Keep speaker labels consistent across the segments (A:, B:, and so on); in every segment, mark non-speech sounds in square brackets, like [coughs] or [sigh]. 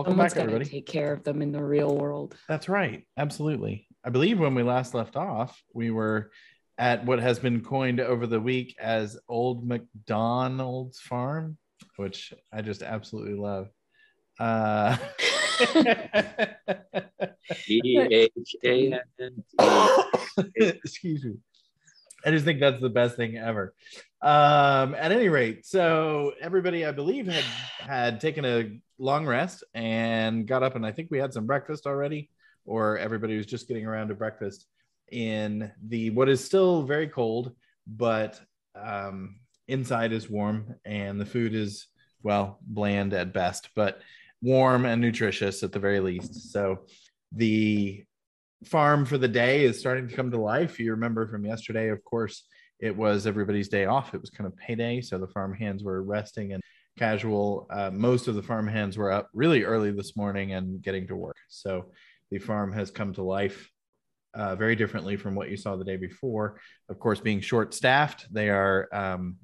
A: welcome
B: Someone's
A: back,
B: to
A: everybody.
B: take care of them in the real world.
A: That's right. Absolutely. I believe when we last left off, we were at what has been coined over the week as Old McDonald's Farm, which I just absolutely love. Uh, [laughs]
C: E-H-A-N-T. [laughs]
A: excuse me. I just think that's the best thing ever. Um, at any rate, so everybody, I believe, had had taken a long rest and got up, and I think we had some breakfast already, or everybody was just getting around to breakfast in the what is still very cold, but um, inside is warm, and the food is well bland at best, but warm and nutritious at the very least. So the farm for the day is starting to come to life. You remember from yesterday, of course, it was everybody's day off. It was kind of payday. So the farm hands were resting and casual. Uh, most of the farm hands were up really early this morning and getting to work. So the farm has come to life uh, very differently from what you saw the day before. Of course, being short staffed, they are um,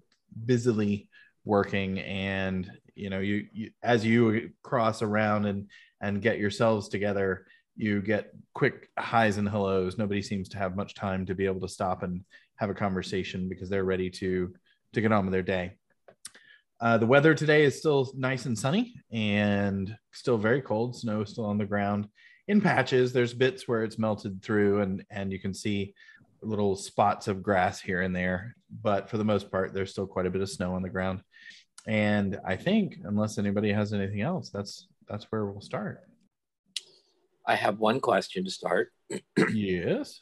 A: busily working and you know you, you as you cross around and and get yourselves together you get quick highs and hellos nobody seems to have much time to be able to stop and have a conversation because they're ready to to get on with their day. Uh, the weather today is still nice and sunny and still very cold. Snow still on the ground. In patches there's bits where it's melted through and and you can see little spots of grass here and there but for the most part there's still quite a bit of snow on the ground. And i think unless anybody has anything else that's that's where we'll start.
C: I have one question to start. [clears throat]
A: yes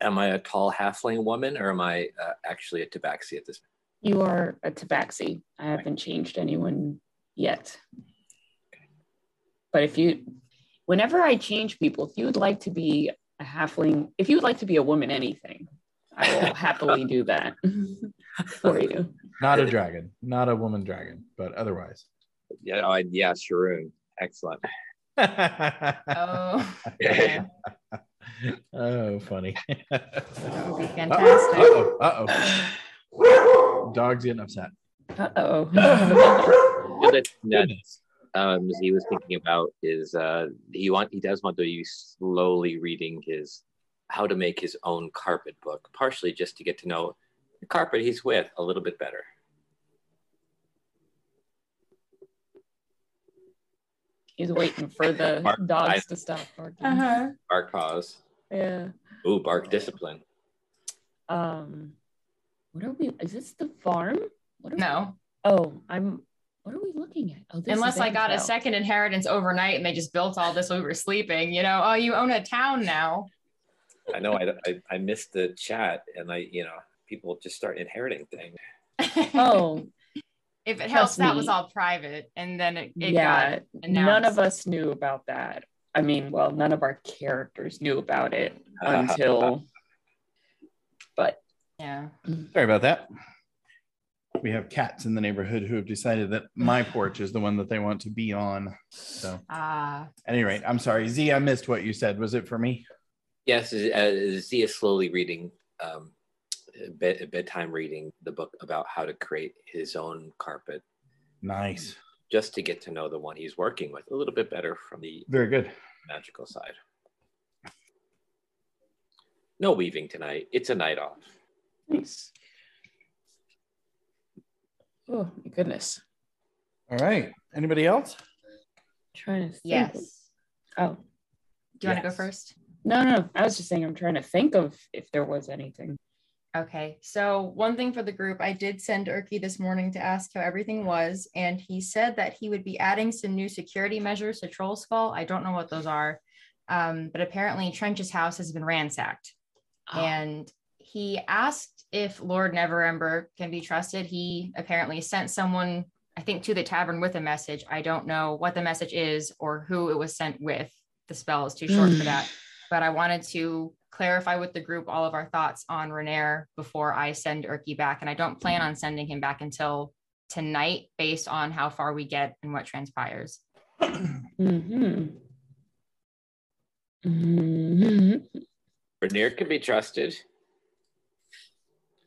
C: Am I a tall halfling woman or am I uh, actually a tabaxi at this point?
B: You are a tabaxi. I haven't changed anyone yet. But if you, whenever I change people, if you would like to be a halfling, if you would like to be a woman, anything, I will [laughs] happily do that [laughs] for you.
A: not a dragon not a woman dragon but otherwise
C: Yeah, oh, I, yeah, Sharoon. Excellent. [laughs]
D: Oh, okay.
A: Oh funny
D: that would be [laughs] fantastic.
A: uh-oh uh-oh dog's getting upset
B: Uh oh.
C: The [laughs] other thing that
A: Goodness.
C: um, he was thinking about is uh, he want he does want to be slowly reading his how to make his own carpet book, partially just to get to know the carpet he's with a little bit better.
B: He's waiting for the [laughs]
C: Bark-
B: dogs
C: I-
B: to stop barking.
D: Uh-huh.
C: Bark pause.
B: Yeah.
C: Ooh, bark discipline.
B: Um, what are we? Is this the farm? What are we-
D: No,
B: Oh, I'm. What are we looking at? Oh, this
D: unless
B: is
D: I got a second inheritance overnight and they just built all this while we were sleeping. You know, oh, you own a town now.
C: I know I, I, I missed the chat and I, you know, people just start inheriting things. [laughs]
B: Oh,
D: if it helps, that was all private, and then it, it
B: yeah.
D: got
B: None of us knew about that. I mean, well, none of our characters knew about it until. But
D: yeah.
A: sorry about that we have cats in the neighborhood who have decided that my porch is the one that they want to be on so
D: Ah,
A: at any rate i'm sorry z i missed what you said was it for me
C: Yes, uh, Z is slowly reading, um, bed, bedtime reading the book about how to create his own carpet,
A: nice um,
C: just to get to know the one he's working with a little bit better from the
A: very good
C: magical side. No weaving tonight. It's a night off.
B: nice. Oh my goodness.
A: all right anybody else
B: trying to think.
D: yes.
B: Oh
D: Do you want to go first?
B: no, no. I was just saying. I'm trying to think of if there was anything.
D: Okay, so one thing for the group, I did send Erky this morning to ask how everything was, and he said that he would be adding some new security measures to Troll Skull. I don't know what those are, um, but apparently Trench's house has been ransacked,
B: Oh,
D: and he asked if Lord Neverember can be trusted. He apparently sent someone, I think, to the tavern with a message. I don't know what the message is or who it was sent with. The spell is too short for that [sighs] but I wanted to clarify with the group all of our thoughts on Renaer before I send Erky back. And I don't plan on sending him back until tonight based on how far we get and what transpires.
B: Mm-hmm. Mm-hmm.
C: Rainier can be trusted.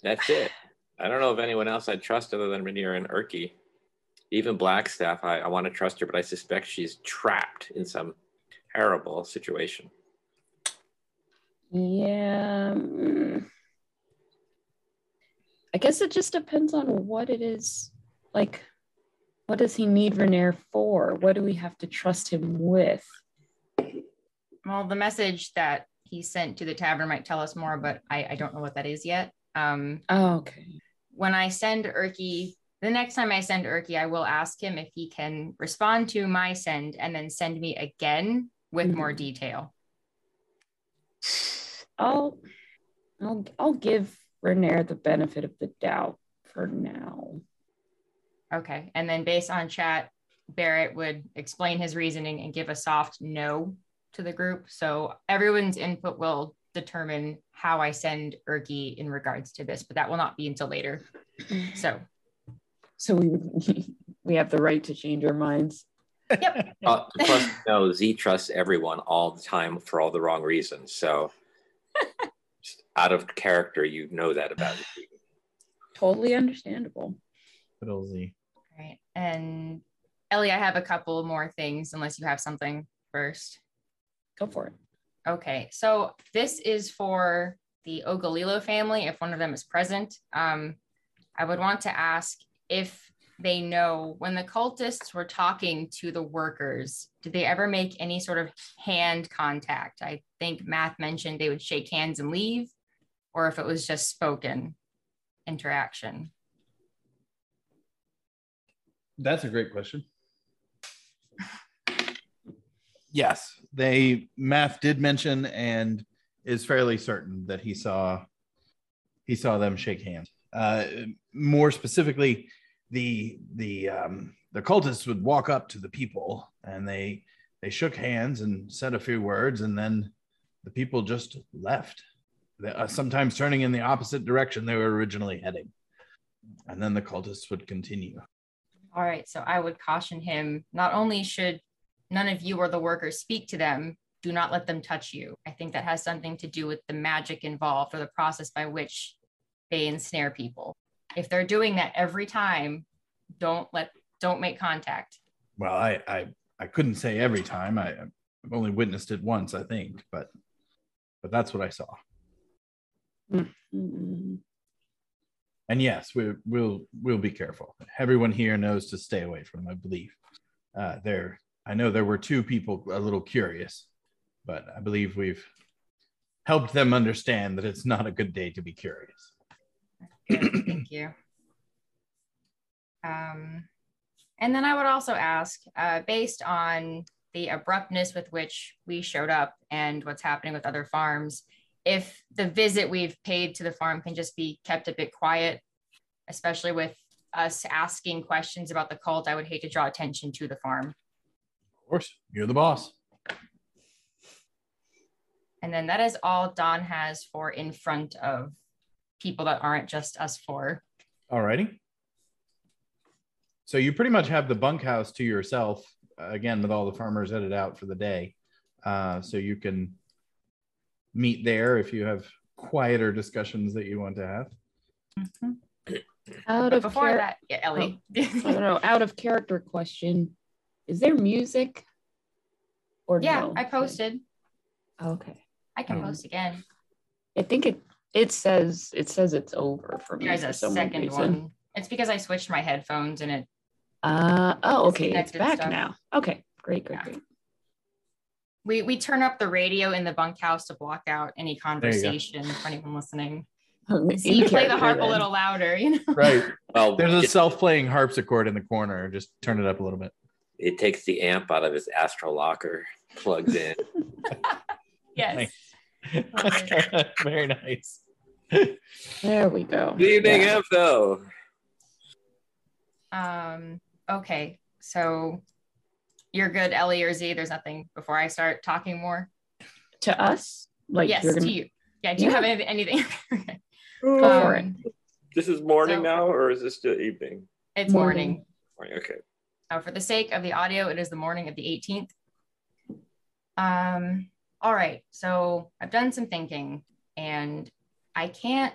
C: That's it. I don't know of anyone else I'd trust other than Rainier and Erky. Even Blackstaff, I, I want to trust her, but I suspect she's trapped in some terrible situation.
B: Yeah. mm. I guess it just depends on what it is. Like, what does he need Renaer for? What do we have to trust him with?
D: Well, the message that he sent to the tavern might tell us more, but I, I don't know what that is yet. Um,
B: Oh, okay.
D: when I send Erky, the next time I send Erky, I will ask him if he can respond to my send and then send me again with more
B: Mhm.
D: detail.
B: I'll I'll I'll give Renaer the benefit of the doubt for now.
D: Okay. And then based on chat, Barrett would explain his reasoning and give a soft no to the group. So everyone's input will determine how I send Erky in regards to this, but that will not be until later. So, [laughs]
B: So we would [laughs] we have the right to change our minds.
D: yep. [laughs]
C: Uh, plus, no, Z trusts everyone all the time for all the wrong reasons. So, just out of character, you know that about [sighs] Z.
B: Totally understandable.
A: Little Z.
D: Right. And Ellie, I have a couple more things unless you have something first.
B: Go for it.
D: Okay, so this is for the Ogalilo family. If one of them is present, um, I would want to ask if they know when the cultists were talking to the workers, did they ever make any sort of hand contact? I think Math mentioned they would shake hands and leave, or if it was just spoken interaction.
A: That's a great question. [laughs] Yes, they math did mention and is fairly certain that he saw he saw them shake hands. Uh, more specifically, the the um, the cultists would walk up to the people and they they shook hands and said a few words, and then the people just left. Uh, sometimes turning in the opposite direction they were originally heading, and then the cultists would continue.
D: All right, so I would caution him not only should none of you or the workers speak to them, do not let them touch you. I think that has something to do with the magic involved or the process by which they ensnare people. If they're doing that every time, don't let don't make contact.
A: Well, I I, I couldn't say every time. I, I've only witnessed it once, I think, but but that's what I saw.
B: Mm,
A: And yes, we we'll we'll be careful. Everyone here knows to stay away from. I believe uh, there. I know there were two people a little curious, but I believe we've helped them understand that it's not a good day to be curious.
D: Good, thank you. Um, and then I would also ask, uh, based on the abruptness with which we showed up and what's happening with other farms, if the visit we've paid to the farm can just be kept a bit quiet, especially with us asking questions about the cult, I would hate to draw attention to the farm.
A: Of course, you're the boss.
D: And then that is all Don has for in front of people that aren't just us four.
A: Alrighty. So you pretty much have the bunkhouse to yourself uh, again, with all the farmers headed out for the day. Uh, so you can meet there if you have quieter discussions that you want to have.
B: Out
D: But
B: of
D: before
B: char-
D: that, yeah, Ellie.
B: I don't know. [laughs] Out of character question. Is there music? Or
D: yeah,
B: no?
D: I posted.
B: Okay.
D: I can
A: Oh.
D: post again.
B: I think it it says it says it's over for me.
D: There's a
B: some
D: second
B: reason.
D: one. It's because I switched my headphones and it
B: Uh oh, okay. It's
D: Disconnected
B: back
D: stuff.
B: now. Okay, great, great,
D: Yeah.
B: great.
D: We we turn up the radio in the bunkhouse to block out any conversation for anyone listening. [laughs] So you play the harp a little louder, you know.
A: Right. [laughs]
C: Well,
A: There's a self-playing harpsichord in the corner. Just turn it up a little bit.
C: it takes the amp out of his astral locker, plugs in. [laughs]
D: Yes.
A: Very nice.
B: There we go.
C: Good evening,
B: Yeah.
C: amp.
D: Um, okay. So you're good, Ellie or Z. There's nothing before I start talking more.
B: To us? Like
D: yes,
B: gonna
D: to you. Yeah, do you
B: Yeah.
D: have any, anything? [laughs]
B: go for
D: Um,
B: it.
C: This is morning
D: So-
C: now, or is this still evening?
D: It's morning.
C: Morning. Okay.
D: Uh, for the sake of the audio, it is the morning of the 18th. Um, all right, so I've done some thinking and I can't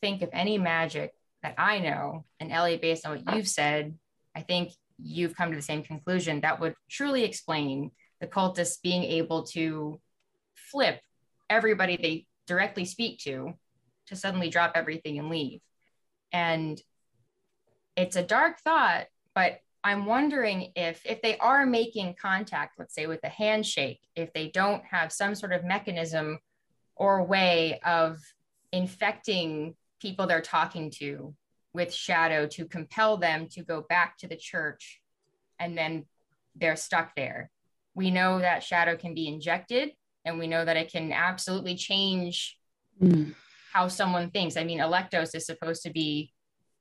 D: think of any magic that I know. And Ellie, based on what you've said, I think you've come to the same conclusion, that would truly explain the cultists being able to flip everybody they directly speak to to suddenly drop everything and leave. And it's a dark thought, but I'm wondering if if they are making contact, let's say with a handshake, if they don't have some sort of mechanism or way of infecting people they're talking to with shadow to compel them to go back to the church and then they're stuck there. We know that shadow can be injected and we know that it can absolutely change mm. how someone thinks. I mean, Electos is supposed to be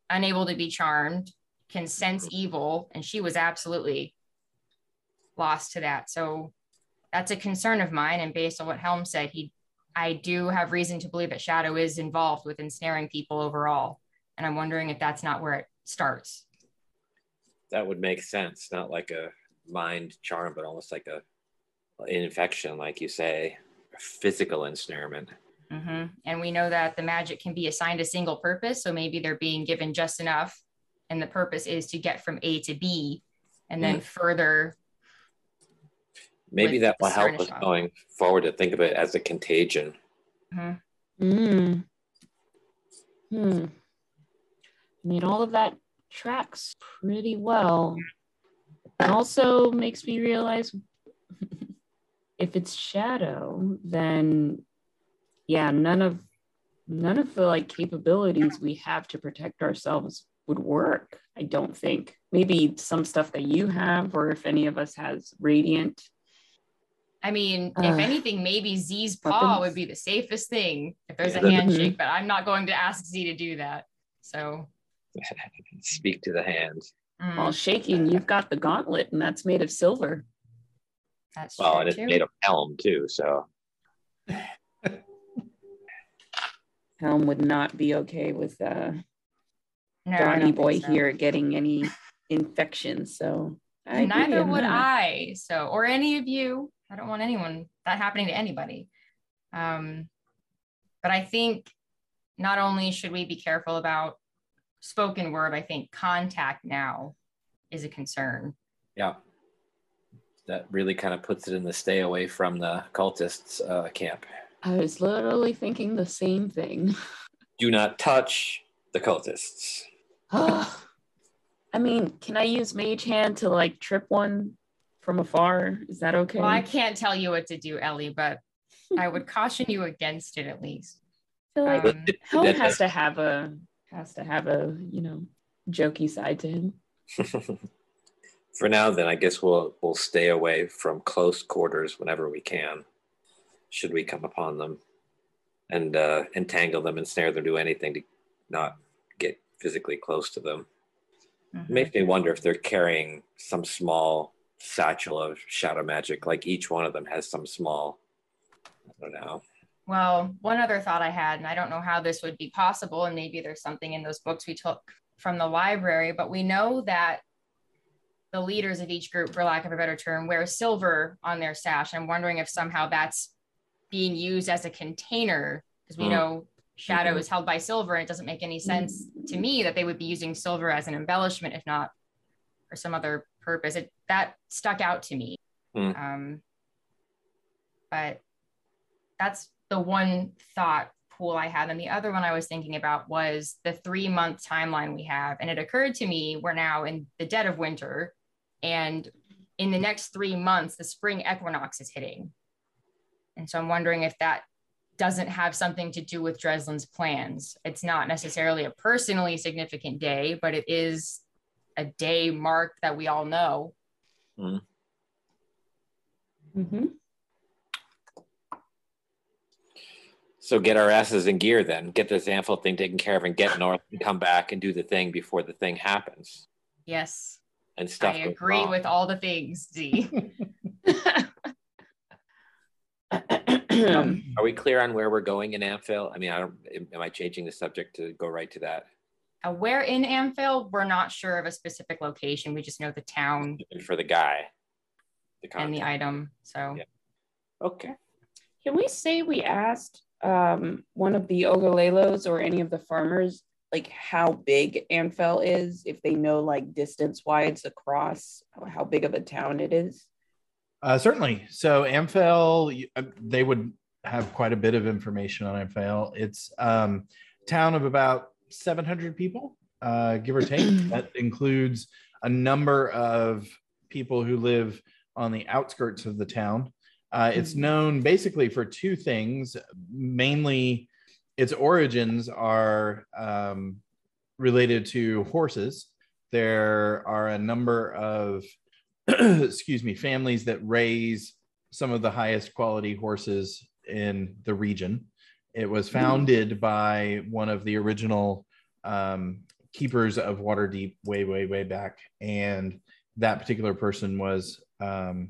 D: unable to be charmed, can sense evil, and she was absolutely lost to that. So that's a concern of mine. And based on what Helm said, he I do have reason to believe that Shadow is involved with ensnaring people overall. And I'm wondering if that's not where it starts.
C: That would make sense. Not like a mind charm, but almost like a infection, like you say, physical ensnarement.
D: Mm-hmm. And we know that the magic can be assigned a single purpose. So maybe they're being given just enough. And the purpose is to get from A to B and then mm. further
C: maybe that will help us going forward to think of it as a contagion.
E: Mm-hmm. Mm. Hmm. I mean, all of that tracks pretty well. It also makes me realize [laughs] if it's shadow, then yeah, none of none of the like capabilities we have to protect ourselves would work. I don't think. Maybe some stuff that you have, or if any of us has radiant
D: I mean, uh, if anything, maybe Z's paw would be the safest thing if there's a handshake, but I'm not going to ask Z to do that. So [laughs]
C: speak to the hand.
E: Mm. While shaking, you've got the gauntlet, and that's made of silver.
C: That's well, and it's too. made of helm too. So [laughs]
E: helm would not be okay with uh, no, Donny Boy so. here getting any infection. So
D: I neither would that. I. So or any of you. I don't want anyone that happening to anybody. Um, but I think not only should we be careful about spoken word, I think contact now is a concern.
C: Yeah. That really kind of puts it in the stay away from the cultists uh, camp.
E: I was literally thinking the same thing.
C: Do not touch the cultists. [sighs]
E: I mean, can I use Mage Hand to like trip one from afar? Is that okay?
D: Well, I can't tell you what to do, Ellie, but I would caution you against it at least. [laughs]
E: I feel like um, Helm has to have a has to have a you know jokey side to him. [laughs]
C: For now, then I guess we'll we'll stay away from close quarters whenever we can, should we come upon them, and uh, entangle them and snare them, do anything to not get physically close to them. Mm-hmm. It makes me wonder if they're carrying some small satchel of shadow magic. Like each one of them has some small, I don't know.
D: Well, one other thought I had, and I don't know how this would be possible, and maybe there's something in those books we took from the library, but we know that the leaders of each group, for lack of a better term, wear silver on their sash. I'm wondering if somehow that's being used as a container, because we mm. know shadow mm-hmm. is held by silver, and it doesn't make any sense to me that they would be using silver as an embellishment, if not for some other purpose. It that stuck out to me. Mm. Um, but that's the one thought pool I had. And the other one I was thinking about was the three month timeline we have. And it occurred to me we're now in the dead of winter. And in the next three months, the spring equinox is hitting. And so I'm wondering if that doesn't have something to do with Dreslin's plans. It's not necessarily a personally significant day, but it is a day marked that we all know. Mm.
C: Mm-hmm. So get our asses in gear then. Get this Anvil thing taken care of and get north and come back and do the thing before the thing happens.
D: Yes.
C: And stuff.
D: I agree with all the things, Z. [laughs]
C: um, are we clear on where we're going in Amphail? I mean, I don't. Am I changing the subject to go right to that?
D: Uh, where in Amphail, we're not sure of a specific location. We just know the town
C: for the guy,
D: the and the item. So,
C: yeah. okay.
E: Can we say we asked um, one of the Ogalelos or any of the farmers like how big Amphail is, if they know like distance wise across how big of a town it is?
A: Uh, certainly. So Amphail, uh, they would have quite a bit of information on Amphail. It's um, town of about 700 people, uh, give or take. [clears throat] that includes a number of people who live on the outskirts of the town. Uh, it's
E: Mhm.
A: known basically for two things. Mainly, its origins are um, related to horses. There are a number of, [clears throat] excuse me, families that raise some of the highest quality horses in the region. It was founded by one of the original um, keepers of Waterdeep way, way, way back, and that particular person was um,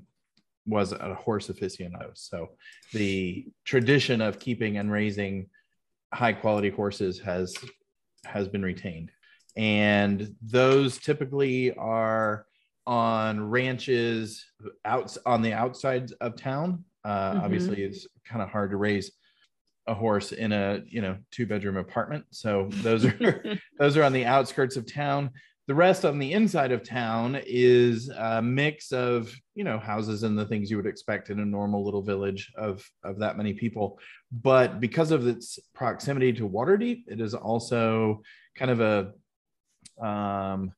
A: was a horse aficionado. So the tradition of keeping and raising high quality horses has has been retained, and those typically are on ranches out on the outsides of town. Uh,
E: Mhm.
A: Obviously, it's kind of hard to raise a horse in a you know two bedroom apartment. So those are [laughs] those are on the outskirts of town. The rest on the inside of town is a mix of you know houses and the things you would expect in a normal little village of of that many people. But because of its proximity to Waterdeep, it is also kind of a um,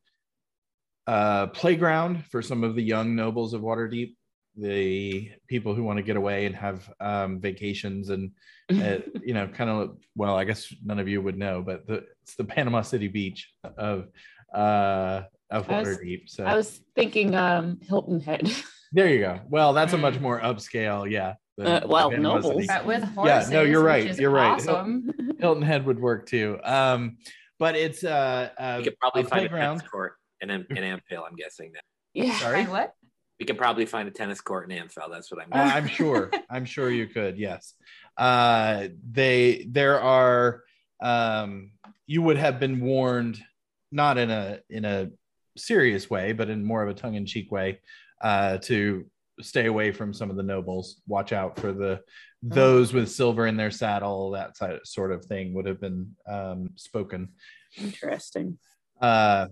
A: uh, playground for some of the young nobles of Waterdeep, the people who want to get away and have um, vacations and uh, [laughs] you know, kind of well, I guess none of you would know, but the, it's the Panama City Beach of uh of
B: I was-
A: Waterdeep. So
B: I was thinking um Hilton Head. [laughs]
A: there you go. Well, that's a
D: Mm.
A: much more upscale, yeah.
B: Uh, well,
A: Panama
B: nobles.
A: City.
D: But with
A: Yeah, no, you're right, you're right.
D: Awesome. [laughs]
A: Hilton Head would work too. Um, but it's uh, uh
C: We could probably
A: a
C: find a
A: playground.
C: tennis court in, Am- in Amphail, I'm guessing that.
B: yeah.
A: Sorry.
D: Find what?
C: We could probably find a tennis court in Amphail. That's what I'm
A: Uh, I'm sure. [laughs] I'm sure you could. Yes. Uh, they there are. Um, you would have been warned, not in a in a serious way, but in more of a tongue in cheek way, uh, to stay away from some of the nobles. Watch out for the those with silver in their saddle. That sort of thing would have been um, spoken
E: Interesting.
A: uh,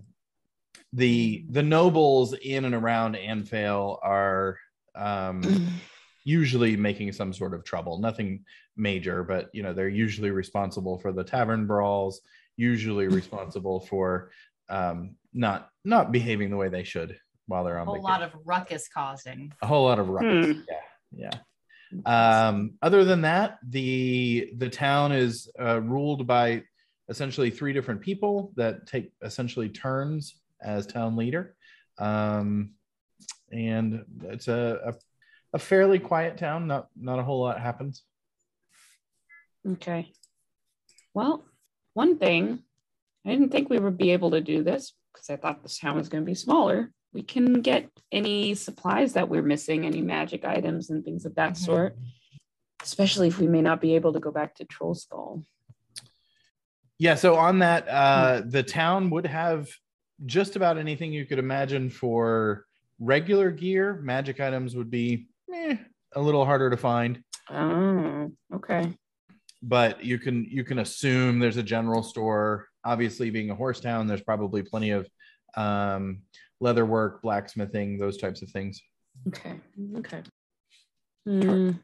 A: the the nobles in and around Amphail are um, [clears throat] usually making some sort of trouble. Nothing major, but you know they're usually responsible for the tavern brawls. Usually responsible for um, not not behaving the way they should while they're
D: A
A: on
D: whole
A: vacation.
D: lot of ruckus causing.
A: a whole lot of ruckus. Yeah, yeah. Um, other than that, the the town is uh, ruled by essentially three different people that take essentially turns as town leader, um, and it's a, a a fairly quiet town. Not not a whole lot happens.
B: Okay. Well, one thing, I didn't think we would be able to do this because I thought this town was going to be smaller. We can get any supplies that we're missing, any magic items and things of that
D: Mhm.
B: sort, especially if we may not be able to go back to Troll Skull.
A: Yeah. So on that, uh, the town would have just about anything you could imagine for regular gear. Magic items would be eh, a little harder to find.
B: Oh, okay.
A: But you can you can assume there's a general store obviously being a horse town there's probably plenty of um leather work blacksmithing those types of things
B: Okay. Okay.
C: Or-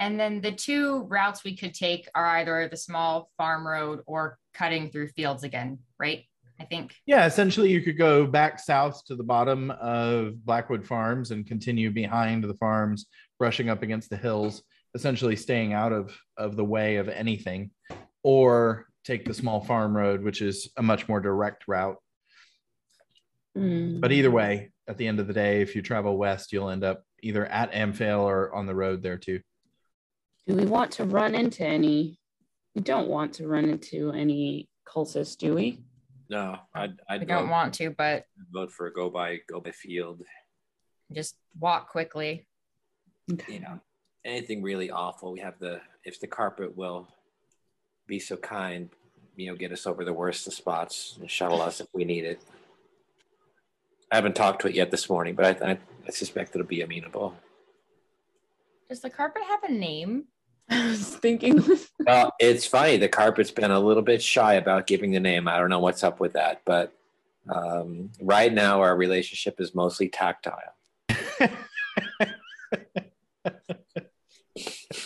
D: And then the two routes we could take are either the small farm road or cutting through fields again, right? I think.
A: yeah essentially you could go back south to the bottom of blackwood farms and continue behind the farms brushing up against the hills essentially staying out of of the way of anything or take the small farm road which is a much more direct route
B: hmm.
A: But either way, at the end of the day, if you travel west, you'll end up either at Amphail or on the road there too.
B: Do we want to run into any? We don't want to run into any cultists, do we?
C: No, I'd, I'd
D: I don't
C: vote,
D: want to, but
C: vote for a go by go by field.
D: just walk quickly.
C: You know, anything really awful. We have the if the carpet will be so kind, you know, get us over the worst of spots and shuttle us if we need it. I haven't talked to it yet this morning, but I, I, I suspect it'll be amenable.
D: Does the carpet have a name? [laughs]
F: I was thinking. [laughs]
C: Well, it's funny. The carpet's been a little bit shy about giving the name. I don't know what's up with that, but um, right now our relationship is mostly tactile. [laughs]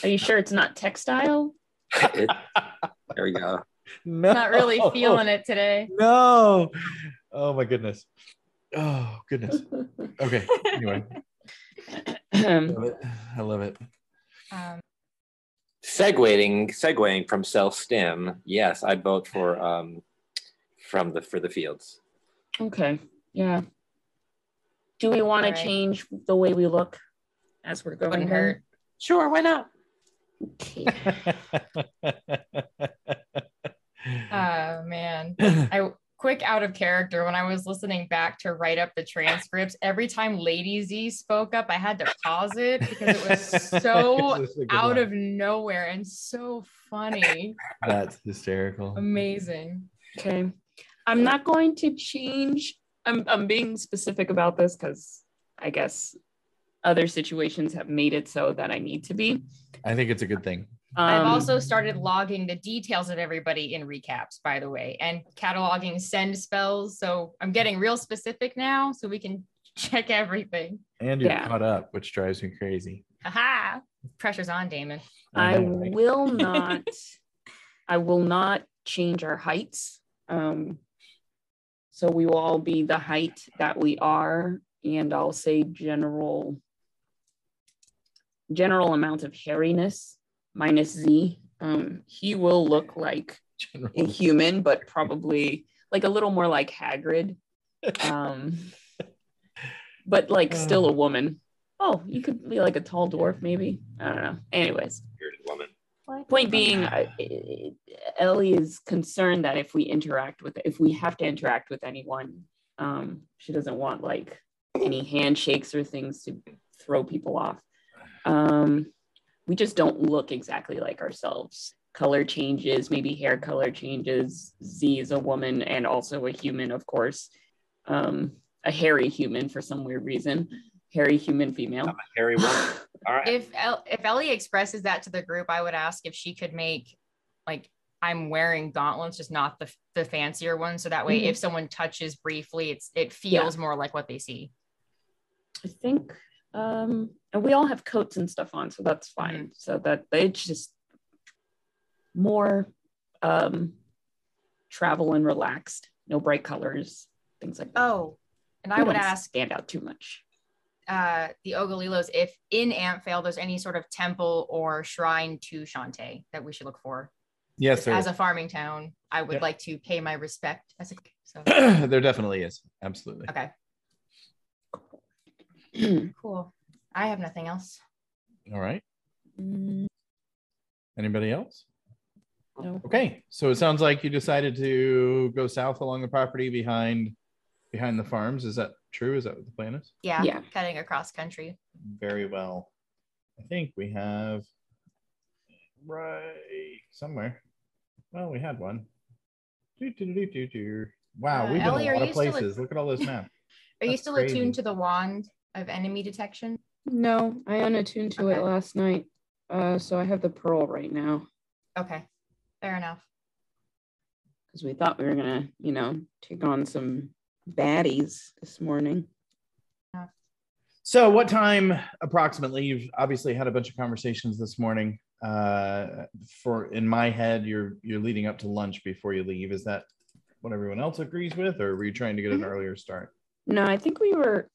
E: Are you sure it's not textile?
C: It- there we go.
A: no,
D: Not really feeling it today.
A: No. Oh my goodness. Oh goodness. Okay. Anyway, love it. I love it.
D: Um,
C: Segueing, segueing from self stim. Yes, I'd vote for um, from the for the fields.
E: okay. Yeah. Do we want to change the way we look as we're going?
D: wouldn't hurt.
C: Sure, why not?
E: Okay. [laughs]
D: Oh man. [laughs] I quick out of character when I was listening back to write up the transcripts. Every time Lady Z spoke up, I had to pause it because it was so [laughs]
A: It's just a good
D: out
A: line.
D: of nowhere and so funny.
A: That's hysterical.
D: Amazing.
E: Okay. I'm not going to change. I'm, I'm being specific about this because I guess other situations have made it so that I need to be.
A: I think it's a good thing.
D: I've
E: Um,
D: also started logging the details of everybody in recaps, by the way, and cataloging send spells. So I'm getting real specific now so we can [laughs] check everything.
A: And you're
E: Yeah.
A: caught up, which drives me crazy.
D: Aha! Pressure's on, Damon.
E: I
A: know, right?
E: will [laughs] not. I will not change our heights. Um, so we will all be the height that we are, and I'll say general general amount of hairiness minus Z. Um, he will look like a human, but probably like a little more like Hagrid. Um, [laughs] but like still a woman. Oh, you could be like a tall dwarf, maybe. I don't know. Anyways,
C: woman.
E: point being, I- I- Ellie is concerned that if we interact with, if we have to interact with anyone, um, she doesn't want like any handshakes or things to throw people off. Um, we just don't look exactly like ourselves. Color changes, maybe hair color changes. Z is a woman and also a human, of course. Um, a hairy human for some weird reason. Hairy human female.
C: I'm a hairy woman. [laughs] All right.
D: If El- if Ellie expresses that to the group, I would ask if she could make like I'm wearing gauntlets, just not the the fancier ones, so that way
E: Mhm.
D: if someone touches briefly, it's it feels more like what they see.
E: I think um and we all have coats and stuff on, so that's fine. So that it's just more um travel and relaxed, no bright colors, things like that.
D: Oh, and I would
E: don't
D: ask
E: stand out too much.
D: uh, the Ogalilos if in Amphail there's any sort of temple or shrine to Chauntea that we should look for.
A: Yes, there,
D: As a farming town, I would
A: Yep.
D: like to pay my respect as a so [clears throat]
A: there definitely is. Absolutely.
D: okay, [clears throat] cool. I have nothing else.
A: All right.
E: Mm,
A: Anybody else?
E: no.
A: Okay. So it sounds like you decided to go south along the property behind behind the farms. Is that true? Is that what the plan is?
D: Yeah,
E: Yeah.
D: cutting across country.
A: Very well. I think we have right somewhere. Well, we had one. Do, do, do, do, do. Wow,
D: Uh,
A: we've been
D: are
A: a lot of
D: you still
A: places. Look at all this map. [laughs]
D: Are you still
A: crazy.
D: attuned to the wand of enemy detection?
E: No, I unattuned to
D: Okay.
E: it last night. Uh so I have the pearl right now
D: Okay, fair enough.
E: because we thought we were gonna, you know, take on some baddies this morning. Yeah.
A: So, what time approximately? You've obviously had a bunch of conversations this morning. Uh, for in my head, you're you're leading up to lunch before you leave. Is that what everyone else agrees with, or were you trying to get an earlier start?
E: No, I think we were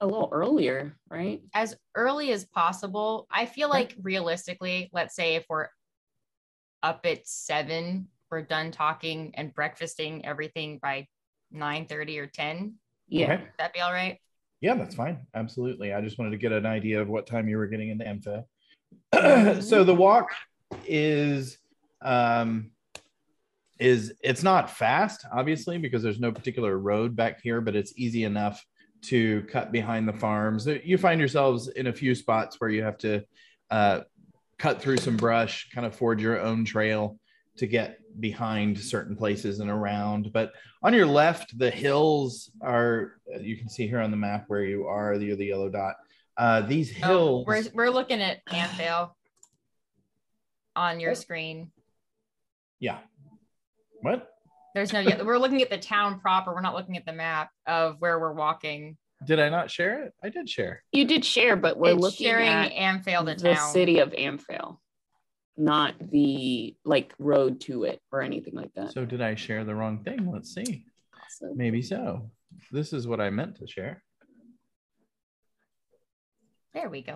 E: a little earlier, right?
D: As early as possible. I feel like realistically, let's say if we're up at seven, we're done talking and breakfasting everything by nine thirty or ten.
E: Yeah.
A: Okay.
D: That'd be all right.
A: Yeah, that's fine. Absolutely. I just wanted to get an idea of what time you were getting into Ampha. [clears throat] so the walk is um is it's not fast, obviously, because there's no particular road back here, but it's easy enough to cut behind the farms. You find yourselves in a few spots where you have to uh, cut through some brush, kind of forge your own trail to get behind certain places and around. But on your left, the hills are, you can see here on the map where you are, the, the yellow dot. Uh, these
D: Oh,
A: hills.
D: we're we're looking at Amphail. on your screen.
A: Yeah. What?
D: There's no. We're looking at the town proper. We're not looking at the map of where we're walking.
A: Did I not share it? I did share.
E: You did share, but we're
D: it's
E: looking
D: sharing
E: at
D: Amphail the,
E: the
D: town.
E: city of Amphail, not the like road to it or anything like that.
A: So did I share the wrong thing? Let's see.
E: Awesome.
A: Maybe so. This is what I meant to share.
D: There we go.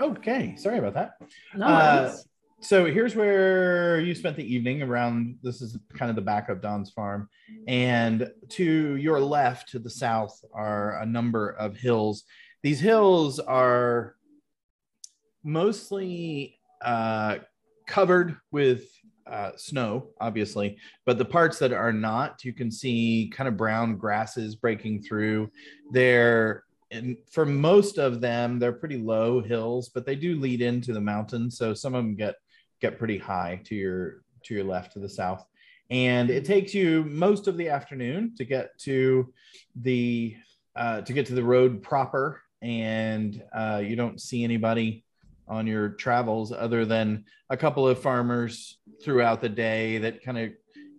A: Okay, sorry about that.
E: No
A: Uh,
E: worries.
A: So here's where you spent the evening around. This is kind of the back of Don's farm. And to your left, to the south, are a number of hills. These hills are mostly uh, covered with uh, snow, obviously, but the parts that are not, you can see kind of brown grasses breaking through. They're and for most of them, they're pretty low hills, but they do lead into the mountains. So some of them get get pretty high to your to your left to the south. And it takes you most of the afternoon to get to the uh, to get to the road proper, and uh, you don't see anybody on your travels other than a couple of farmers throughout the day that kind of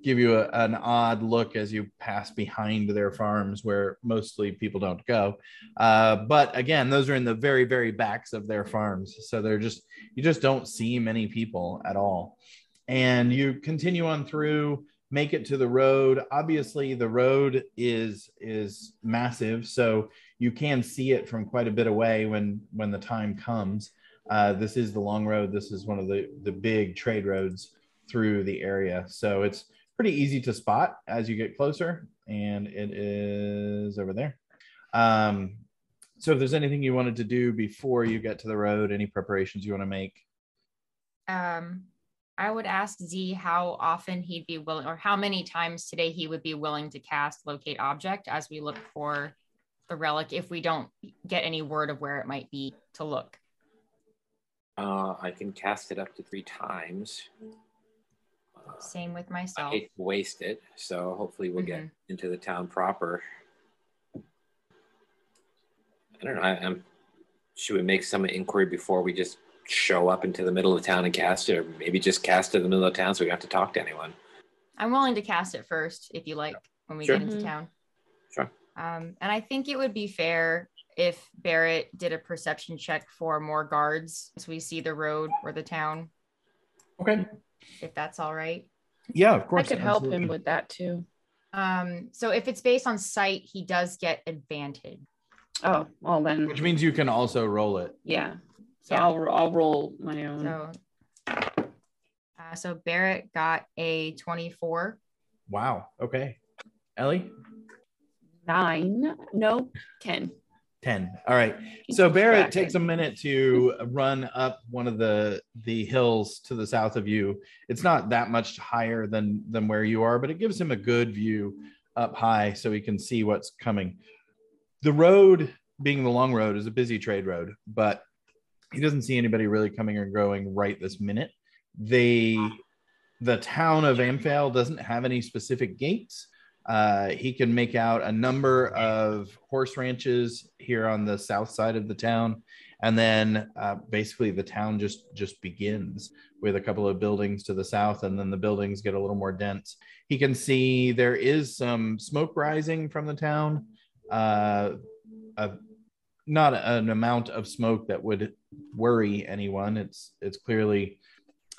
A: give you a, an odd look as you pass behind their farms where mostly people don't go. Uh, but again those are in the very very backs of their farms. So they're just you just don't see many people at all. And you continue on through make it to the road. Obviously the road is is massive so you can see it from quite a bit away when when the time comes. Uh, this is the long road. This is one of the the big trade roads through the area. So it's pretty easy to spot as you get closer and it is over there um, so if there's anything you wanted to do before you get to the road any preparations you want to make
D: Um, I would ask Z how often he'd be willing, or how many times today he would be willing to cast locate object as we look for the relic if we don't get any word of where it might be to look.
C: Uh, I can cast it up to three times.
D: Same with
C: I
D: myself.
C: hate to waste it, so hopefully we'll get into the town proper. I don't know. I, I'm. Should we make some inquiry before we just show up into the middle of town and cast it, or maybe just cast it in the middle of town so we don't have to talk to anyone?
D: I'm willing to cast it first if you like when we
C: Sure.
D: get into
E: Mhm.
D: town.
C: Sure.
D: Um, and I think it would be fair if Barrett did a perception check for more guards as we see the road or the town,
A: okay
D: if that's all right.
A: yeah of course.
E: I
A: course
E: could help him with that too.
D: Um, so if it's based on sight, he does get advantage.
E: Oh, well then,
A: which means you can also roll it
E: yeah. So
D: Yeah.
E: I'll I'll roll my own.
D: So, uh, so Barrett got a 24.
A: wow okay ellie
E: Nine, no, ten.
A: 10 all right. So barrett takes a minute to run up one of the the hills to the south of you. It's not that much higher than than where you are but it gives him a good view up high so he can see what's coming. The road being the long road is a busy trade road but he doesn't see anybody really coming or going right this minute. They the town of amphail doesn't have any specific gates uh, he can make out a number of horse ranches here on the south side of the town, and then uh, basically the town just just begins with a couple of buildings to the south, and then the buildings get a little more dense. He can see there is some smoke rising from the town, uh, a, not an amount of smoke that would worry anyone. It's it's clearly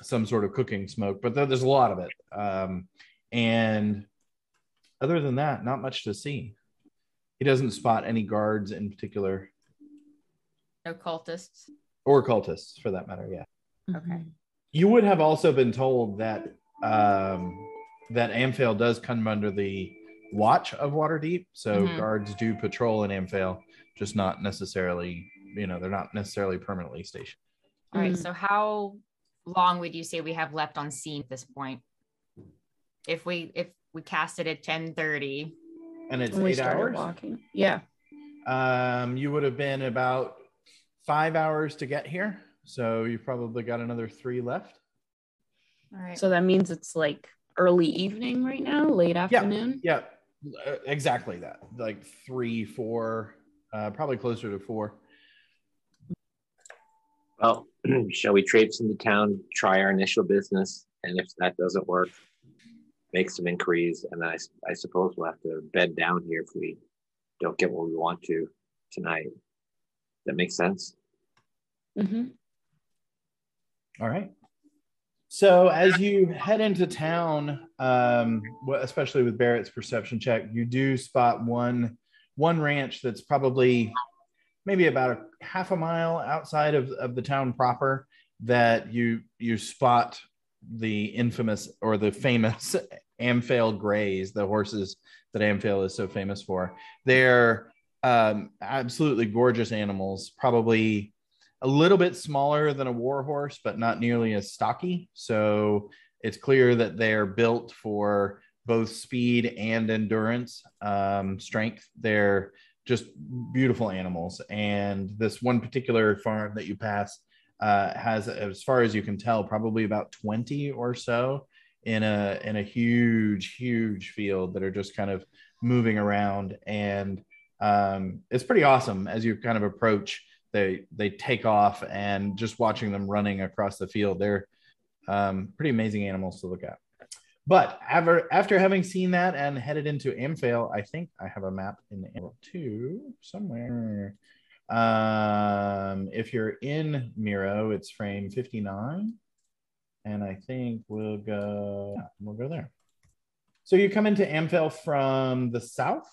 A: some sort of cooking smoke, but there- there's a lot of it. Um, and other than that, not much to see. He doesn't spot any guards in particular,
D: No cultists.
A: or cultists for that matter. Yeah,
D: Okay.
A: you would have also been told that um, that Amphail does come under the watch of Waterdeep, so
D: Mhm.
A: guards do patrol in Amphail, just not necessarily. You know, they're not necessarily permanently stationed.
D: All right.
E: Mm.
D: So how long would you say we have left on scene at this point? If we if we cast it at 10:30,
A: And it's
E: When we
A: eight
E: started
A: hours.
E: walking. Yeah.
A: Um, you would have been about five hours to get here, so you probably got another three left.
D: all right.
E: So that means it's like early evening right now, late afternoon.
A: Yeah, uh, exactly that. Like three, four, uh, probably closer to four.
C: Well, [clears throat] shall we traipse into town, try our initial business, and if that doesn't work, make some inquiries, and I, I suppose we'll have to bed down here if we don't get what we want to tonight. That makes sense.
E: Mhm.
A: All right. So as you head into town, um, especially with Barrett's perception check, you do spot one one ranch that's probably maybe about a half a mile outside of, of the town proper that you you spot the infamous or the famous Amphail Greys, the horses that Amphail is so famous for. They're um, absolutely gorgeous animals, probably a little bit smaller than a war horse, but not nearly as stocky. So it's clear that they're built for both speed and endurance, um, strength. They're just beautiful animals. And this one particular farm that you pass uh, has, as far as you can tell, probably about 20 or so in a in a huge, huge field that are just kind of moving around. And um, it's pretty awesome as you kind of approach they they take off and just watching them running across the field they're um, pretty amazing animals to look at but after after having seen that and headed into Amphail, I think I have a map in the Amphail too somewhere. Um, if you're in Miro, it's frame 59. And I think we'll go, yeah, we'll go there. So you come into Amphail from the south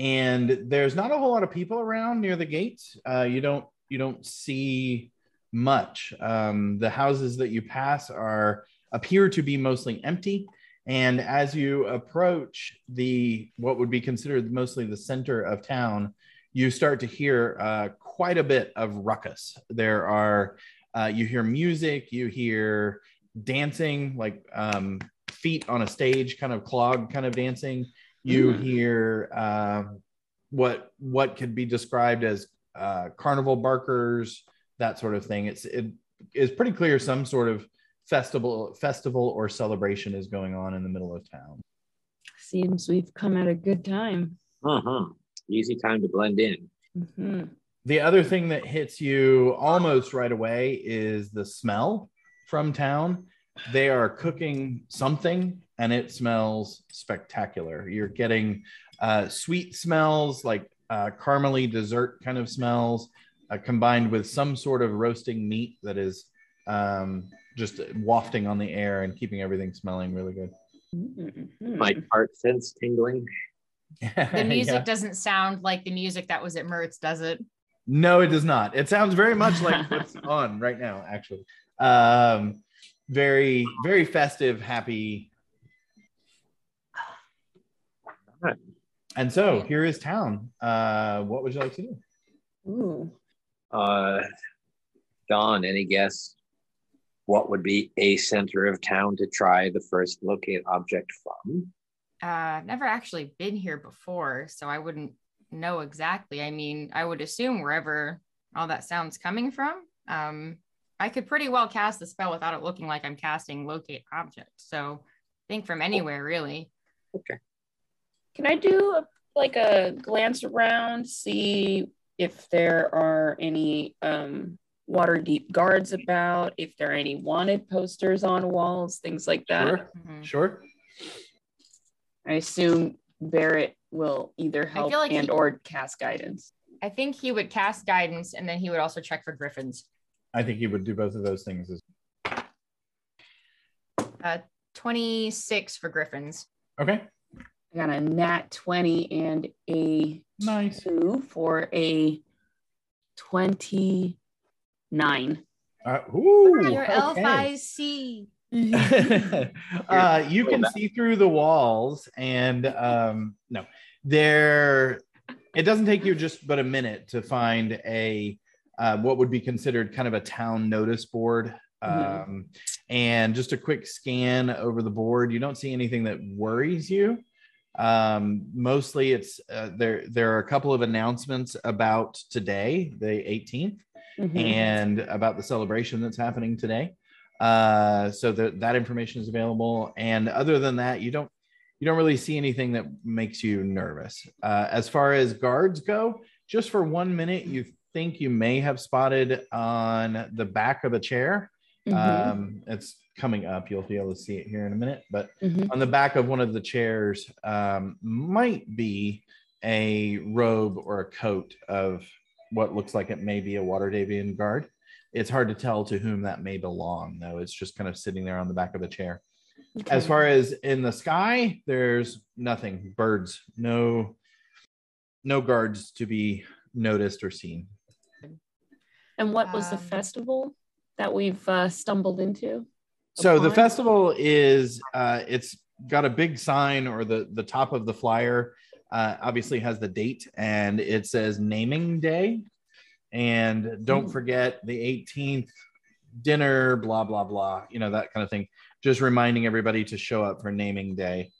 A: and there's not a whole lot of people around near the gates. Uh, you don't you don't see much. Um, the houses that you pass are appear to be mostly empty, and as you approach the what would be considered mostly the center of town, you start to hear uh, quite a bit of ruckus. There are uh, you hear music, you hear dancing, like um, feet on a stage, kind of clog, kind of dancing you
E: Mm.
A: hear um, what what could be described as uh, carnival barkers, that sort of thing. It's it is pretty clear some sort of festival festival or celebration is going on in the middle of town.
E: Seems we've come at a good time.
C: Uh-huh. Easy time to blend in.
E: Mhm.
A: The other thing that hits you almost right away is the smell from town. They are cooking something and it smells spectacular. You're getting uh, sweet smells like uh, caramely dessert kind of smells uh, combined with some sort of roasting meat that is um, just wafting on the air and keeping everything smelling really good.
E: Mhm.
C: My heart sense tingling. [laughs]
D: The music
A: Yeah.
D: doesn't sound like the music that was at Mertz, does it?
A: No, it does not. It sounds very much like [laughs] what's on right now, actually. Um, very, very festive, happy. And so here is town. Uh, what would you like to do?
E: Ooh.
C: Uh, Don, any guess what would be a center of town to try the first locate object from?
D: Uh, I've never actually been here before, so I wouldn't know exactly. I mean, I would assume wherever all that sound's coming from. Um, I could pretty well cast the spell without it looking like I'm casting locate object. So think from anywhere, really. Okay.
E: Can I do a, like a glance around, see if there are any um, Waterdeep guards about, if there are any wanted posters on walls, things like that?
A: Sure,
D: Mhm.
A: sure.
E: I assume Barrett will either help
D: feel like
E: and
D: he-
E: or cast guidance.
D: I think he would cast guidance and then he would also check for griffins.
A: I think he would do both of those things. As,
D: Uh, 26 for griffins.
A: okay,
E: I got a nat 20 and a
A: nice.
E: two for a 29.
A: Uh, ooh,
D: Your elf
A: okay.
D: eyes see. [laughs]
A: uh, you can see through the walls, and um, no, there. It doesn't take you just but a minute to find a uh, what would be considered kind of a town notice board.
E: Mhm.
A: Um, and just a quick scan over the board. You don't see anything that worries you. Um, mostly, it's uh, there. There are a couple of announcements about today, the 18th
E: Mhm.
A: and about the celebration that's happening today. Uh, so that that information is available. And other than that, you don't you don't really see anything that makes you nervous. Uh, as far as guards go, just for one minute, you think you may have spotted on the back of a chair.
E: Mhm.
A: Um, it's coming up. You'll be able to see it here in a minute. But
E: Mhm.
A: on the back of one of the chairs um, might be a robe or a coat of what looks like it may be a Waterdhavian guard. It's hard to tell to whom that may belong, though. It's just kind of sitting there on the back of the chair. As far as in the sky, there's nothing. Birds, no, no guards to be noticed or seen.
E: and what was the
D: Um,
E: festival that we've uh, stumbled into?
A: So the festival is uh, it's got a big sign or the the top of the flyer uh, obviously has the date and it says naming day. And don't
E: Hmm.
A: forget the 18th dinner, blah blah blah, you know that kind of thing. Just reminding everybody to show up for naming day.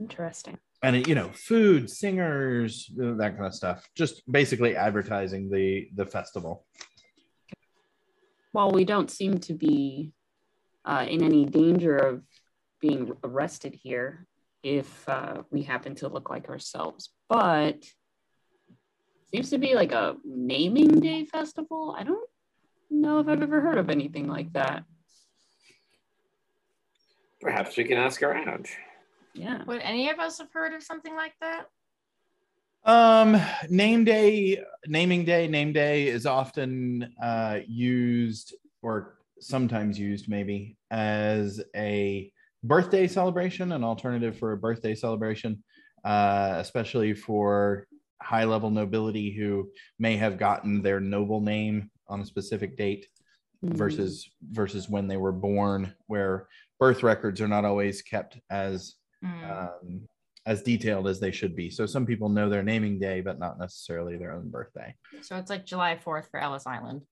E: Interesting.
A: and you know food singers that kind of stuff just basically advertising the the festival
E: While we don't seem to be uh, in any danger of being arrested here if uh, we happen to look like ourselves, but seems to be like a naming day festival. I don't know if I've ever heard of anything like that.
C: Perhaps we can ask around.
E: Yeah.
D: Would any of us have heard of something like that?
A: um name day naming day name day is often uh used or sometimes used maybe as a birthday celebration an alternative for a birthday celebration uh especially for high level nobility who may have gotten their noble name on a specific date
E: Mm.
A: versus versus when they were born where birth records are not always kept as
D: Hmm.
A: um, as detailed as they should be so some people know their naming day but not necessarily their own birthday
D: so it's like July 4th for Ellis Island.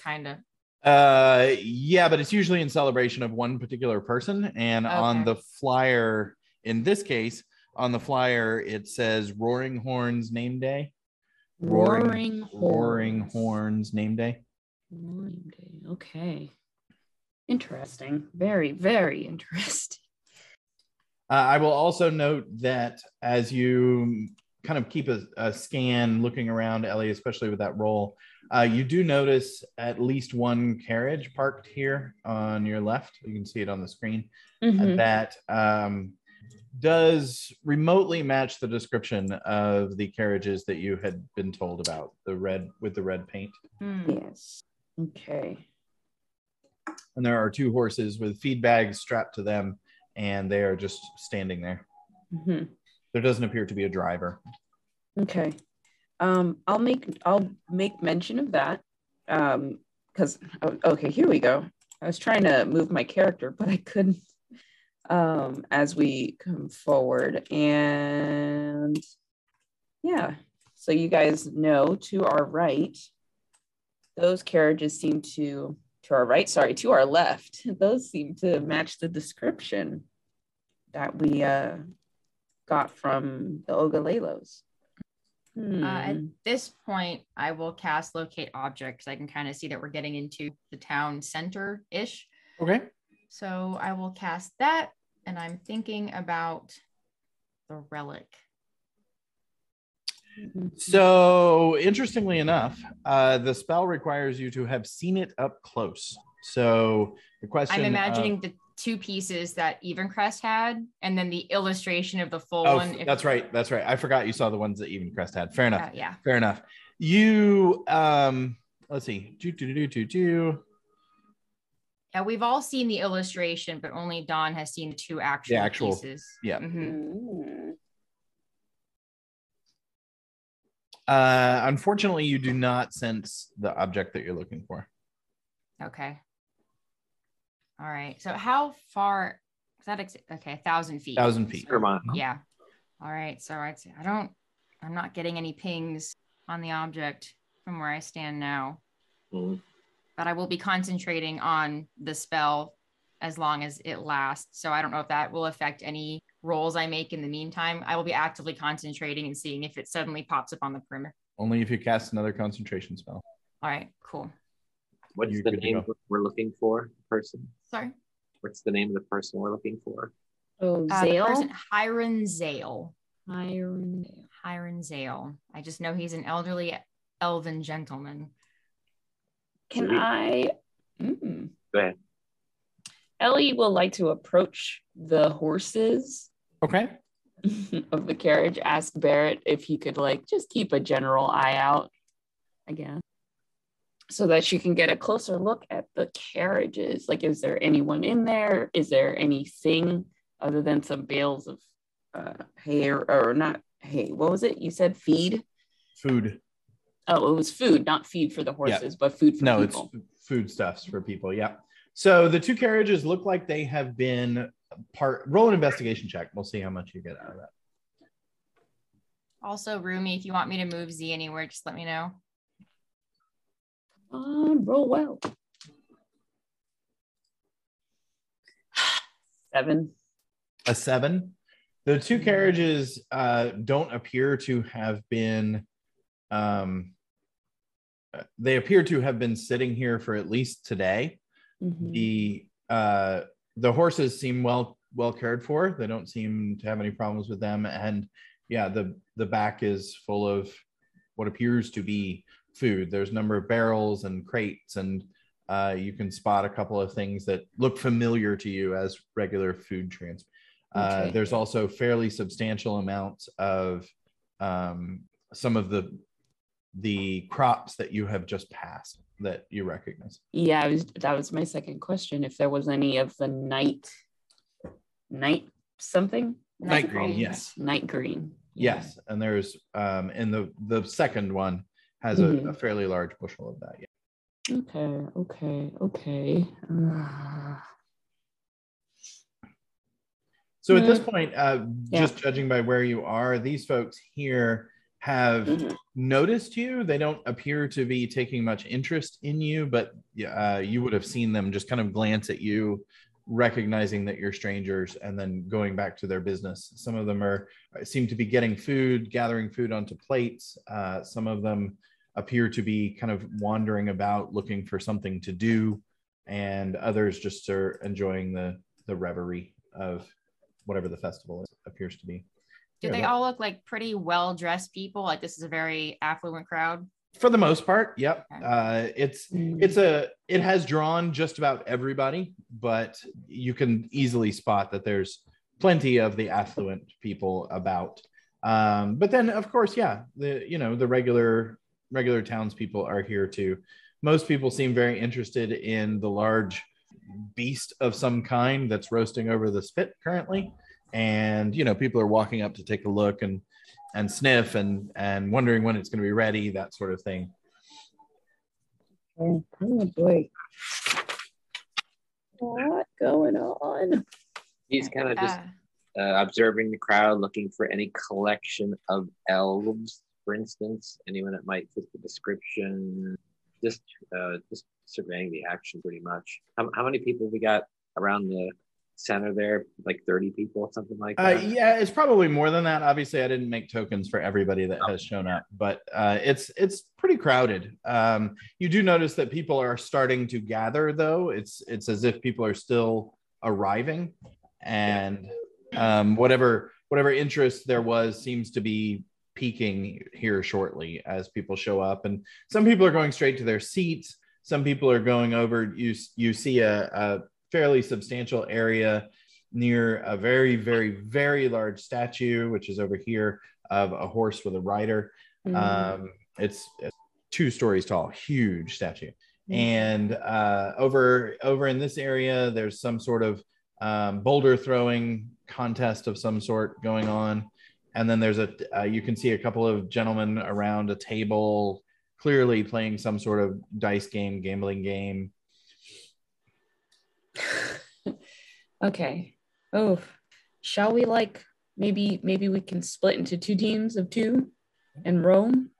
D: Kind of.
A: uh yeah but it's usually in celebration of one particular person and on the flyer in this case on the flyer it says roaring horns name day
E: Roaring,
A: roaring, roaring
E: horns.
A: horns name day
E: Roaring day. Okay. Interesting. Very, very interesting.
A: Uh, I will also note that as you kind of keep a, a scan looking around, Ellie, especially with that roll, uh, you do notice at least one carriage parked here on your left. You can see it on the screen.
E: Mhm.
A: That um, does remotely match the description of the carriages that you had been told about the red with the red paint.
D: Hmm.
E: Yes. Okay.
A: And there are two horses with feed bags strapped to them, and they are just standing there.
E: Mhm.
A: There doesn't appear to be a driver.
E: Okay. Um, I'll make I'll make mention of that. Um, because okay, here we go. I was trying to move my character, but I couldn't. Um, as we come forward, and yeah, so you guys know to our right, those carriages seem to to our right. Sorry, to our left. [laughs] Those seem to match the description that we uh got from the Ogalelos.
D: Uh, at
E: Hmm.
D: this point, I will cast locate object because I can kind of see that we're getting into the town center ish.
A: Okay.
D: So I will cast that, and I'm thinking about the relic.
A: So, interestingly enough, uh, the spell requires you to have seen it up close. So, the question
D: I'm
A: of-
D: imagining the two pieces that Evencrest had, and then the illustration of the full
A: oh,
D: one.
A: that's right. That's right. I forgot you saw the ones that Evencrest had. Fair enough.
D: Uh, yeah.
A: Fair enough. You, um, let's see. Do, do, do, do, do.
D: Yeah, we've all seen the illustration, but only Don has seen the two actual,
A: actual-
D: pieces.
A: yeah.
D: Mhm.
E: Mm.
A: Uh, unfortunately, you do not sense the object that you're looking for.
D: Okay. All right. So how far is that? Ex- okay, a thousand feet.
A: Thousand feet.
C: Come on.
D: Yeah. All right. So I'd say I don't. I'm not getting any pings on the object from where I stand now,
C: Mm.
D: But I will be concentrating on the spell as long as it lasts. So I don't know if that will affect any rolls I make in the meantime. I will be actively concentrating and seeing if it suddenly pops up on the perimeter.
A: Only if you cast another concentration spell.
D: All right. Cool.
C: What's
A: You're
C: the name we're looking for? Person.
D: Sorry.
C: What's the name of the person we're looking for?
E: Oh,
D: Uh, the
E: Zale.
D: person Hiron Zale.
E: Iron.
D: Hiron Zale. I just know he's an elderly elven gentleman.
E: Can
C: Sweet.
E: I? Mm.
C: Go ahead.
E: Ellie will like to approach the horses
A: Okay. [laughs]
E: of the carriage. Ask Barrett if he could like just keep a general eye out again, so that she can get a closer look at the carriages. Like, is there anyone in there? Is there anything other than some bales of uh, hay or, or not hay? What was it? You said feed.
A: Food.
E: Oh, it was food, not feed for the horses, but food for
A: No,
E: people.
A: it's food stuffs for people. Yeah. So the two carriages look like they have been part. Roll an investigation check. We'll see how much you get out of that.
D: Also, Rumi, if you want me to move Z anywhere, just let me know.
E: Um, roll well. Seven.
A: a seven. The two carriages uh, don't appear to have been. Um, they appear to have been sitting here for at least today.
E: Mhm.
A: The uh, the horses seem well well cared for. They don't seem to have any problems with them, and yeah, the the back is full of what appears to be food. There's a number of barrels and crates, and uh, you can spot a couple of things that look familiar to you as regular food trans. Uh,
E: Okay.
A: there's also fairly substantial amounts of um, some of the the crops that you have just passed that you recognize.
E: Yeah, was, that was my second question. If there was any of the night, night something,
A: Night green,
D: greens.
A: yes.
E: night green.
A: Yes, and there's um, and the the second one has a,
E: Mhm.
A: a fairly large bushel of that. Yeah.
E: Okay, okay, okay. Uh,
A: So at this point, uh,
E: Yeah.
A: just judging by where you are, these folks here have
E: Mhm.
A: noticed you. They don't appear to be taking much interest in you, but uh, you would have seen them just kind of glance at you, recognizing that you're strangers, and then going back to their business. Some of them are seem to be getting food, gathering food onto plates. Uh, some of them appear to be kind of wandering about, looking for something to do, and others just are enjoying the the reverie of whatever the festival is, appears to be.
D: Do
A: Yeah,
D: they
A: but-
D: all look like pretty well dressed people? Like this is a very affluent crowd.
A: for the most part yep
D: Okay.
A: uh it's
E: mm,
A: it's a it has drawn just about everybody but you can easily spot that there's plenty of the affluent people about um but then of course yeah the you know the regular regular townspeople are here too most people seem very interested in the large beast of some kind that's roasting over the spit currently and you know people are walking up to take a look and and sniff and and wondering when it's going to be ready that sort of thing
E: oh boy. What going on?
C: He's kind of just
D: Uh,
C: uh, observing the crowd, looking for any collection of elves, for instance, anyone that might fit the description. Just, uh, just surveying the action, pretty much. How, how many people we got around the center there? Like thirty people, something like
A: Uh,
C: that.
A: yeah, it's probably more than that. Obviously, I didn't make tokens for everybody that has shown up, but uh, it's it's pretty crowded. Um, you do notice that people are starting to gather, though. It's it's as if people are still arriving, and um, whatever whatever interest there was seems to be peaking here shortly as people show up, and some people are going straight to their seats. Some people are going over. You you see a, a fairly substantial area near a very, very, very large statue, which is over here of a horse with a rider.
E: Mm,
A: Um, it's, it's two stories tall, huge statue.
E: Mm.
A: And uh, over over in this area, there's some sort of um, boulder throwing contest of some sort going on. And then there's a uh, you can see a couple of gentlemen around a table, clearly playing some sort of dice game, gambling game. [laughs]
E: okay. Oh, shall we like maybe maybe we can split into two teams of two and roam?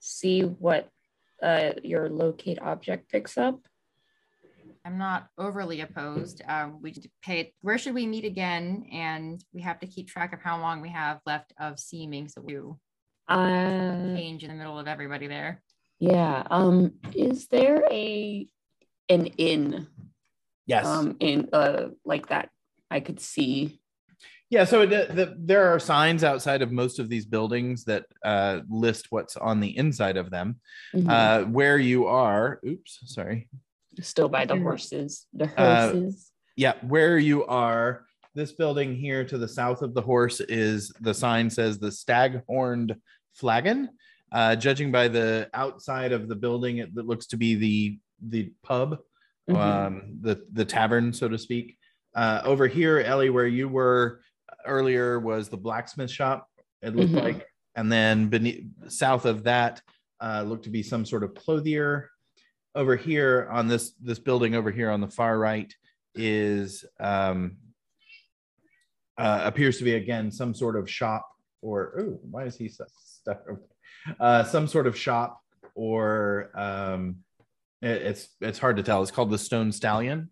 E: See what uh your locate object picks up.
D: I'm not overly opposed. Um, we pay. Where should we meet again? And we have to keep track of how long we have left of seeming. So we
E: Uh
D: change in the middle of everybody there.
E: yeah. Um is there a an inn
A: Yes.
E: um in uh like that I could see
A: Yeah, so it, the, there are signs outside of most of these buildings that uh, list what's on the inside of them.
E: Mhm.
A: Uh, where you are, oops, sorry.
E: Still by the horses. The
A: Uh,
E: horses.
A: Yeah, where you are, this building here to the south of the horse is the sign says the stag horned flagon. Uh, judging by the outside of the building, it, it looks to be the the pub,
E: Mhm.
A: um, the the tavern, so to speak. Uh, over here, Ellie, where you were earlier, was the blacksmith shop. It looked
E: Mhm.
A: like, and then beneath, south of that, uh, looked to be some sort of clothier. Over here on this this building over here on the far right is um, uh, appears to be again some sort of shop or oh, why is he stu- stuck? Uh, some sort of shop or um, it's it's hard to tell. It's called the Stone Stallion.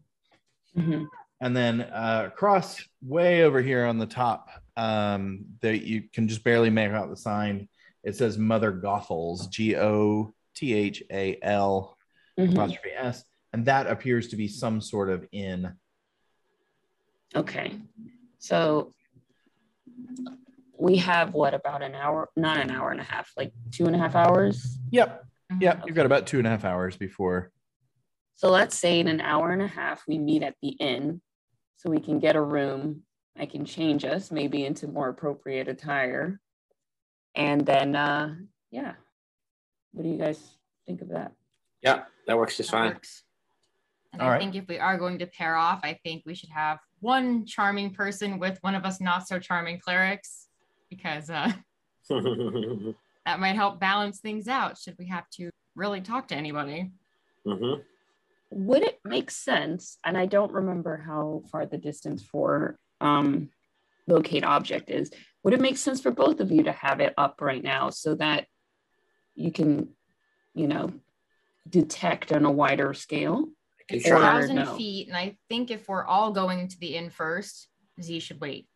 E: Mhm.
A: And then uh, across way over here on the top, um, that you can just barely make out the sign. It says Mother Gothal's, G O T H A L
E: Mhm.
A: apostrophe S, and that appears to be some sort of inn.
E: Okay. So we have what about an hour? Not an hour and a half, like two and a half hours.
A: Yep,
D: Mhm.
A: yep. You've got about two and a half hours before.
E: So let's say in an hour and a half, we meet at the inn so we can get a room. I can change us maybe into more appropriate attire. And then, uh, yeah. What do you guys think of that?
C: Yeah, that works just
D: That
C: fine.
D: works. And
A: All
D: I
A: right.
D: think if we are going to pair off, I think we should have one charming person with one of us not so charming clerics, because uh, [laughs] that might help balance things out. Should we have to really talk to anybody?
E: Would it make sense? And I don't remember how far the distance for um, locate object is. Would it make sense for both of you to have it up right now so that you can, you know, detect on a wider scale?
D: It's
E: Or
D: a thousand
E: no?
D: feet, and I think if we're all going to the inn first, Z should wait,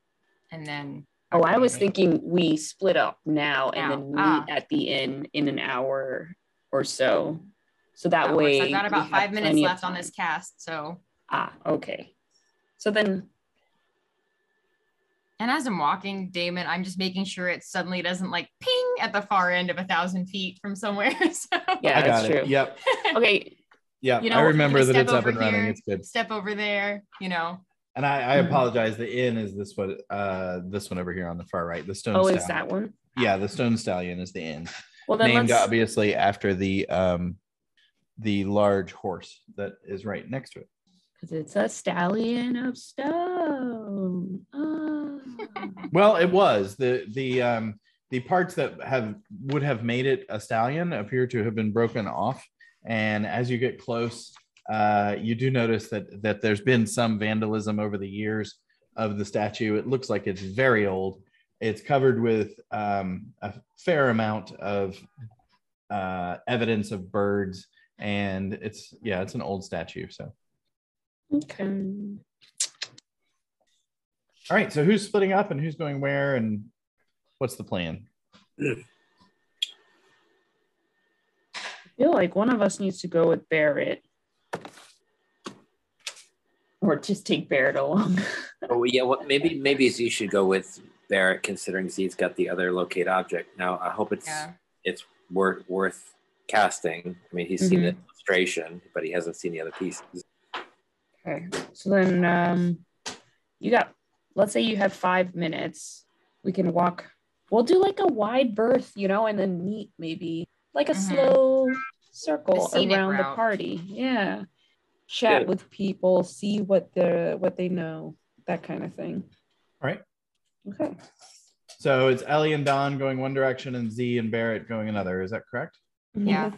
D: and then.
E: Oh, I was thinking we split up now and then meet
D: ah.
E: at the inn in an hour or so. So that,
D: That
E: way
D: works. I've got about five minutes left on this cast, so.
E: Ah, okay. So then,
D: And as I'm walking, Damon, I'm just making sure it suddenly doesn't like ping at the far end of a thousand feet from somewhere. [laughs] so
E: yeah,
A: I got
E: that's
A: it.
E: true.
A: Yep,
E: Okay, [laughs]
A: Yeah,
D: You know,
A: I remember that it's up
D: over
A: and running.
D: here.
A: It's good.
D: step over there, you know.
A: And I, I
E: Mhm.
A: apologize. The inn is this one. Uh, this one over here on the far right. The Stone.
E: oh,
A: Stallion.
E: is that one?
A: Yeah, the Stone Stallion is the inn.
E: Well, then
A: named
E: let's,
A: obviously after the um the large horse that is right next to it.
E: because it's a stallion of stone. Ah. [laughs]
A: Well, it was the the um the parts that have would have made it a stallion appear to have been broken off, and as you get close, uh, you do notice that that there's been some vandalism over the years of the statue. It looks like it's very old. It's covered with um, a fair amount of uh, evidence of birds, and it's yeah, it's an old statue. So,
E: okay.
A: all right. So, who's splitting up and who's going where, and what's the plan?
E: I feel like one of us needs to go with Barrett. Or just take Barrett along. [laughs]
C: Oh yeah, well maybe maybe Z should go with Barrett, considering Z's got the other locate object. Now I hope it's
D: Yeah.
C: it's worth worth casting. I mean, he's seen the illustration, but he hasn't seen the other pieces.
E: Okay. So then um you got let's say you have five minutes. We can walk. We'll do like a wide berth, you know, and then meet maybe like a
D: Mhm.
E: slow circle
D: The scenic
E: around the party. Yeah. Chat
C: Yeah.
E: with people, see what the what they know, that kind of thing.
A: All right.
E: Okay.
A: So it's Ellie and Don going one direction, and Z and Barrett going another. Is that correct?
D: Yeah.
E: Mhm.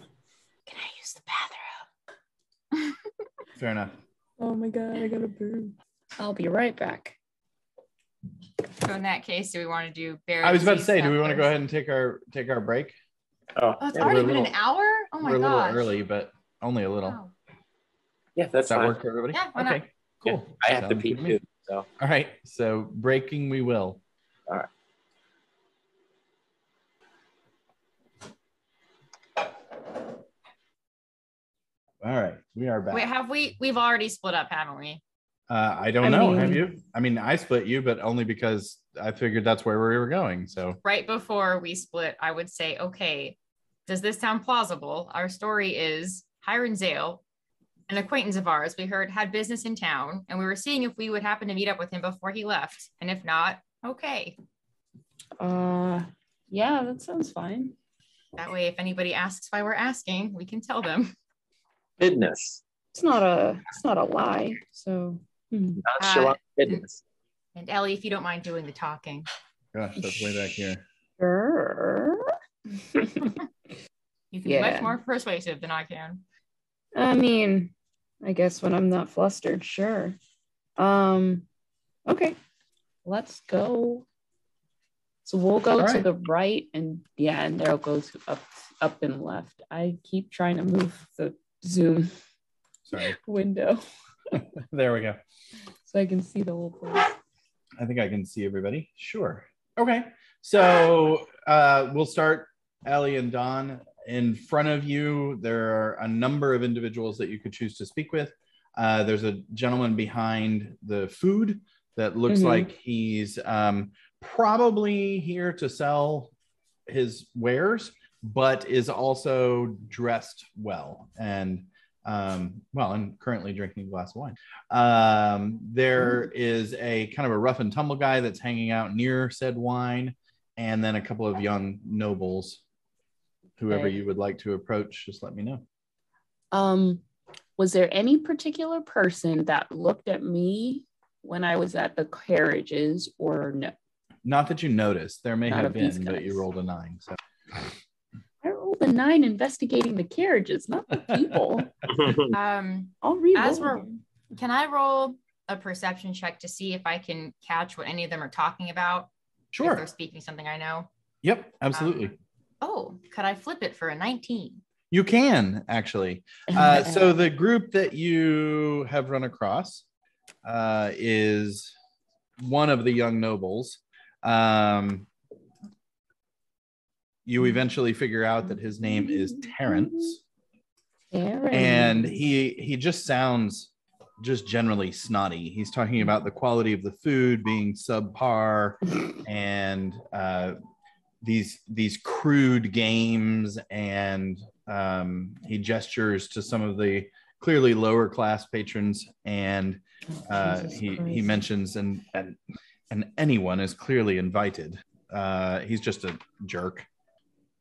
D: Can I use the bathroom? [laughs]
A: Fair enough.
E: Oh my god, I gotta boo. I'll be right back.
D: So in that case, do we want to do Barrett?
A: I was about to say, do we want to go ahead and take our take our break?
C: Oh,
D: Oh, it's
A: Yeah,
D: already
A: we're a
D: been an hour. Oh my
A: We're a little
D: gosh.
A: early, but only a little.
D: Wow.
C: Yeah, that's
A: Does that
C: fine.
A: work for everybody?
D: Yeah, why not?
A: okay, cool.
C: I have to
A: Sounds
C: pee
A: good me.
C: too. So
A: All right, so breaking we will.
C: All right.
A: All right, we are back.
D: Wait, have we? We've already split up, haven't we?
A: Uh, I don't
E: I
A: know.
E: mean-
A: Have you? I mean, I split you, but only because I figured that's where we were going. So
D: Right before we split, I would say, okay, does this sound plausible? Our story is Hiram Zale, an acquaintance of ours we heard had business in town, and we were seeing if we would happen to meet up with him before he left. And if not, okay.
E: Uh, yeah, that sounds fine.
D: That way, if anybody asks why we're asking, we can tell them.
C: Business.
E: It's not a it's not a lie. So hmm.
C: Nonchalant business.
D: And Ellie, if you don't mind doing the talking,
A: gosh, that's way back here.
E: sure. [laughs]
D: you can be much more persuasive than I can.
E: I mean, I guess when I'm not flustered, sure. Um, okay, let's go. So we'll go
A: All
E: to
A: right.
E: the right, and yeah, and there'll go to up, up and left. I keep trying to move the Zoom
A: Sorry. [laughs]
E: window [laughs]
A: There we go.
E: so I can see the whole place.
A: I think I can see everybody. Sure. Okay. So uh, we'll start Ellie and Don. In front of you, there are a number of individuals that you could choose to speak with. Uh, there's a gentleman behind the food that looks
E: Mhm.
A: like he's um, probably here to sell his wares, but is also dressed well and um, well, and currently drinking a glass of wine. Um, there is a kind of a rough and tumble guy that's hanging out near said wine, and then a couple of young nobles. Whoever
E: Okay.
A: you would like to approach, just let me know.
E: Um, was there any particular person that looked at me when I was at the carriages, or no?
A: Not that you noticed, there may
E: Not
A: have been, but you rolled a nine. So
E: I rolled a nine investigating the carriages, not the people. [laughs]
D: Um,
E: I'll read.
D: As we're- can I roll a perception check to see if I can catch what any of them are talking about? If
A: sure.
D: they're speaking something I know.
A: Yep, absolutely.
D: Um, oh, could I flip it for a 19?
A: you can actually. [laughs] Uh, so the group that you have run across uh, is one of the young nobles. Um, you eventually figure out that his name is Terrence, and he he just sounds just generally snotty. He's talking about the quality of the food being subpar, [laughs] and uh, these these crude games, and um, he gestures to some of the clearly lower class patrons, and uh, he he mentions and and and anyone is clearly invited. Uh, he's just a jerk.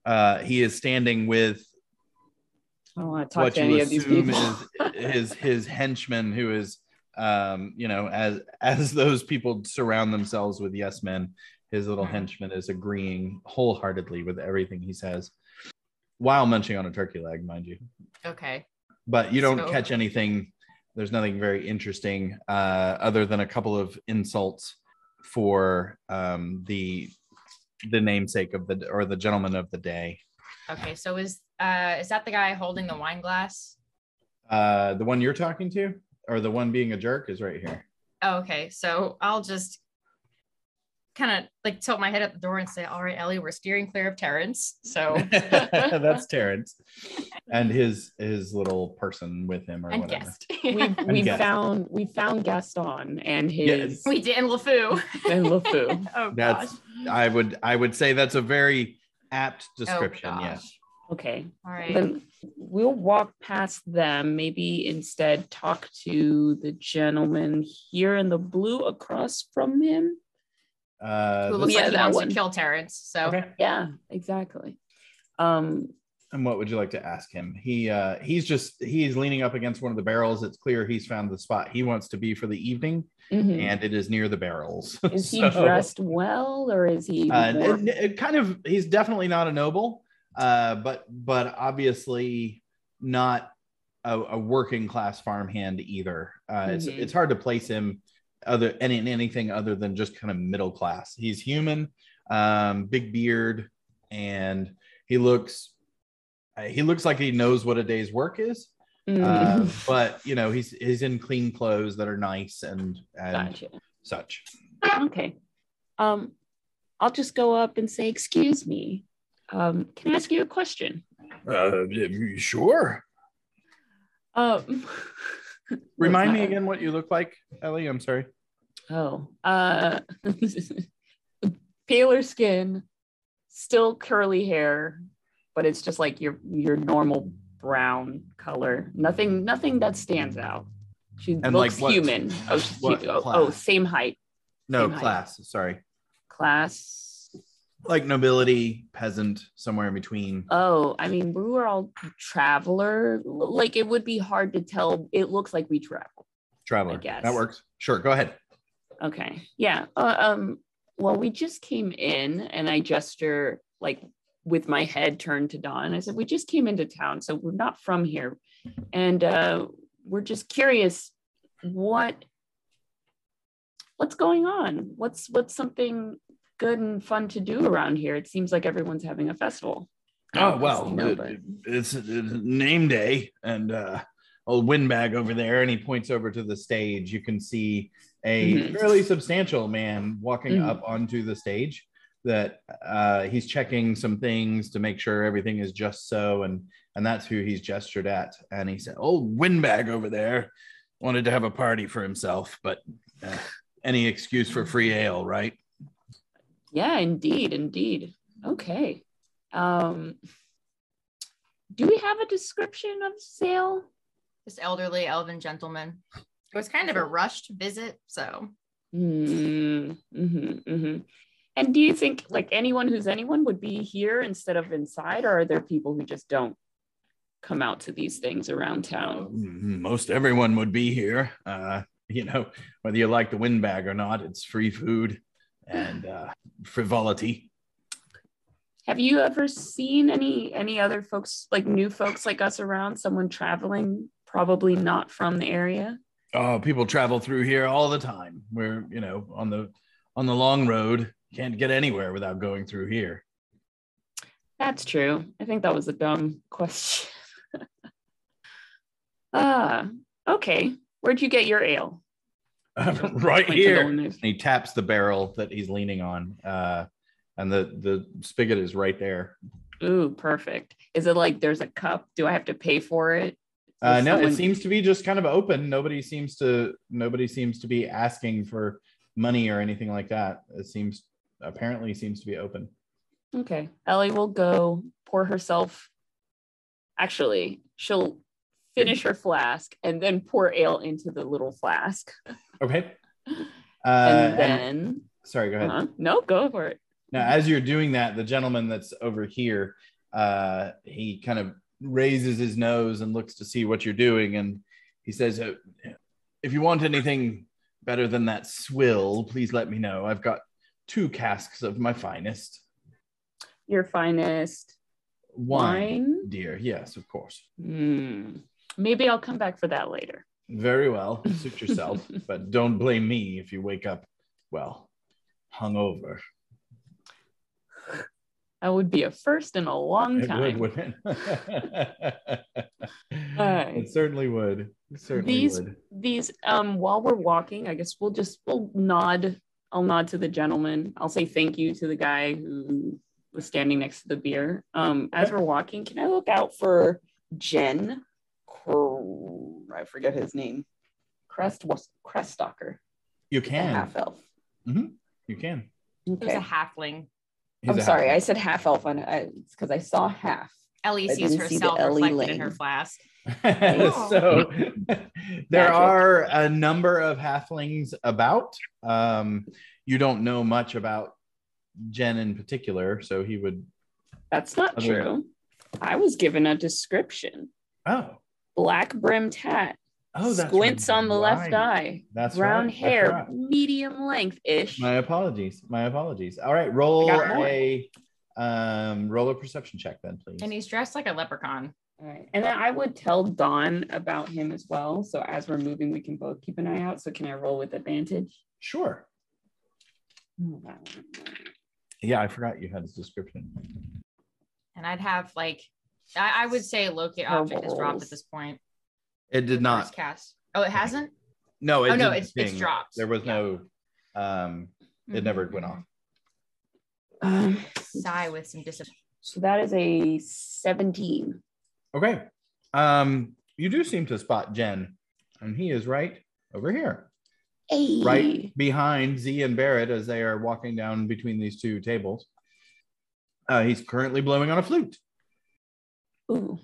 A: Uh, he is standing with
E: I don't want to talk
A: what
E: to
A: you
E: any of these people.
A: is his his henchman who is um you know as as those people surround themselves with yes men his little
D: Mhm.
A: henchman is agreeing wholeheartedly with everything he says while munching on a turkey leg mind you
D: Okay.
A: but you don't
D: So-
A: catch anything there's nothing very interesting uh other than a couple of insults for um the the namesake of the or the gentleman of the day
D: Okay. So is uh is that the guy holding the wine glass?
A: uh the one you're talking to or the one being a jerk is right here
D: Oh, okay. So I'll just kind of like tilt my head at the door and say, All right, Ellie, we're steering clear of Terrence. So [laughs]
A: That's Terrence [laughs] and his his little person with him or
D: and
A: whatever.
D: guest.
E: we we [laughs]
A: guess.
E: found we found Gaston and his
D: we did and LeFou.
E: and LeFou.
D: oh gosh.
A: That's I would I would say that's a very apt oh, description.
D: Oh,
A: yes.
E: Okay,
D: All right.
E: then we'll walk past them. Maybe instead talk to the gentleman here in the blue across from him.
A: Uh,
D: Who looks
E: Yeah,
D: like he wants
E: one.
D: to kill Terrence. So
A: okay.
E: Yeah, exactly. Um,
A: And what would you like to ask him? He uh he's just he's leaning up against one of the barrels. It's clear he's found the spot he wants to be for the evening,
E: mhm.
A: and it is near the barrels. [laughs]
E: Is he dressed well or is he?
A: Uh,
E: more-
A: it- it kind of he's definitely not a noble, uh, but but obviously not a, a working class farmhand either. Uh, it's
E: Mhm.
A: it's hard to place him other any anything other than just kind of middle class. He's human, um, big beard, and he looks uh, he looks like he knows what a day's work is.
E: Mm,
A: Uh, [laughs] but you know he's he's in clean clothes that are nice and and
E: gotcha.
A: such.
E: Okay. Um, I'll just go up and say, "Excuse me. Um, can I ask you a question?"
A: Uh, sure.
E: Um, [laughs]
A: Remind me again what you look like, Ellie. I'm sorry.
E: Oh, uh, [laughs] paler skin, still curly hair, but it's just like your your normal brown color. Nothing, nothing that stands out. She
A: And, like,
E: looks
A: what-
E: human. Oh, she's
A: what
E: hu- oh, oh, same height,
A: No
E: Same height.
A: class. Sorry.
E: class.
A: Like nobility, peasant, somewhere in between.
E: Oh, I mean, we were all traveler. Like it would be hard to tell. It looks like we travel.
A: Traveler.
E: guess.
A: That works. Sure. Go ahead.
E: Okay. Yeah. Uh, um. Well, we just came in, and I gesture like with my head turned to Don. I said, "We just came into town, so we're not from here, and uh, we're just curious what what's going on. What's what's something good and fun to do around here? It seems like everyone's having a festival.
A: Oh well, it-
E: but-
A: it's, it's name day, and uh, old windbag over there, and he points over to the stage. You can see a
E: Mhm.
A: fairly substantial man walking
E: Mhm.
A: up onto the stage. That uh, he's checking some things to make sure everything is just so, and and that's who he's gestured at. And he said, "Old windbag over there wanted to have a party for himself, but uh, any excuse for free ale, right?"
E: Yeah, indeed, indeed. Okay. Um do we have a description of Zale?
D: This elderly elven gentleman. It was kind of a rushed visit, so
E: Mm, mhm, mhm. And do you think like anyone who's anyone would be here instead of inside, or are there people who just don't come out to these things around town?
A: Mm, most everyone would be here. Uh, you know, whether you like the windbag or not, it's free food and uh, frivolity.
E: Have you ever seen any any other folks like new folks like us around? Someone traveling, probably not from the area.
A: Oh, people travel through here all the time. We're, you know, on the on the long road. Can't get anywhere without going through here.
E: That's true. I think that was a dumb question. [laughs] Ah, okay. Where'd you get your ale? [laughs]
A: right
E: Point
A: here. And he taps the barrel that he's leaning on. Uh, and the the spigot is right there.
E: Ooh, perfect. Is it like there's a cup? Do I have to pay for it?
A: Uh,
E: Is
A: no, it seems to be just kind of open. Nobody seems to nobody seems to be asking for money or anything like that. It seems apparently seems to be open.
E: Okay. Ellie will go pour herself. Actually, she'll finish her flask and then pour ale into the little flask. [laughs]
A: Okay. [laughs] Uh,
E: and
A: and-
E: then,
A: sorry, go ahead.
E: uh, no, go for it.
A: Now, as you're doing that, the gentleman that's over here, uh, he kind of raises his nose and looks to see what you're doing, and he says, uh, "If you want anything better than that swill, please let me know. I've got two casks of my finest
E: Your finest
A: wine,
E: wine.
A: dear. Yes, of course.
E: Hmm. Maybe I'll come back for that later.
A: Very well. Suit yourself, [laughs] but don't blame me if you wake up, well, hungover.
E: That would be a first in a long
A: It
E: time.
A: would, wouldn't it? [laughs] It certainly would. It certainly
E: These
A: would.
E: these um while we're walking, I guess we'll just we'll nod. I'll nod to the gentleman. I'll say thank you to the guy who was standing next to the beer. Um, as we're walking, can I look out for Jen? I forget his name. Crest was Creststalker,
A: You can.
E: half elf.
A: You can.
D: it was
E: Okay.
D: a halfling.
A: He's
E: I'm
A: a
E: sorry, I said half elf on it because I saw half.
D: Ellie
E: I
D: sees
E: didn't see the
D: herself
E: Ellie
D: reflected in her flask. [laughs]
A: so [laughs] there
E: Magic.
A: are a number of halflings about. Um, you don't know much about Jen in particular, so he would.
E: That's not
A: Other-
E: true. I was given a description.
A: Oh,
E: Black brimmed hat,
A: oh, that's
E: squints on the left
A: right.
E: eye,
A: That's
E: brown
A: right. That's
E: hair,
A: right.
E: medium length ish.
A: My apologies. My apologies. All right, roll
E: I got more.
A: a um, roll a perception check then, please.
D: And he's dressed like a leprechaun.
E: All right. And then I would tell Don about him as well. So as we're moving, we can both keep an eye out. So can I roll with advantage?
A: Sure.
E: Oh, that one.
A: Yeah, I forgot you had his description.
D: And I'd have like I, I would say locate object is dropped at this point.
A: It did not.
D: First cast. Oh, it hasn't?
A: No, it
D: Oh, no,
A: didn't
D: it's- it's
A: ping.
D: dropped.
A: There was
D: Yeah.
A: no. Um, it never went off.
E: Um,
D: Sigh with some disappointment.
E: so that is a 17.
A: Okay. Um, you do seem to spot Jen. and he is right over here,
E: Hey.
A: right behind Z and Barrett as they are walking down between these two tables. Uh, he's currently blowing on a flute,
E: Ooh.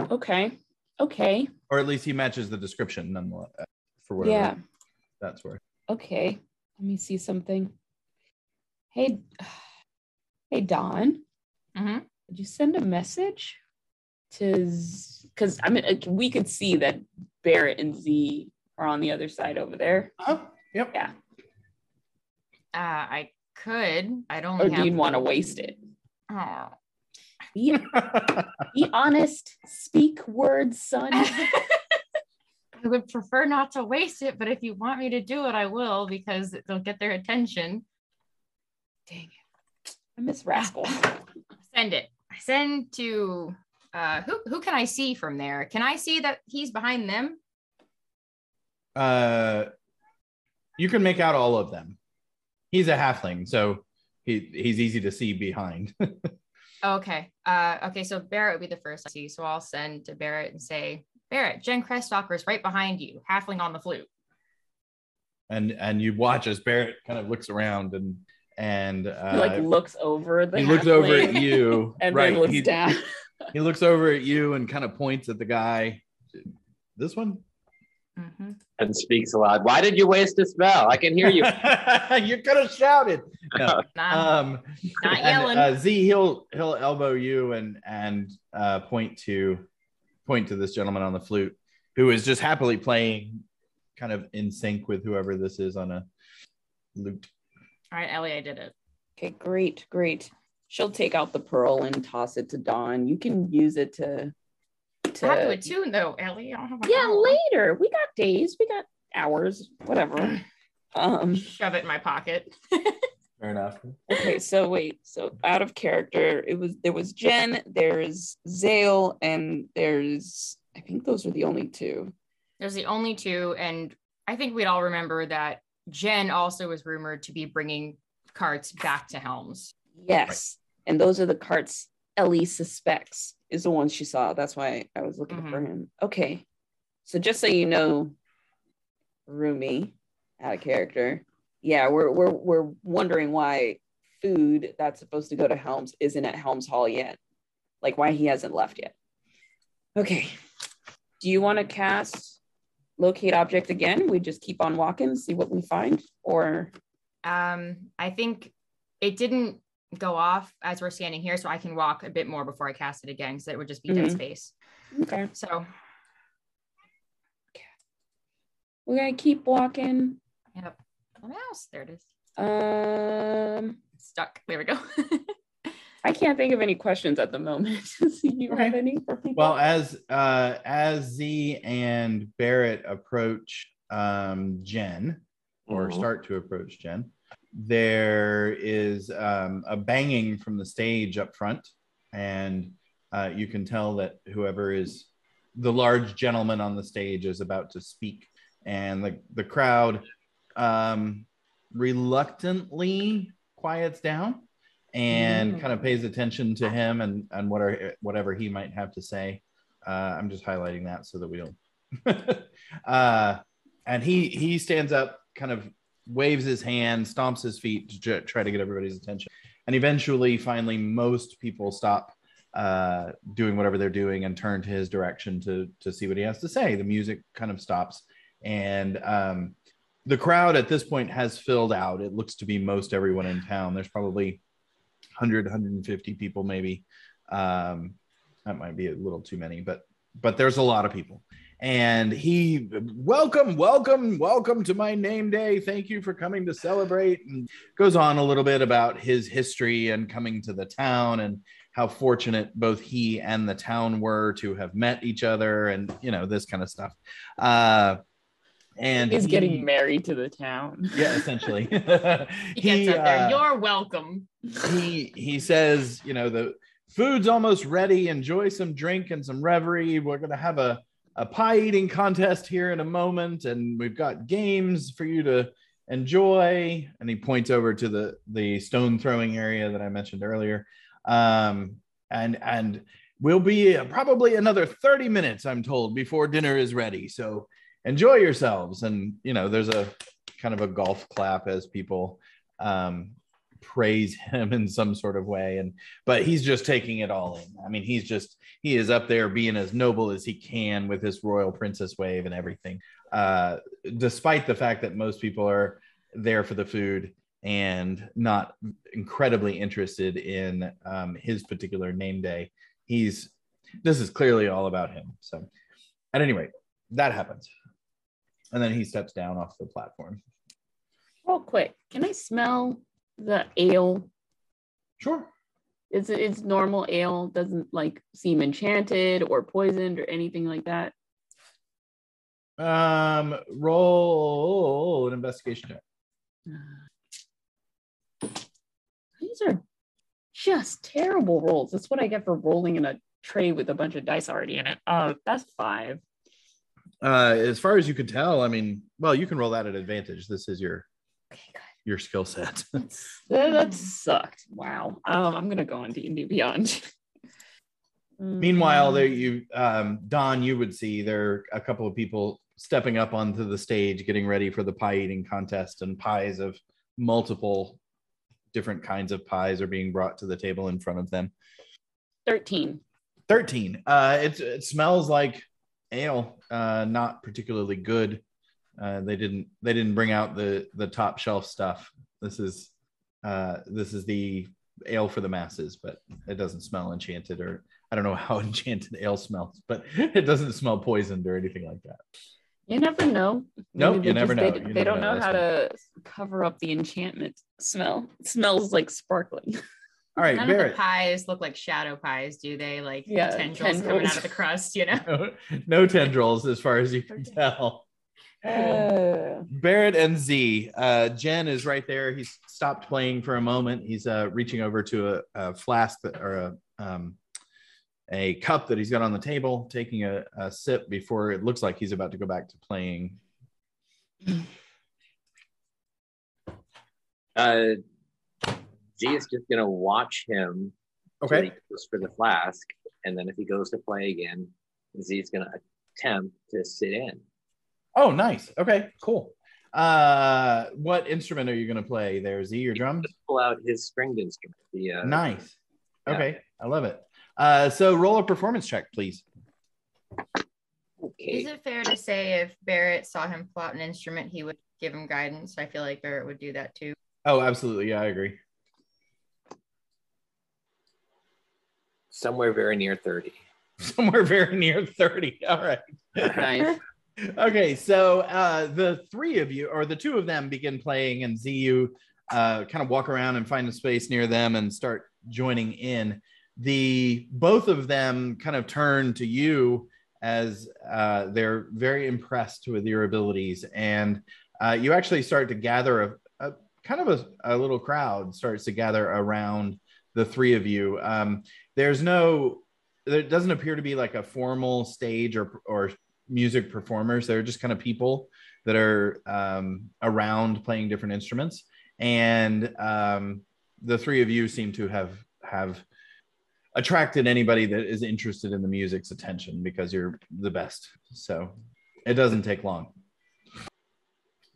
E: Okay. Okay.
A: or at least he matches the description nonetheless. uh, For whatever
E: Yeah.
A: that's worth.
E: Okay. Let me see something. Hey, [sighs] hey, Don.
D: Mhm.
E: Did you send a message to? Because I mean, we could see that Barrett and Z are on the other side over there.
A: Oh, yep.
E: Yeah.
D: Uh, I could. I don't.
E: Or do you want to waste it?
D: Oh.
E: Be, be honest. Speak words, son. [laughs]
D: I would prefer not to waste it, but if you want me to do it, I will because it'll get their attention.
E: Dang it. I miss Rascal.
D: Send it. I send to uh who who can I see from there? Can I see that he's behind them?
A: uh, you can make out all of them. He's a halfling, so he he's easy to see behind. [laughs]
D: Okay. Uh okay, so Barrett would be the first I see. So I'll send to Barrett and say, Barrett, Jen Crestalker is right behind you, halfling on the flute.
A: and and you watch as Barrett kind of looks around and and uh,
E: he like looks over the
A: he looks over at
E: halfling
A: you, [laughs]
E: and
A: right?
E: then looks
A: he,
E: down. [laughs]
A: he looks over at you and kind of points at the guy. This one.
D: Mhm.
C: and speaks aloud. Why did you waste a spell? I can hear you. [laughs]
A: you could have shouted. No. [laughs]
D: Not,
A: Um,
D: not
A: and,
D: yelling.
A: uh, Z, he'll he'll elbow you and and uh, point to point to this gentleman on the flute who is just happily playing, kind of in sync with whoever this is on a lute.
D: All right, Ellie, I did it.
E: Okay, great, great. She'll take out the pearl and toss it to Don. You can use it to. To
D: I have to attune though, Ellie. I don't have my
E: yeah,
D: phone.
E: later. We got days. We got hours. Whatever. [clears throat] Um.
D: Shove it in my pocket. [laughs]
A: Fair enough.
E: Okay, so wait. So out of character, it was there was Jen, there's Zale, and there's I think those are the only two.
D: There's the only two, and I think we'd all remember that Jen also was rumored to be bringing carts back to Helms.
E: Yes, and those are the carts Ellie suspects is the one she saw. That's why I was looking for him. Okay, so just so you know, Rumi, out of character. Yeah, we're we're we're wondering why food that's supposed to go to Helms isn't at Helms Hall yet. Like why he hasn't left yet. Okay. Do you want to cast locate object again? We just keep on walking, see what we find, or
D: Um, I think it didn't go off as we're standing here, so I can walk a bit more before I cast it again, because it would just be dead
E: Mhm.
D: space.
E: okay.
D: So okay.
E: We're gonna keep walking.
D: Yep. The mouse. There it is.
E: Um,
D: Stuck. There we go. [laughs]
E: I can't think of any questions at the moment. [laughs] Do you have any for people?
A: Well, as uh, as Z and Barrett approach um, Jen, or
C: Mhm.
A: start to approach Jen, there is um, a banging from the stage up front, and uh, you can tell that whoever is the large gentleman on the stage is about to speak, and the the crowd um, reluctantly quiets down and
E: Mm.
A: kind of pays attention to him and and what are whatever he might have to say. Uh, I'm just highlighting that so that we don't. [laughs] uh, and he he stands up, kind of waves his hand, stomps his feet to tr- try to get everybody's attention, and eventually, finally, most people stop uh, doing whatever they're doing and turn to his direction to to see what he has to say. The music kind of stops, and um, the crowd at this point has filled out. It looks to be most everyone in town. There's probably 100 150 people maybe um that might be a little too many but but there's a lot of people and he welcome welcome welcome to my name day thank you for coming to celebrate and goes on a little bit about his history and coming to the town and how fortunate both he and the town were to have met each other and you know this kind of stuff uh and
E: He's
A: he-
E: getting married to the town.
A: yeah essentially [laughs] [laughs]
D: he gets up there.
A: uh,
D: You're welcome.
A: he he says, you know, the food's almost ready. Enjoy some drink and some reverie. We're gonna have a a pie eating contest here in a moment, and we've got games for you to enjoy. And he points over to the the stone throwing area that I mentioned earlier. Um, and and we'll be probably another 30 minutes, I'm told, before dinner is ready. So enjoy yourselves. And you know, there's a kind of a golf clap as people um, praise him in some sort of way. And but he's just taking it all in. I mean, he's just he is up there being as noble as he can with his royal princess wave and everything. Uh, despite the fact that most people are there for the food and not incredibly interested in um, his particular name day. He's this is clearly all about him. So, at any rate, that happens, and then he steps down off the platform.
E: Real quick, can I smell the ale?
A: Sure.
E: It's it's normal ale. Doesn't like seem enchanted or poisoned or anything like that.
A: Um, roll an investigation check.
E: These are just terrible rolls. That's what I get for rolling in a tray with a bunch of dice already in it. Uh, that's five.
A: Uh, as far as you can tell, I mean, well, you can roll that at advantage. This is your
E: Okay, good.
A: Your skill set. [laughs]
E: That, that sucked. Wow. Um, I'm gonna go on D and D Beyond.
A: Meanwhile,
E: Mm.
A: there you, um, Don, you would see there are a couple of people stepping up onto the stage, getting ready for the pie eating contest, and pies of multiple different kinds of pies are being brought to the table in front of them.
E: thirteen.
A: 13. Uh, it, it smells like ale, uh, not particularly good. Uh, they didn't they didn't bring out the the top shelf stuff. This is uh, this is the ale for the masses, but it doesn't smell enchanted or I don't know how [laughs] enchanted ale smells, but it doesn't smell poisoned or anything like that.
E: You never know.
A: Nope, you never
E: just-
A: know.
E: They,
A: You
E: they
A: never
E: don't
A: know.
E: know, how to cover up the enchantment smell. It smells like sparkling. [laughs]
A: All right,
D: None of the pies look like shadow pies, do they? Like
E: Yeah,
D: tendrils, coming out of the crust, you know? [laughs]
A: No, no tendrils as far as you can tell.
E: Uh, [sighs]
A: Barrett and Z. Uh, Jen is right there. He's stopped playing for a moment. He's uh, reaching over to a, a flask that, or a um, a cup that he's got on the table, taking a, a sip before it looks like he's about to go back to playing.
C: Uh, Z is just gonna watch him till he
A: Okay.
C: goes for the flask, and then if he goes to play again, Z is gonna attempt to sit in.
A: Oh, nice. Okay, cool. Uh, what instrument are you going to play there? Z, your drums?
C: Just pull out his stringed instrument. The uh,
A: Nice.
C: yeah.
A: Okay, I love it. Uh, so roll a performance check, please.
C: okay.
D: Is it fair to say if Barrett saw him pull out an instrument, he would give him guidance? I feel like Barrett would do that too.
A: Oh, absolutely. Yeah, I agree.
C: somewhere very near thirty. [laughs]
A: Somewhere very near 30. All right.
E: nice.
A: Okay, so uh, the three of you, or the two of them, begin playing, and ZU uh, kind of walk around and find a space near them and start joining in. The both of them kind of turn to you as uh, they're very impressed with your abilities, and uh, you actually start to gather a, a kind of a, a little crowd starts to gather around the three of you. Um, there's no, there doesn't appear to be like a formal stage or or music performers. They're just kind of people that are um, around playing different instruments, and um, the three of you seem to have have attracted anybody that is interested in the music's attention because you're the best. So it doesn't take long.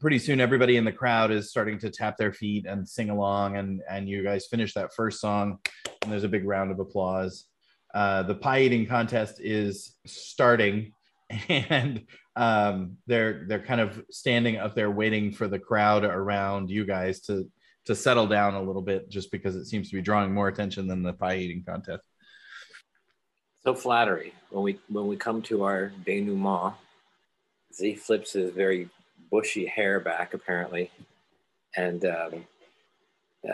A: Pretty soon, everybody in the crowd is starting to tap their feet and sing along, and and you guys finish that first song, and there's a big round of applause. Uh, the pie eating contest is starting, [laughs] and um, they're they're kind of standing up there waiting for the crowd around you guys to to settle down a little bit, just because it seems to be drawing more attention than the pie eating contest.
C: So flattery. When we when we come to our denouement, Z flips his very bushy hair back apparently, and um,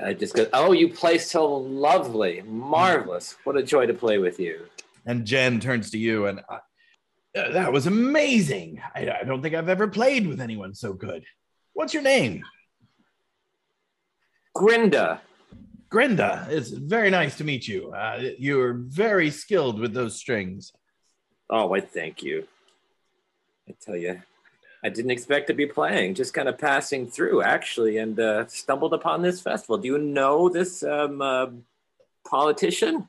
C: I just go, "Oh, you play so lovely, marvelous! What a joy to play with you."
A: And Jen turns to you and that was amazing. I, I don't think I've ever played with anyone so good. What's your name?
C: Grinda,
A: Grinda. It's very nice to meet you. Uh, you're very skilled with those strings.
C: oh, I thank you. I tell you, I didn't expect to be playing. Just kind of passing through, actually, and uh, stumbled upon this festival. Do you know this um, uh, politician?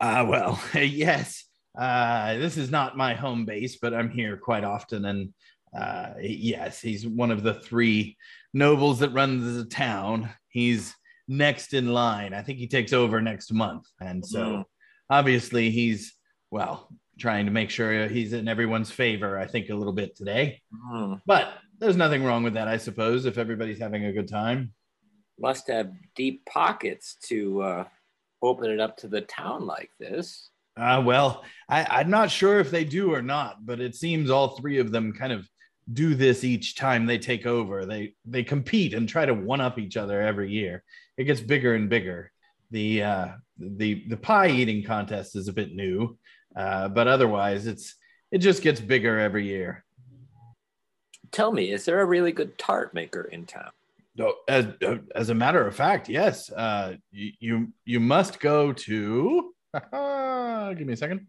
A: Uh, well, [laughs] yes. Uh, this is not my home base, but I'm here quite often, and Uh, yes, he's one of the three nobles that runs the town. He's next in line. I think he takes over next month, and so
C: Mhm.
A: obviously he's well trying to make sure he's in everyone's favor. I think a little bit today,
C: Hmm.
A: but there's nothing wrong with that, I suppose, if everybody's having a good time.
C: Must have deep pockets to uh, open it up to the town like this.
A: Uh, well, I, I'm not sure if they do or not, but it seems all three of them kind of do this each time they take over. They they compete and try to one up each other every year. It gets bigger and bigger. The uh, the the pie eating contest is a bit new, uh, but otherwise it's it just gets bigger every year.
C: Tell me, is there a really good tart maker in town?
A: No, As, as a matter of fact, yes. Uh, you you must go to. [laughs] give me a second.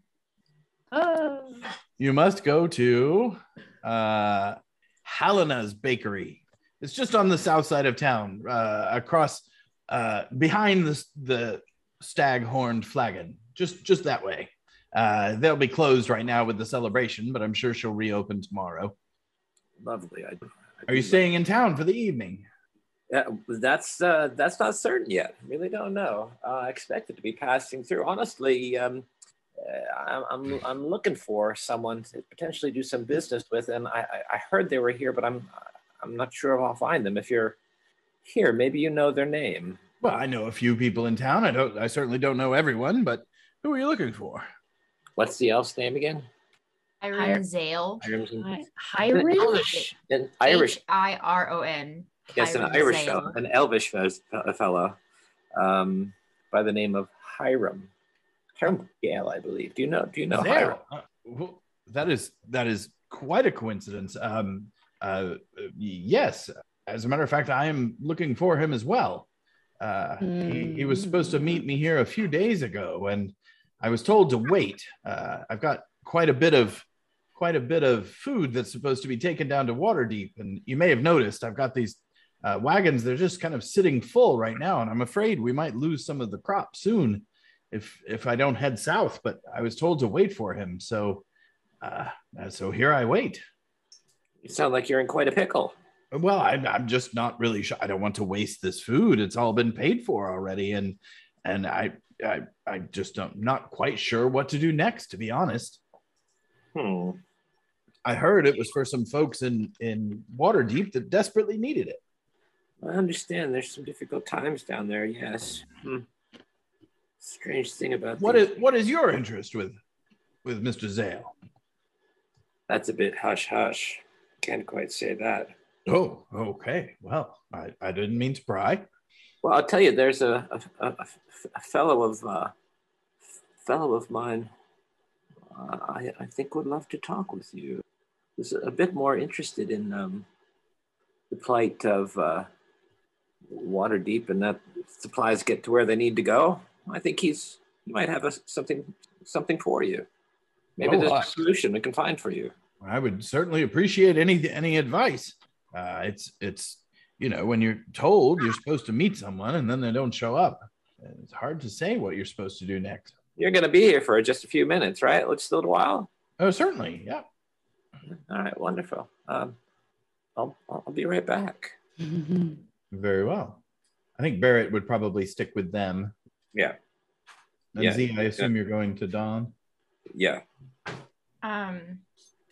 B: Oh.
A: you must go to uh, Helena's Bakery. It's just on the south side of town, uh, across uh, behind the the stag-horned flagon. Just just that way. Uh, they'll be closed right now with the celebration, but I'm sure she'll reopen tomorrow.
C: Lovely. I, I
A: Are you
C: do
A: staying in town for the evening?
C: Yeah, that's uh, that's not certain yet. Really don't know. Uh, I expect it to be passing through. Honestly, um, uh, I'm, I'm I'm looking for someone to potentially do some business with, and I, I I heard they were here, but I'm I'm not sure if I'll find them. If you're here, maybe you know their name.
A: Well, I know a few people in town. I don't. I certainly don't know everyone, but who are you looking for?
C: What's the elf's name again?
D: Hiram Zale.
C: Hiram's in-
E: Hiram?
C: Irish, Irish,
D: I R O N.
C: yes, an Irish fellow, an elvish fe- fellow, um, by the name of Hiram. Hiram Gale, I believe. Do you know? Do you know
A: There.
C: Hiram?
A: Uh, well, that is that is quite a coincidence. Um, uh, yes, as a matter of fact, I am looking for him as well. Uh, he, he was supposed to meet me here a few days ago, and I was told to wait. Uh, I've got quite a bit of quite a bit of food that's supposed to be taken down to Waterdeep, and you may have noticed I've got these uh, wagons. They're just kind of sitting full right now, and I'm afraid we might lose some of the crop soon if if I don't head south. But I was told to wait for him, so uh, so here I wait.
C: You sound like you're in quite a pickle.
A: Well, I'm, I'm just not really sure. I don't want to waste this food. It's all been paid for already, and and I I I just don't not quite sure what to do next. To be honest,
C: Hmm.
A: I heard it was for some folks in in Waterdeep that desperately needed it.
C: I understand there's some difficult times down there, yes. Hmm. Strange thing about
A: What is what is your interest with with Mister Zale?
C: that's a bit hush hush. Can't quite say that.
A: Oh, okay. Well, I, I didn't mean to pry.
C: Well, I'll tell you, there's a, a, a, a fellow of uh, fellow of mine. Uh, I, I think would love to talk with you. He's a bit more interested in um, the plight of uh, Waterdeep and that supplies get to where they need to go. I think he's he might have a, something something for you. Maybe
A: Oh,
C: there's
A: I-
C: a solution we can find for you.
A: I would certainly appreciate any any advice. Uh, it's it's you know when you're told you're supposed to meet someone and then they don't show up, it's hard to say what you're supposed to do next.
C: You're going to be here for just a few minutes, right? Just a little while.
A: Oh, certainly, yeah.
C: All right, wonderful. Um, I'll, I'll be right back. [laughs]
A: Very well. I think Barrett would probably stick with them.
C: Yeah.
A: And
C: Yeah.
A: Z, I assume you're going to Don.
C: Yeah.
D: Um,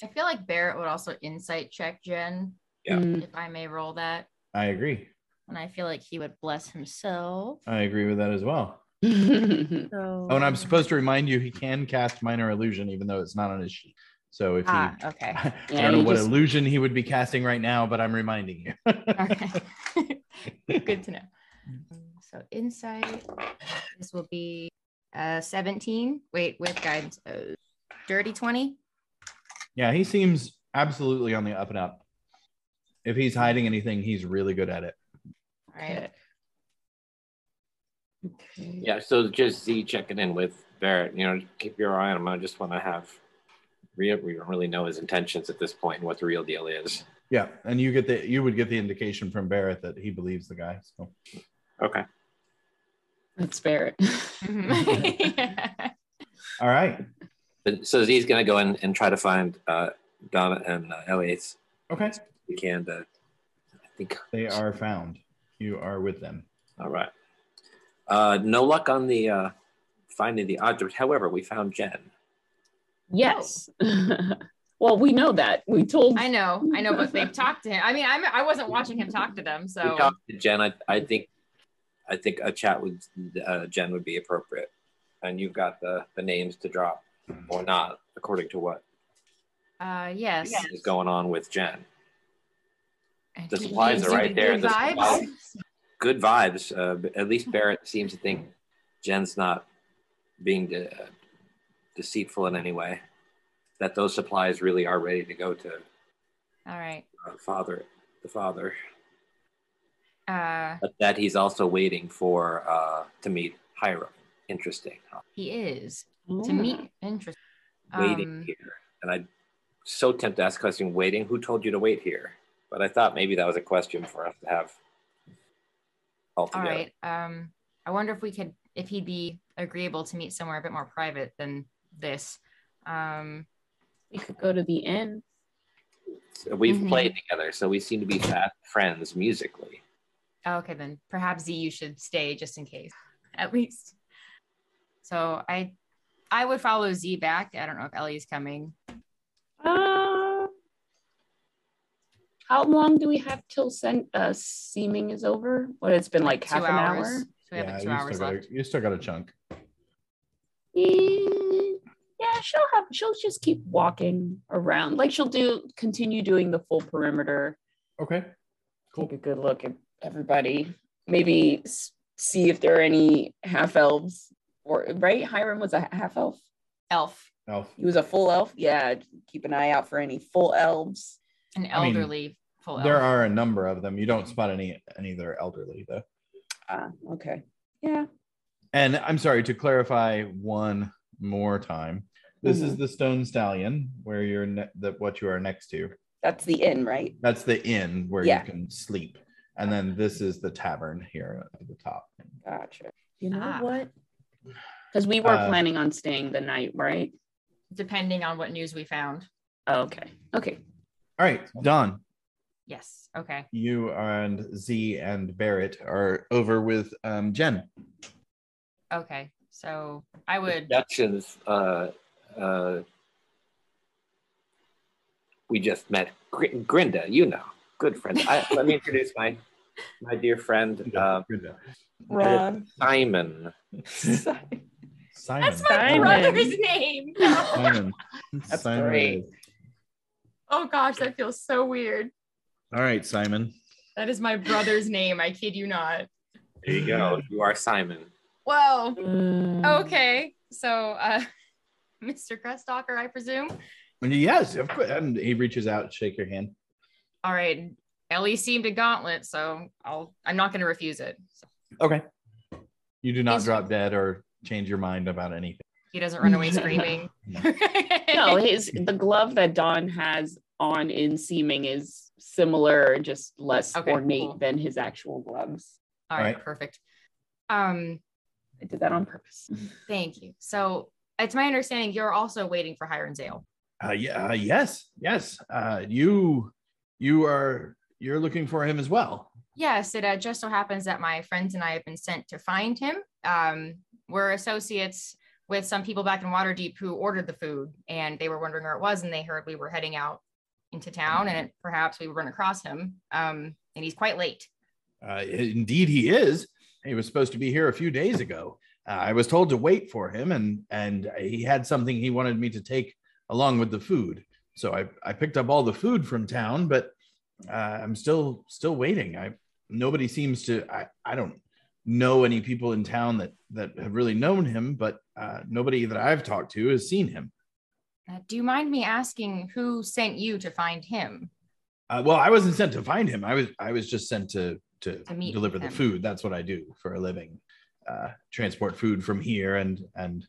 D: I feel like Barrett would also insight check Jen,
C: Yeah.
E: Mm.
D: if I may roll that.
A: I agree.
D: And I feel like he would bless himself.
A: I agree with that as well. [laughs]
D: So,
A: Oh, and I'm supposed to remind you he can cast minor illusion even though it's not on his sheet. So if he
D: Ah, okay. [laughs]
A: I
E: Yeah,
A: don't know what
E: just-
A: illusion he would be casting right now, but I'm reminding you.
D: Okay. [laughs] Good to [laughs] know. So insight, this will be uh 17. Wait, with guidance. Uh, dirty 20.
A: yeah, he seems absolutely on the up and up. If he's hiding anything, he's really good at it.
D: All right.
E: Okay.
C: Yeah. So just Z checking in with Barrett. You know, keep your eye on him. I just want to have. We we don't really know his intentions at this point and what the real deal is.
A: Yeah, and you get the you would get the indication from Barrett that he believes the guy. So
C: Okay.
E: That's Barrett. [laughs] [laughs]
A: all right.
C: But, so Z's going to go in and try to find uh, Donna and uh, Elliot's
A: Okay.
C: We can. Uh, I think.
A: They are found. You are with them.
C: All right. Uh, no luck on the uh, finding the object. However, we found Jen.
E: Yes. [laughs] well, we know that. We told
D: I know, I know, but they've [laughs] talked to him. I mean, I'm, I wasn't watching him talk to them,
C: We
D: so
C: talked to Jen. I, I think, I think a chat with uh, Jen would be appropriate. And you've got the the names to drop or not, according to what
D: uh, yes.
C: is going on with Jen. The
D: he
C: supplies are right there.
D: good
C: The
D: vibes.
C: supplies- Good vibes. Uh, at least Barrett seems to think Jen's not being de- deceitful in any way. That those supplies really are ready to go to
D: All right.
C: uh, father, the father.
D: Uh,
C: But that he's also waiting for uh, to meet Hiram. Interesting. huh?
D: he is to meet. Interesting.
C: Waiting
D: Um,
C: here, and I'm so tempted to ask a question. Waiting. Who told you to wait here? But I thought maybe that was a question for us to have
D: all
C: altogether.
D: right. Um, I wonder if we could, if he'd be agreeable to meet somewhere a bit more private than this. Um,
E: we could go to the inn.
C: So we've
D: Mhm.
C: played together, so we seem to be fast friends musically.
D: oh, okay, then perhaps Z, you should stay just in case, at least. So I, I would follow Z back. I don't know if Ellie's coming.
E: Uh, how long do we have till sen- uh, seeming is over? What it's been like
D: Two
E: half an hour.
D: So we have like two
A: you
D: hours
A: still, got
D: left.
A: a, you still got a chunk.
E: Yeah, she'll have. She'll just keep walking around. Like she'll do continue doing the full perimeter.
A: Okay. Cool.
E: Take a good look at everybody. Maybe see if there are any half elves. Or right, Hiram was a half elf.
D: Elf,
A: Elf.
E: He was a full elf. Yeah, keep an eye out for any full elves.
D: an
A: I mean,
D: elderly full
A: There
D: elf.
A: are a number of them. You don't spot any any that are elderly though.
E: Ah, okay. Yeah.
A: And I'm sorry to clarify one more time. This is the Stone Stallion, where you're ne- that what you are next to.
E: That's the inn, right?
A: That's the inn where
E: Yeah.
A: you can sleep, and then this is the tavern here at the top.
E: Gotcha. You know
D: Ah.
E: what? Because we were
A: Uh,
E: planning on staying the night, right?
D: Depending on what news we found.
E: Oh, okay. Okay.
A: All right, Don,
D: Yes. Okay.
A: you and Z and Barrett are over with um, Jen.
D: Okay. So I would.
C: Productions. Uh, uh, we just met Gr- Grinda. You know, good friend. I, let me introduce my my dear friend uh,
E: Ron.
C: Simon.
A: Simon.
D: That's my
E: Simon.
D: brother's name. [laughs]
A: Simon.
E: That's
A: Simon
E: great.
D: oh gosh, that feels so weird.
A: All right, Simon.
D: That is my brother's name. I kid you not.
C: There you go. You are Simon.
D: Whoa.
E: Mm.
D: Okay. So, uh, [laughs] Mr. Crestalker, I presume.
A: Yes, of course. And he reaches out, shake your hand.
D: All right. Ellie seemed a gauntlet, so I'll. I'm not going to refuse it. So
A: Okay. You do not
D: Is-
A: drop dead or change your mind about anything.
D: he doesn't run away screaming. [laughs] [laughs]
E: No, his the glove that Don has on in seeming is similar, just less
D: Okay,
E: ornate
D: cool.
E: than his actual gloves.
D: All right.
A: Right.
D: Perfect. Um.
E: I did that on purpose.
D: Thank you. So it's my understanding you're also waiting for Hiram Zale.
A: Uh, yeah, uh, yes, yes. Uh, you, you are, you're looking for him as well.
D: Yes, it uh, just so happens that my friends and I have been sent to find him. Um, we're associates with some people back in Waterdeep who ordered the food, and they were wondering where it was, and they heard we were heading out into town, and it, perhaps we would run across him. Um, and he's quite late.
A: Uh, indeed, he is. He was supposed to be here a few days ago. Uh, I was told to wait for him, and and he had something he wanted me to take along with the food. So I I picked up all the food from town, but uh, I'm still still waiting. I nobody seems to. I I don't know any people in town that that have really known him, but uh, nobody that I've talked to has seen him.
D: Uh, do you mind me asking who sent you to find him?
A: Uh, well, I wasn't sent to find him. I was I was just sent to to,
D: To
A: deliver
D: with
A: the food. That's what I do for a living. Uh, transport food from here and and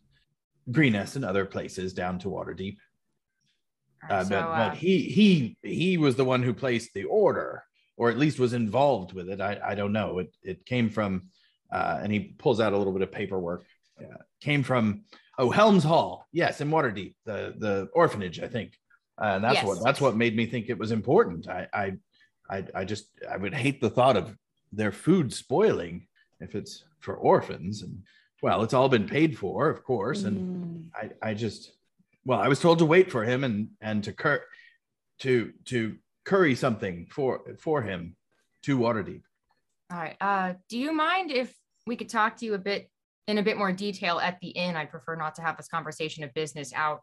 A: Greenest and other places down to Waterdeep. Uh,
D: so,
A: but,
D: uh,
A: but he he he was the one who placed the order, or at least was involved with it. I I don't know. It it came from, uh, and he pulls out a little bit of paperwork. Uh, came from oh Helms Hall, yes, in Waterdeep, the the orphanage, I think. and that's
D: Yes.
A: what that's what made me think it was important. I, I I I just I would hate the thought of their food spoiling if it's for orphans and well, it's all been paid for, of course, and
E: Mm.
A: I I just well, I was told to wait for him and and to cur to to curry something for for him to Waterdeep.
D: All right. Uh, do you mind if we could talk to you a bit in a bit more detail at the inn? I'd prefer not to have this conversation of business out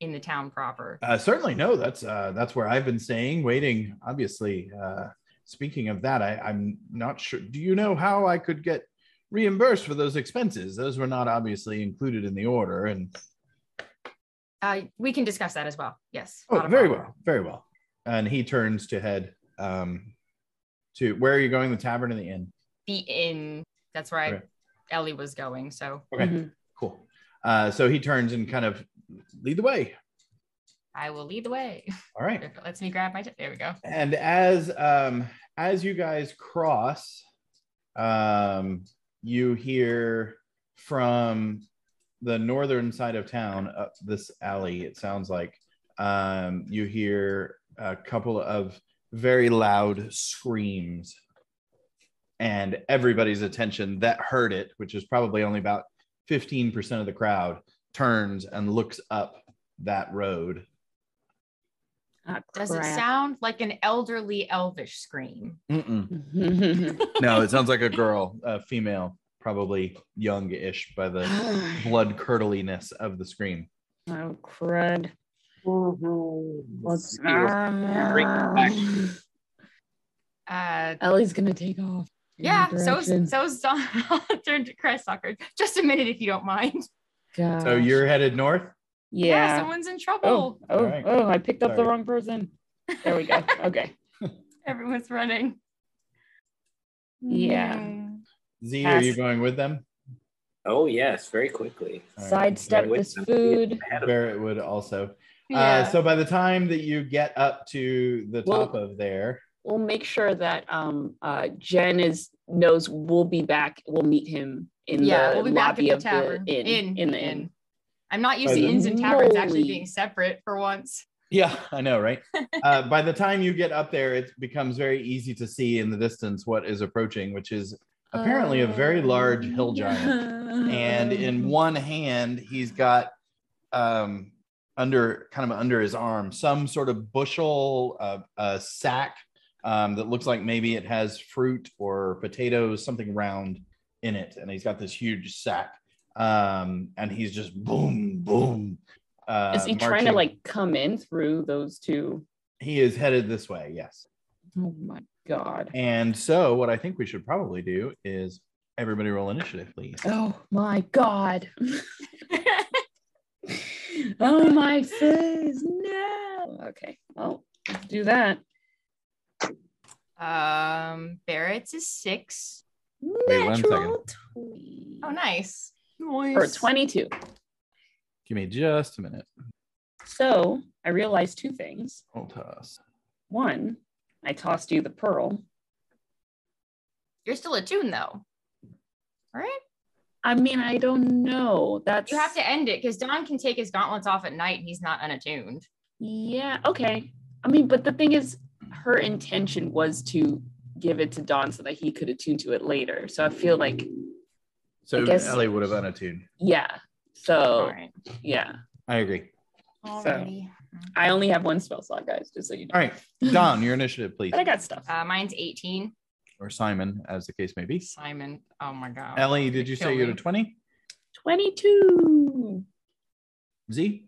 D: in the town proper.
A: Uh, certainly, no. That's uh, that's where I've been staying, waiting. Obviously, uh, speaking of that, I, I'm not sure. Do you know how I could get reimbursed for those expenses? Those were not obviously included in the order. And
D: Uh, we can discuss that as well. Yes.
A: oh, very
D: problem.
A: well, very well. And he turns to head um, to where are you going? The tavern or the inn?
D: The inn. That's where I, Ellie was going. So
A: Okay,
E: Mhm.
A: cool. Uh, so he turns and kind of lead the way.
D: I will lead the way.
A: All right.
D: If it lets me grab my. T- there we go.
A: and as um as you guys cross um you hear from the northern side of town up this alley it sounds like um you hear a couple of very loud screams and everybody's attention that heard it which is probably only about 15% of the crowd turns and looks up that road
E: Ah,
D: Does it sound like an elderly elvish scream? [laughs]
A: No, it sounds like a girl, a female, probably young-ish by the [sighs] blood curdliness of the scream.
E: oh crud.
C: Let's Bring it back. [laughs]
D: Uh,
E: Ellie's gonna take off.
D: yeah. So
E: direction.
D: so Don. [laughs] I'll turn to Crestalker. Just a minute, if you don't mind.
E: Gosh.
A: So you're headed north.
E: Yeah.
D: someone's in
E: oh,
D: trouble.
E: oh,
A: Alright.
E: oh! I picked up the wrong person. There we go. [laughs] Okay. [laughs]
D: Everyone's running.
E: Yeah.
A: Z, are you going with them?
C: Oh yes, very quickly.
A: All right.
E: Sidestep
C: With
E: this
C: them.
E: food.
C: Ahead of
A: Barrett would also.
D: Yeah.
A: Uh, so by the time that you get up to the
E: Well-
A: top of there,
E: We'll make sure that um uh Jen is knows we'll be back. We'll meet him in
D: yeah,
E: the
D: we'll be back at
E: lobby
D: the
E: of
D: tavern.
E: the inn.
D: in,
E: in the
D: inn. I'm not used
A: By
D: to inns and taverns actually being separate for once.
A: yeah, I know, right? [laughs] uh, by the time you get up there, it becomes very easy to see in the distance what is approaching, which is apparently a very large hill giant. and in [laughs] one hand he's got um under kind of under his arm some sort of bushel uh, a sack um, that looks like maybe it has fruit or potatoes something round in it and he's got this huge sack um and he's just boom boom uh
E: is he trying to like come in through those two?
A: he is headed this way yes
E: Oh my god.
A: and so what i think we should probably do is everybody roll initiative please
E: Oh my god. oh my face. No. Okay. Well, let's do that.
D: Um, Barrett's is six.
A: Wait one second.
E: Natural twenty.
D: Oh, nice.
E: Or 22.
A: give me just a minute
E: So I realized two things.
A: I'll toss
E: One, I tossed you the pearl.
D: You're still attuned though, right?
E: I mean, I don't know. That's
D: You have to end it because Don can take his gauntlets off at night and he's not unattuned.
E: Yeah, okay. I mean, but the thing is, her intention was to give it to Don so that he could attune to it later. So I feel like,
A: So
E: I guess-
A: Ellie would have unattuned.
E: yeah. So
D: right.
E: yeah,
A: I agree.
D: Alrighty.
E: I only have one spell slot, guys, just so you know.
A: All right, Don, your initiative, please,
E: But I got stuff.
D: Uh, mine's 18.
A: or Simon, as the case may be.
D: Simon. Oh my god.
A: Ellie, did you say you had a twenty?
E: 22.
A: Z,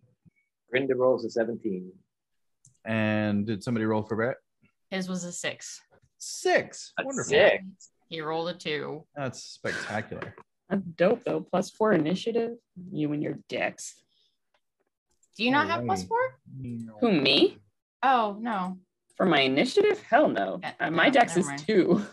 C: Grinda rolls a 17.
A: and did somebody roll for Brett?
D: His was a six.
A: Six.
C: That's
A: Wonderful.
C: sick.
D: He rolled a two.
A: That's spectacular.
E: That's dope, though. Plus four initiative. You and your dex.
D: Do you not have plus
A: Alrighty.
D: four?
E: Who, me?
D: Oh no.
E: For my initiative? Hell no.
D: Uh,
E: Uh, my
D: no,
E: dex is
D: mind.
E: two.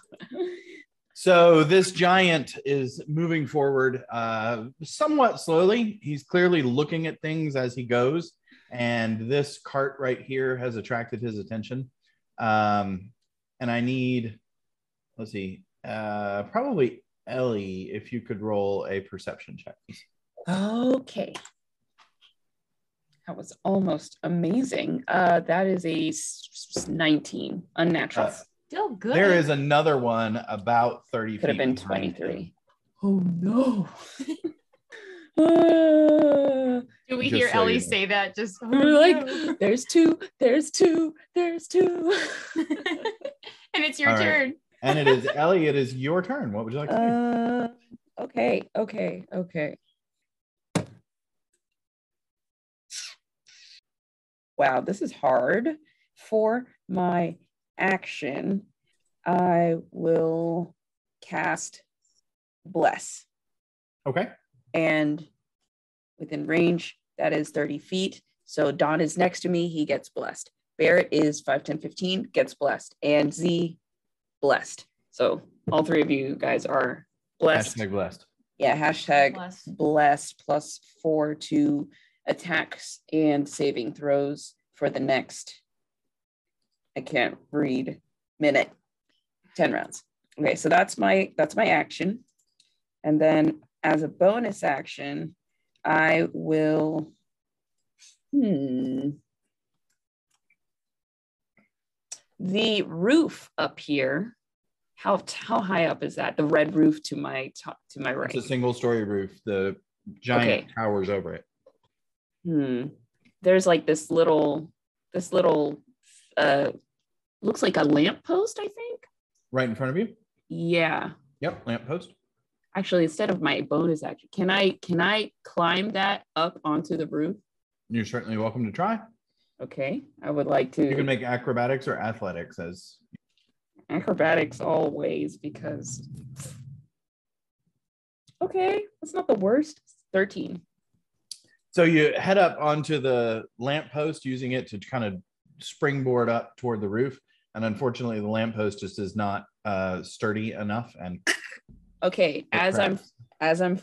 A: So this giant is moving forward uh, somewhat slowly. He's clearly looking at things as he goes, and this cart right here has attracted his attention. Um, and I need, let's see, uh, probably Ellie, if you could roll a perception check.
E: okay. That was almost amazing. Uh, that is a s- s- 19, unnatural.
A: Uh,
D: Still good.
A: There is another one about 30
E: Could have been
A: behind him.
E: 23. Oh no. Uh, [laughs]
D: Do we hear
A: so
D: Ellie
A: you know.
D: say that? Just
E: we were like, there's two, there's two, there's two. [laughs]
D: and it's your
A: All right. And it is Ellie, it is your turn. What would you like to do?
E: Uh, okay, okay, okay. Wow, this is hard. For my action, I will cast Bless.
A: Okay.
E: And within range, that is 30 feet. So Don is next to me, he gets blessed. Barrett is 5, 10, 15, gets blessed. And Z, blessed. So all three of you guys are blessed.
A: Hashtag blessed.
E: Yeah, hashtag
D: Bless.
E: blessed plus four to attacks and saving throws for the next, I can't read, minute, 10 rounds. Okay, so that's my that's my action. And then as a bonus action, I will hmm the roof up here. How how high up is that? The red roof to my top to my right.
A: It's a single story roof. The giant
E: Okay.
A: towers over it.
E: Hmm. There's like this little, this little, uh, looks like a lamppost, I think.
A: Right in front of you.
E: Yeah.
A: Yep. Lamppost.
E: Actually, instead of my bonus action, can I can I climb that up onto the roof?
A: You're certainly welcome to try.
E: Okay. I would like to
A: You can make acrobatics or athletics as
E: acrobatics always because. Okay, that's not the worst. Thirteen.
A: so you head up onto the lamppost using it to kind of springboard up toward the roof. And unfortunately, the lamppost just is not uh, sturdy enough and
E: Okay, as I'm as I'm,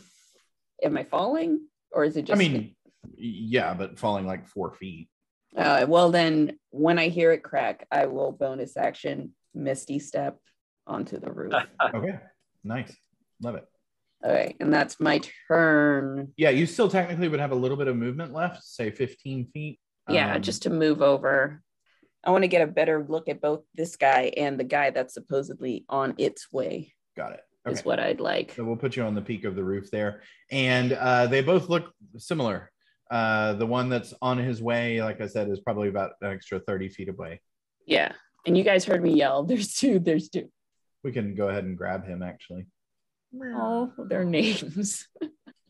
E: am I falling or is it just?
A: I mean, yeah, but falling like four feet.
E: Uh, well, then when I hear it crack, I will bonus action Misty Step onto the roof. [laughs]
A: Okay. Nice. Love it.
E: All right, and that's my turn.
A: Yeah, you still technically would have a little bit of movement left, say 15 feet.
E: Yeah,
A: Um,
E: just to move over. I want to get a better look at both this guy and the guy that's supposedly on its way.
A: got it. Okay.
E: what I'd like.
A: So we'll put you on the peak of the roof there. And uh, they both look similar. Uh, the one that's on his way, like I said, is probably about an extra 30 feet away.
E: Yeah, and you guys heard me yell. [laughs] There's two. There's two.
A: We can go ahead and grab him actually.
E: Oh, their [laughs] names.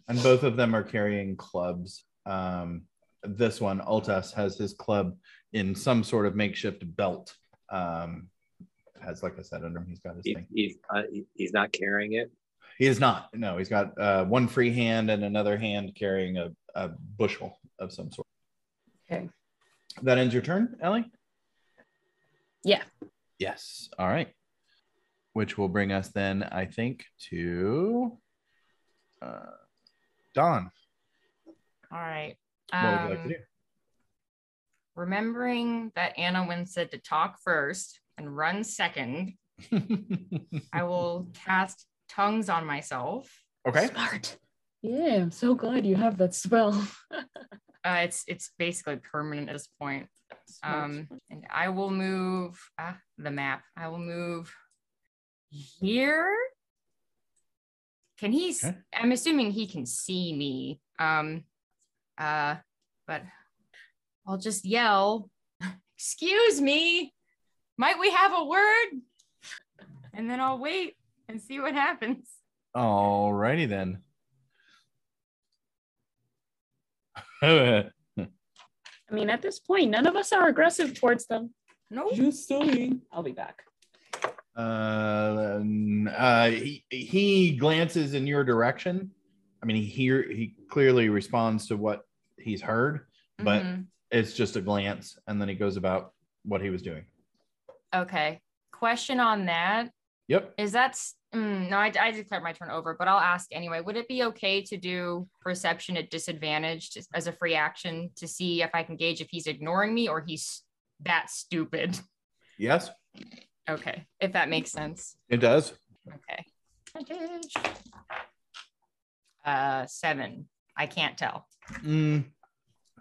A: And both of them are carrying clubs. Um, this one, Altas, has his club in some sort of makeshift belt. Um, has, like I said, under him, he's got his
C: He,
A: thing.
C: he's uh, he's not carrying it.
A: He is not. No, he's got uh, one free hand and another hand carrying a, a bushel of some sort.
E: Okay.
A: That ends your turn, Ellie?
E: Yeah.
A: Yes. All right. Which will bring us then, I think, to uh, Don.
D: All right.
A: What would you like
D: Um,
A: to
D: Remembering that Anna Wynn said to talk first and run second. [laughs] I will cast tongues on myself.
A: okay.
E: Smart. Yeah, I'm so glad you have that spell. [laughs]
D: Uh, it's it's basically permanent at this point. Um, and I will move ah, the map. I will move here. Can he?
A: Okay.
D: I'm assuming he can see me. Um, uh, but I'll just yell, "Excuse me, might we have a word?" And then I'll wait and see what happens.
A: All righty then. [laughs]
E: I mean, at this point, none of us are aggressive towards them. No.
D: Nope.
E: Just saying. I'll be back.
A: uh, uh, he, he glances in your direction. I mean, he hear he clearly responds to what he's heard, but
D: Mhm.
A: it's just a glance, and then he goes about what he was doing.
D: okay. Question on that.
A: Yep.
D: Is that mm, no? I, I declared my turn over, but I'll ask anyway. Would it be okay to do perception at disadvantage just as a free action to see if I can gauge if he's ignoring me or he's that stupid?
A: Yes,
D: Okay, if that makes sense.
A: it does.
D: Okay. Uh, seven. I can't tell.
A: Mm,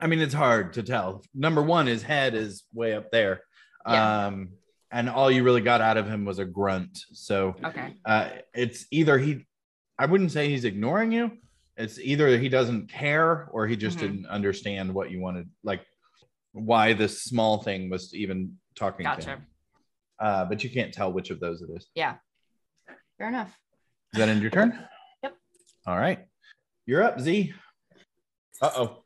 A: I mean, it's hard to tell. Number one, his head is way up there.
D: Yeah.
A: Um, and all you really got out of him was a grunt. So
D: Okay.
A: uh, it's either he, I wouldn't say he's ignoring you. It's either he doesn't care or he just
D: Mhm.
A: didn't understand what you wanted, like why this small thing was even talking to him. Uh, but you can't tell which of those it is. Yeah.
D: Fair enough.
A: Is that end your turn? [laughs]
D: Yep.
A: All right. You're up, Z. Uh oh.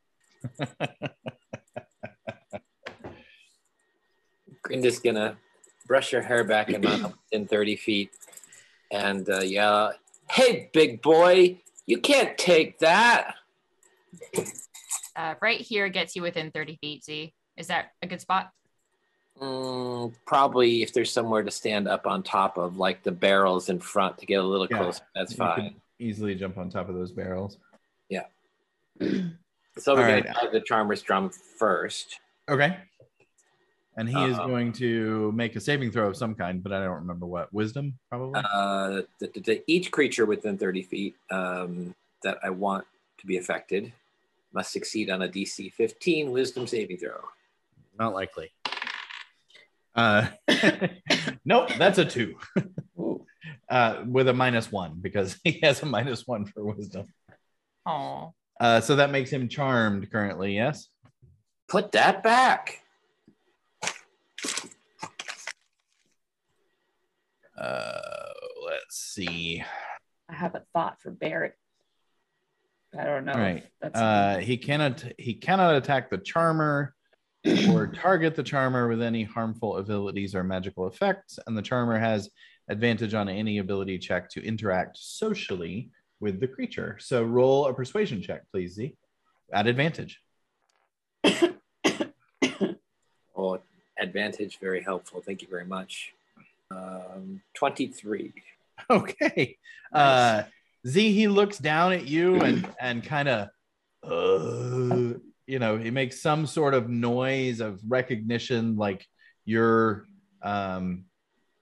C: Grinda's gonna brush your hair back and run in [clears throat] 30 feet and uh, yeah, hey, big boy, you can't take that.
D: Uh, right here gets you within 30 feet, Z. Is that a good spot?
C: Mm, probably if there's somewhere to stand up on top of, like the barrels in front to get a little
A: Yeah.
C: closer, that's fine.
A: easily jump on top of those barrels. Yeah. [clears throat]
C: so we're
A: All
C: gonna
A: right.
C: try the charmer's drum first.
A: Okay. And he is
C: Uh-oh.
A: going to make a saving throw of some kind, but I don't remember what. Wisdom, probably.
C: Uh, the, the, the- each creature within 30 feet um, that I want to be affected must succeed on a DC 15 Wisdom saving throw.
A: Not likely. Uh, [laughs] nope, that's a two. [laughs] Uh, with a minus one because [laughs] he has a minus one for wisdom.
D: Oh.
A: Uh, so that makes him charmed currently. Yes.
C: Put that back.
A: Uh, let's see.
E: I have a thought for Barrett. I don't know. if
A: Right.
E: That's
A: Uh, he cannot he cannot attack the charmer or [clears throat] target the charmer with any harmful abilities or magical effects, and the charmer has advantage on any ability check to interact socially with the creature. So roll a persuasion check, please, Z. At advantage. [coughs]
C: Oh, advantage, very helpful. Thank you very much. Um, 23.
A: Okay. Uh Z he looks down at you and and kind of uh, you know, he makes some sort of noise of recognition like you're um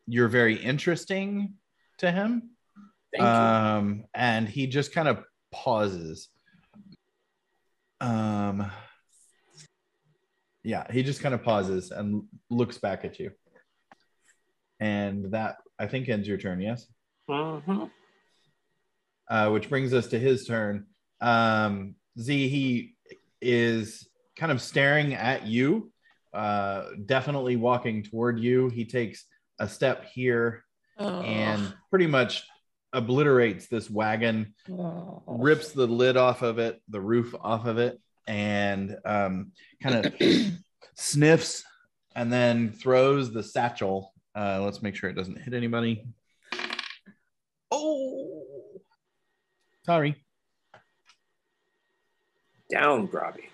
A: you're very interesting to him.
C: Thank you.
A: um and he just kind of pauses. Um yeah, he just kind of pauses and looks back at you. And that I think ends your turn, yes?
C: Mhm.
A: uh, which brings us to his turn. Um, Z, he is kind of staring at you, uh, definitely walking toward you. He takes a step here
E: Oh.
A: and pretty much obliterates this wagon,
E: Oh.
A: rips the lid off of it, the roof off of it, and um, kind of [clears throat] sniffs and then throws the satchel. Uh, let's make sure it doesn't hit anybody. Oh, sorry.
C: Down, Grobby.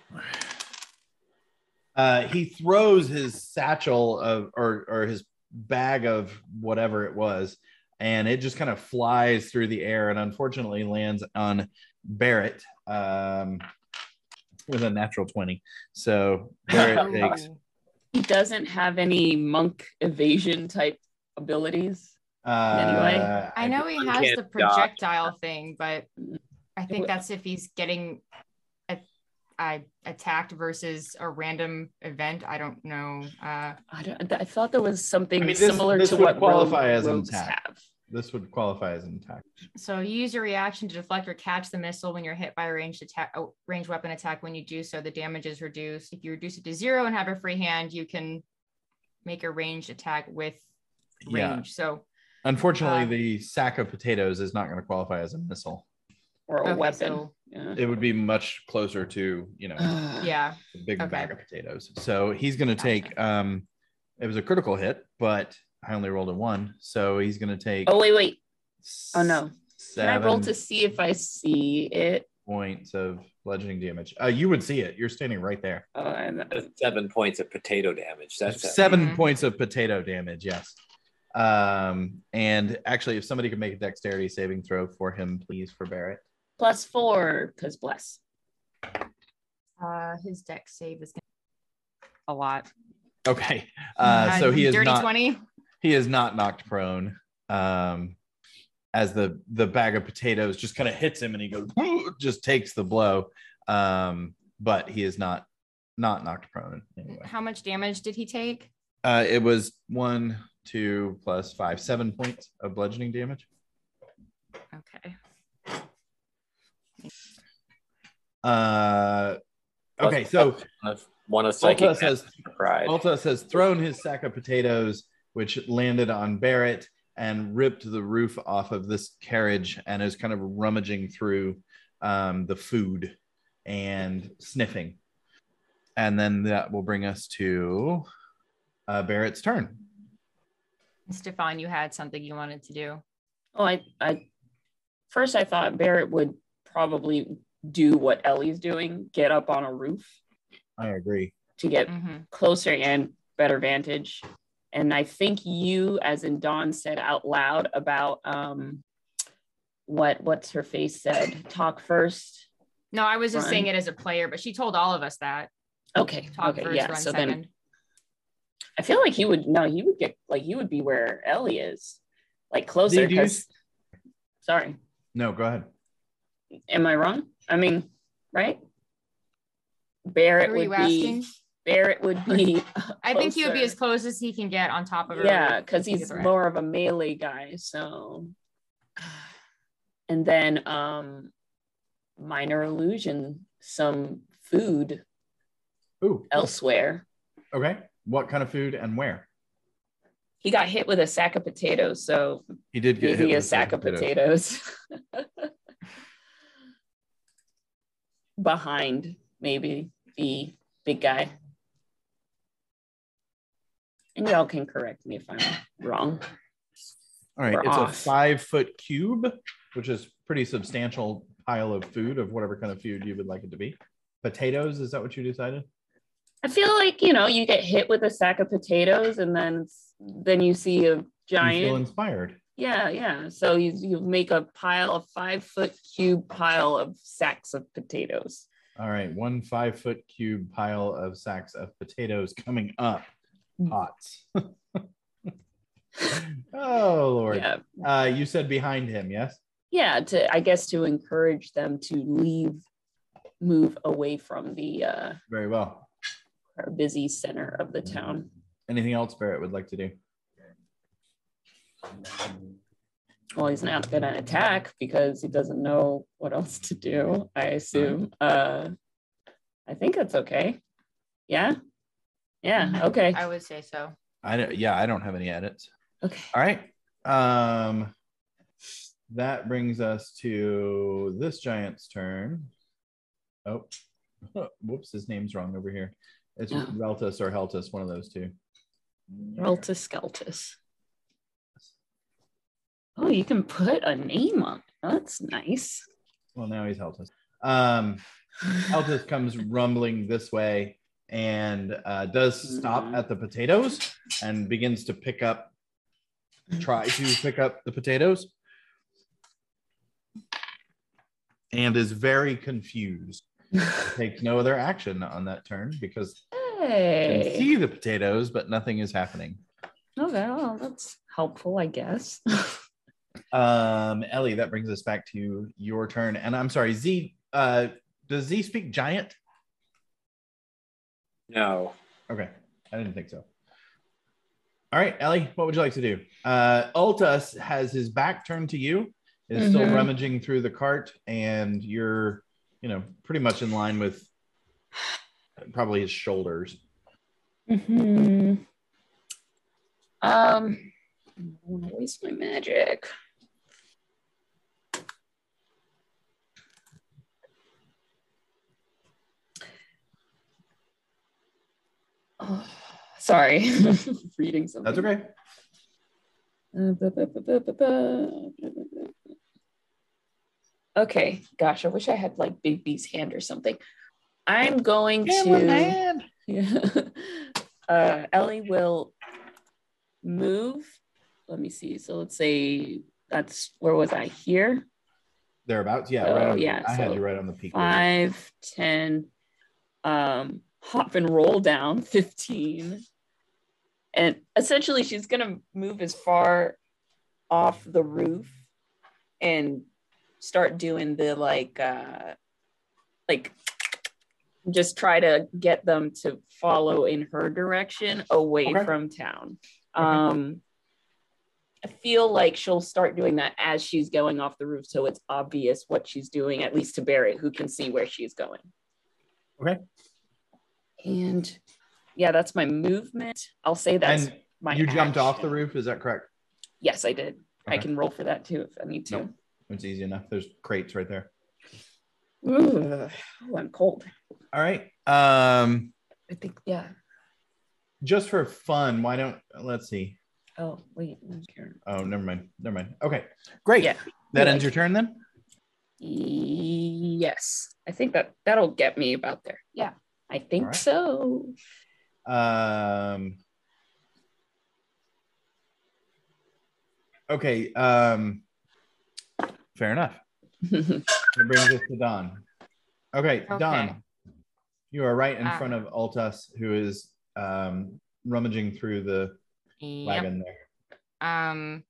A: Uh, he throws his satchel of or or his bag of whatever it was, and it just kind of flies through the air and unfortunately lands on Barrett um, with a natural twenty. So [laughs] Barrett takes
E: He doesn't have any monk evasion type abilities.
A: uh,
E: Anyway.
D: I know he has
C: can't
D: the
C: dodge.
D: projectile thing, but I think that's if he's getting a, I attacked versus a random event. I don't know. Uh,
E: I, don't, I thought there was something
A: I mean, this-
E: similar
A: this
E: to what
A: qualify
E: rogue-
A: as an
E: rogues
A: attack.
E: have.
A: This would qualify as an attack.
D: so you use your reaction to deflect or catch the missile when you're hit by a ranged attack, a ranged weapon attack. When you do so, the damage is reduced. If you reduce it to zero and have a free hand, you can make a ranged attack with
A: Yeah.
D: range. So
A: Unfortunately,
D: Uh,
A: the sack of potatoes is not going to qualify as a missile.
E: Or a
D: Okay,
E: weapon.
D: so-
E: yeah.
A: It would be much closer to you know [sighs]
D: yeah,
A: a big
D: Okay.
A: bag of potatoes. So he's going to take. Um, it was a critical hit, but I only rolled a one, so he's going to take.
E: Oh wait, wait. Oh no. Can I
A: Seven
E: roll to see if I see it?
A: points of bludgeoning damage. Uh, you would see it. You're standing right there.
E: Oh, and
C: That's seven points of potato damage. That's a-
A: 7
D: Mhm.
A: points of potato damage. Yes. Um, and actually, if somebody could make a dexterity saving throw for him, please, for Barrett.
E: plus four because bless.
D: uh, his deck save is gonna a lot.
A: Okay. Uh, so he is
D: dirty
A: not.
D: twenty.
A: He is not knocked prone um as the the bag of potatoes just kind of hits him and he goes just takes the blow um but he is not not knocked prone anyway.
D: How much damage did he take?
A: Uh, it was one, two plus five, seven points of bludgeoning damage.
D: Okay.
A: Uh, okay, so
C: one of psychic
A: Alta says. Alta has thrown his sack of potatoes, which landed on Barrett and ripped the roof off of this carriage and is kind of rummaging through um, the food and sniffing. And then that will bring us to uh, Barrett's turn.
D: Stefan, you had something you wanted to do.
E: Oh, I, I first I thought Barrett would probably do what Ellie's doing, get up on a roof
A: I agree.
E: to get
D: hmm
E: closer and better vantage. And I think you, as in Dawn, said out loud about um, what what's her face said. Talk first.
D: No, I was just
E: Run.
D: saying it as a player, but she told all of us that.
E: Okay.
D: Talk
E: okay.
D: first,
E: yeah.
D: run
E: So
D: second.
E: then I feel like he would no, he would get like he would be where Ellie is, like closer.
A: You-
E: 'cause- Sorry,
A: No, go ahead.
E: am I wrong? I mean, right? Barrett
D: Who were
E: would
D: you
E: be
D: asking?
E: Barrett would be. [laughs] [laughs]
D: I think he would be as close as he can get on top of her.
E: Yeah, because he's
D: Either
E: more of a melee guy. So, and then um, minor illusion, some food
A: Ooh,
E: elsewhere.
A: okay. What kind of food and where?
E: He got hit with a sack of potatoes, so
A: He did get hit with
E: a sack of potatoes. [laughs] Behind maybe the big guy. And y'all can correct me if I'm wrong.
A: All right,
E: We're
A: it's
E: off.
A: a five foot cube, which is pretty substantial pile of food of whatever kind of food you would like it to be. Potatoes, is that what you decided?
E: I feel like you know you get hit with a sack of potatoes and then then you see a
A: You feel
E: giant
A: inspired.
E: yeah yeah so you you make a pile a five foot cube pile of sacks of potatoes
A: All right, one five foot cube pile of sacks of potatoes coming up. Pots. [laughs] oh Lord.
E: yeah
A: Uh, you said behind him, yes?
E: yeah to I guess to encourage them to leave move away from the uh
A: Very well.
E: busy center of the town
A: Anything else Barrett would like to do?
E: well he's not gonna attack because he doesn't know what else to do I assume uh I think that's okay yeah yeah okay
D: I would say so.
A: I don't, yeah, I don't have any edits.
E: okay
A: All right. Um, that brings us to this giant's turn. Oh, whoops, his name's wrong over here. It's
E: Oh.
A: Reltus or Heltus, one of those two.
E: Reltus Skeltus. Oh, you can put a name on it. That's nice.
A: Well, now he's Heltus. Um, Heltus comes rumbling this way and uh, does stop
E: Mhm.
A: at the potatoes and begins to pick up, try to pick up the potatoes, and is very confused. [laughs] Takes no other action on that turn because you can see the potatoes, but nothing is happening.
E: Okay, well, that's helpful, I guess. [laughs]
A: Um, Ellie, that brings us back to your turn. And I'm sorry, Z. Uh, does Z speak giant?
C: No.
A: Okay, I didn't think so. All right, Ellie, what would you like to do? Uh, Altus has his back turned to you, is still
E: Mhm.
A: rummaging through the cart, and you're, you know, pretty much in line with probably his shoulders.
E: Mm-hmm. Um, I don't want to waste my magic. Oh, [sighs] sorry, [laughs] reading something.
A: That's okay.
E: Okay, gosh, I wish I had like Bigby's hand or something. I'm going to. [laughs] Yeah. Uh, Ellie will move. Let me see. So let's say that's where was I here?
A: Thereabouts, yeah.
E: Oh,
A: right on-
E: yeah,
A: I had you right on the peak.
E: Five, ten, um, hop and roll down, 15. And essentially she's gonna move as far off the roof and start doing the like uh like just try to get them to follow in her direction away
A: Okay.
E: from town. Um, I feel like she'll start doing that as she's going off the roof, so it's obvious what she's doing, at least to Barry, who can see where she's going.
A: Okay.
E: And yeah, that's my movement. I'll say that's
A: and
E: my.
A: you jumped off the roof, is that correct?
E: Yes, I did. I can roll for that too if I need to.
A: Nope. It's easy enough. There's crates right there.
E: Ugh. Oh, I'm cold.
A: All right. Um,
E: I think yeah.
A: just for fun, why don't let's see.
E: Oh wait.
A: Oh, never mind. Never mind. Okay, great.
E: Yeah.
A: That
E: Yeah.
A: ends your turn then.
E: Yes, I think that that'll get me about there. Yeah, I think
A: Alright.
E: so.
A: Um. Okay. Um. Fair enough. [laughs] That brings us to Don. Okay,
D: Okay.
A: Don. You are right in
D: Ah.
A: front of Altus, who is um, rummaging through the
D: Yep.
A: wagon there.
D: Um,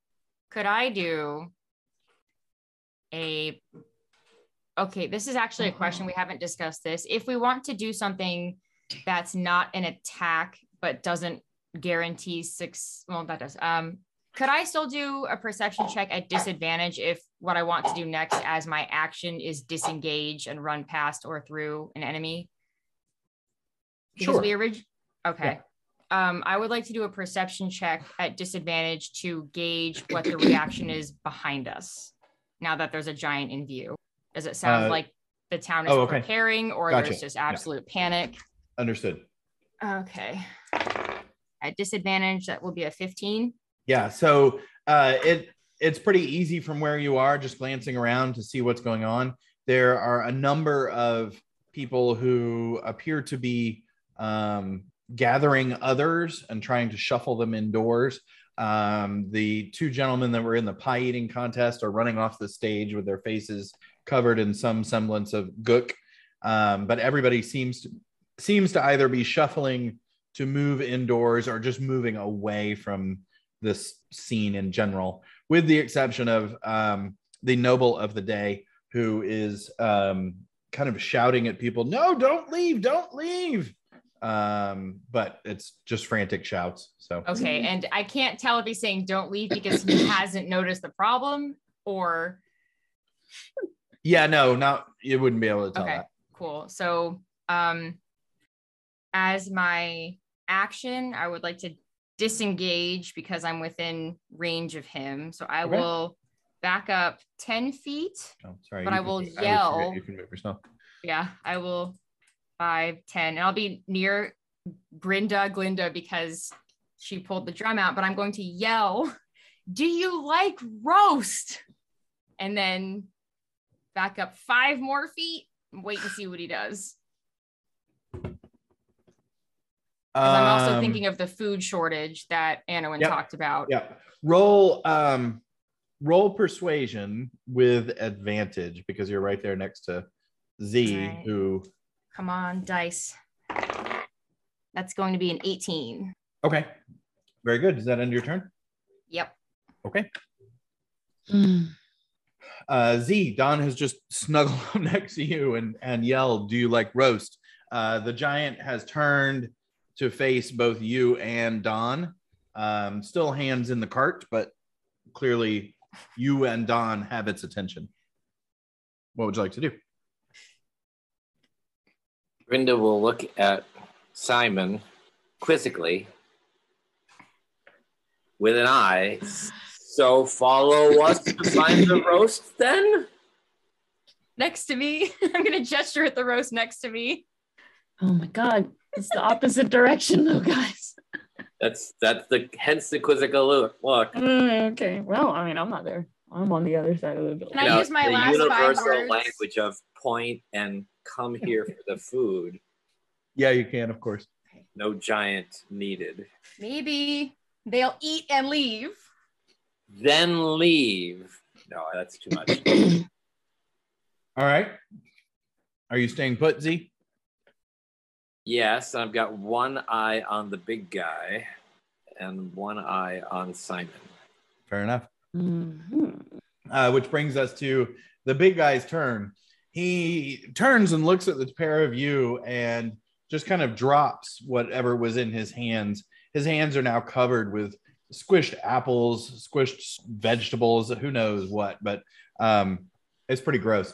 D: could I do a? Okay, this is actually a question we haven't discussed. This if we want to do something that's not an attack but doesn't guarantee six. Well, that does. Um, could I still do a perception check at disadvantage if what I want to do next as my action is disengage and run past or through an enemy? Because
A: Sure.
D: we orig- Okay. Um, I would like to do a perception check at disadvantage to gauge what the reaction is behind us now that there's a giant in view. Does it sound
A: Uh,
D: like the town is
A: oh, okay.
D: preparing or
A: Gotcha.
D: there's just
A: Yeah.
D: absolute panic?
A: Understood.
D: Okay. At disadvantage, that will be a 15.
A: Yeah. So uh, it it's pretty easy from where you are, just glancing around to see what's going on. There are a number of people who appear to be um, gathering others and trying to shuffle them indoors. Um, the two gentlemen that were in the pie eating contest are running off the stage with their faces covered in some semblance of gook. Um, but everybody seems to seems to either be shuffling to move indoors or just moving away from this scene in general, with the exception of um, the noble of the day, who is um, kind of shouting at people, "No, don't leave! Don't leave!" Um, but it's just frantic shouts. So
D: Okay. And I can't tell if he's saying don't leave because he [coughs] hasn't noticed the problem or
A: yeah, no, not you wouldn't be able to tell
D: Okay.
A: that.
D: cool. So, um, as my action, I would like to disengage because I'm within range of him. So I
A: Okay.
D: will back up 10 feet.
A: Oh, sorry,
D: But I will yell.
A: You can move yourself.
D: Yeah, I will five, 10, and I'll be near Grinda Glinda because she pulled the drum out, but I'm going to yell, Do you like roast? And then back up five more feet and wait and see what he does. 'Cause I'm also
A: Um,
D: thinking of the food shortage that Anowin
A: Yep.
D: talked about.
A: Yeah. Roll um roll persuasion with advantage because you're right there next to Z
D: Right.
A: who
D: Come on, dice. That's going to be an 18.
A: okay. Very good. Does that end your turn?
D: Yep.
A: Okay. Uh Z, Don has just snuggled [laughs] up next to you and and yelled, Do you like roast? Uh the giant has turned to face both you and Don. Um, still hands in the cart, but clearly you and Don have its attention. What would you like to do?
C: Grinda will look at Simon quizzically with an eye. So follow us to find the roast then?
D: Next to me. [laughs] I'm going to gesture at the roast next to me.
E: Oh my god, it's the opposite direction though, guys.
C: That's that's the hence the quizzical look. Look,
E: Mm, okay, well, I mean, I'm not there. I'm on the other side of the building.
D: Can I use my
C: the
D: last five
C: universal
D: words?
C: language of point and come here for the food.
A: Yeah, you can, of course.
C: No giant needed.
D: Maybe they'll eat and leave.
C: Then leave. No, that's too much. [clears throat]
A: All right. Are you staying put, Z?
C: Yes, I've got one eye on the big guy and one eye on Simon.
A: Fair enough.
E: Mhm.
A: Uh, which brings us to the big guy's turn. he turns and looks at the pair of you and just kind of drops whatever was in his hands. His hands are now covered with squished apples, squished vegetables, who knows what, but um, it's pretty gross.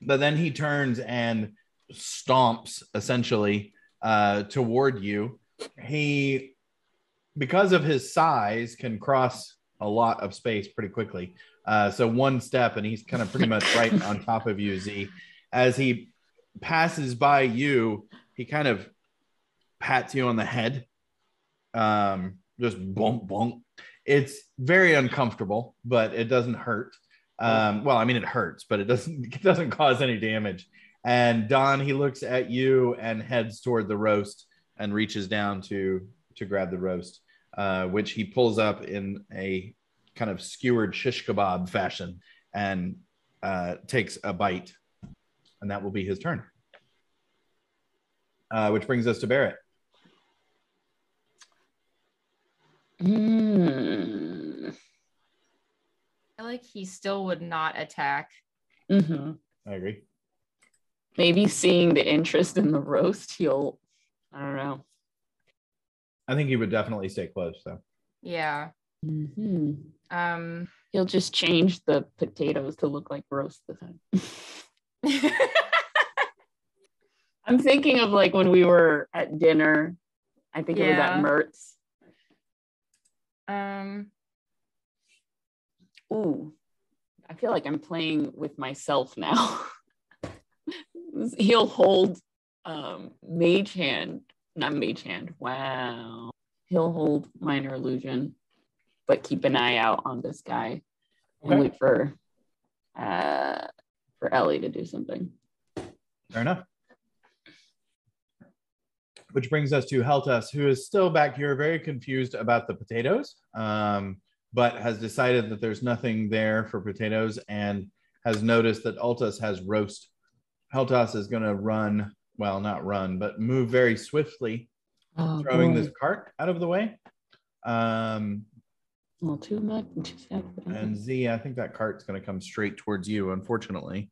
A: But then he turns and stomps essentially uh, toward you. He, because of his size, can cross a lot of space pretty quickly. Uh, so one step, and he's kind of pretty much right [laughs] on top of you, Z. As he passes by you, he kind of pats you on the head. Um, just bump, bump. It's very uncomfortable, but it doesn't hurt. Um, well, I mean, it hurts, but it doesn't [laughs] it doesn't cause any damage. And Don, he looks at you and heads toward the roast and reaches down to to grab the roast, uh, which he pulls up in a kind of skewered shish kebab fashion and uh, takes a bite, and that will be his turn. Uh, which brings us to Barrett.
E: Mm.
D: I feel like he still would not attack.
E: hmm
A: I agree.
E: Maybe seeing the interest in the roast, he'll, I don't know.
A: I think he would definitely stay close, though.
D: Yeah.
E: hmm
D: Um.
E: He'll just change the potatoes to look like roast this time. [laughs] I'm thinking of like when we were at dinner. I think it was at Mertz.
D: Um.
E: Ooh, I feel like I'm playing with myself now. [laughs] He'll hold um, Mage Hand, not Mage Hand. Wow. He'll hold Minor Illusion, but keep an eye out on this guy and wait for uh, for Ellie to do something.
A: Fair enough. Which brings us to Heltas, who is still back here, very confused about the potatoes, um, but has decided that there's nothing there for potatoes and has noticed that Altus has roast. Heltas is going to run, well, not run, but move very swiftly,
E: Oh,
A: throwing
E: boy.
A: this cart out of the way. Um,
E: Well, too much.
A: and Z, I think that cart's going to come straight towards you, unfortunately.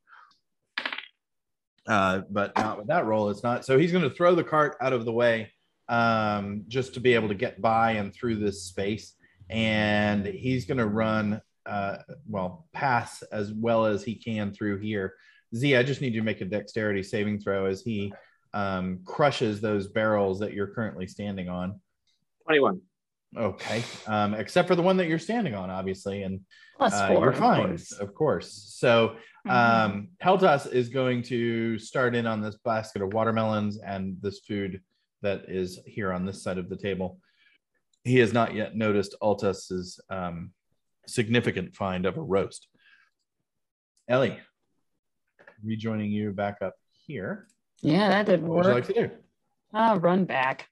A: Uh, but not with that roll, it's not. So he's going to throw the cart out of the way um, just to be able to get by and through this space. And he's going to run, uh, well, pass as well as he can through here. Z, I just need you to make a dexterity saving throw as he um, crushes those barrels that you're currently standing on.
C: 21.
A: Okay. Um, except for the one that you're standing on, obviously. And
E: Plus
A: uh,
E: four.
A: you're
E: of
A: fine,
E: course.
A: of course. So
D: mhm.
A: um, Heltas is going to start in on this basket of watermelons and this food that is here on this side of the table. He has not yet noticed Altus's um, significant find of a roast. Ellie, rejoining you back up here.
E: Yeah, that did
A: What would you like to do?
E: I'll run back.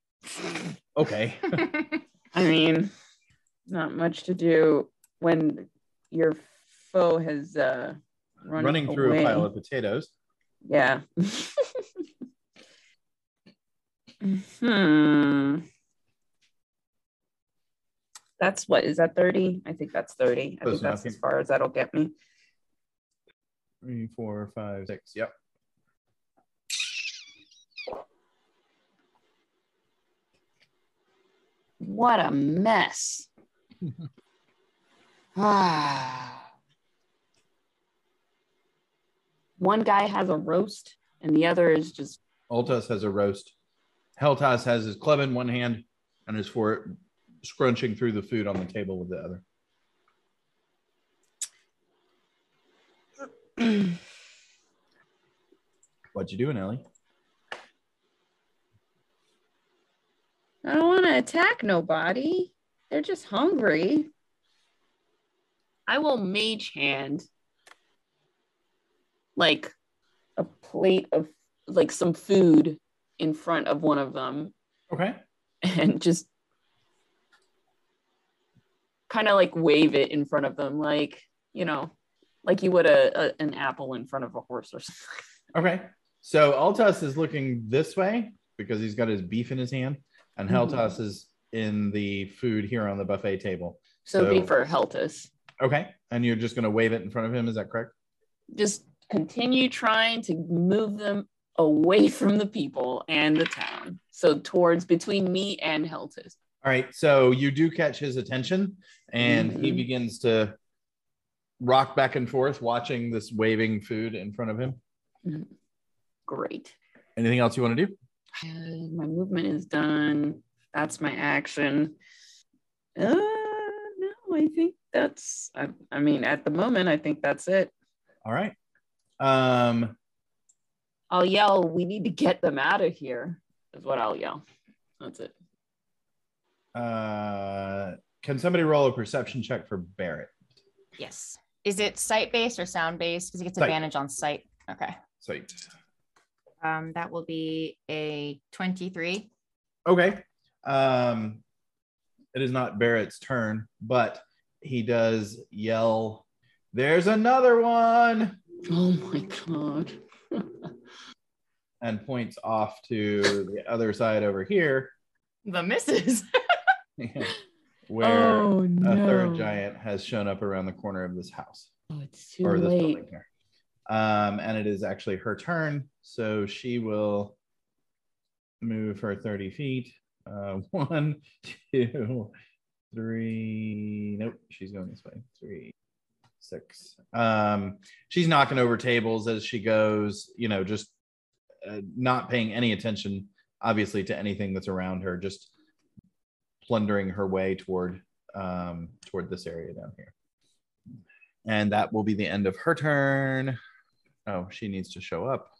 A: Okay. [laughs] [laughs]
E: I mean, not much to do when your foe has uh run
A: Running through
E: away.
A: a pile of potatoes.
E: Yeah. hmm. That's what is that 30? I think that's 30. I
A: Close
E: think that's
A: enough,
E: as far as that'll get me.
A: Three, four, five, six. Yep.
E: What a mess. [laughs] Ah. One guy has a roast and the other is just
A: Altas has a roast. Heltas has his club in one hand and is for scrunching through the food on the table with the other. [clears throat] What you doing, Ellie?
E: I don't want to attack nobody. They're just hungry. I will mage hand like a plate of like some food in front of one of them
A: Okay.
E: and just kind of like wave it in front of them like, you know, like you would a, a an apple in front of a horse or something.
A: Okay. So Altas is looking this way because he's got his beef in his hand, and
E: Mhm.
A: Is in the food here on the buffet table.
E: So,
A: So-
E: be for Heltus.
A: Okay. And you're just going to wave it in front of him. Is that correct?
E: Just continue trying to move them away [laughs] from the people and the town. So towards between me and Heltis.
A: All right, so you do catch his attention, and he
E: Mhm.
A: begins to rock back and forth, watching this waving food in front of him.
E: Great.
A: Anything else you want to do?
E: Uh, my movement is done. That's my action. Uh, no, I think that's. I, I mean, at the moment, I think that's it.
A: All right. Um,
E: I'll yell, "We need to get them out of here, is what I'll yell. That's it.
A: uh, can somebody roll a perception check for Barrett?
D: Yes. Is it sight based or sound based? Because he gets
A: Sight.
D: advantage on sight. Okay.
A: Sight.
D: Um, that will be a 23.
A: Okay. Um, it is not Barrett's turn, but he does yell, There's another one,
E: Oh my god. [laughs]
A: and points off to the other side over here,
D: The misses. [laughs] [laughs]
A: where
E: oh
A: a third giant has shown up around the corner of this house
E: Oh, it's too
A: or this
E: late.
A: building here. Um, and it is actually her turn, so she will move her 30 feet. Uh, one, two, three. Nope, she's going this way. Three, six. Um, she's knocking over tables as she goes, you know, just uh, not paying any attention, obviously, to anything that's around her, just plundering her way toward um, toward this area down here. And that will be the end of her turn. Oh, she needs to show up.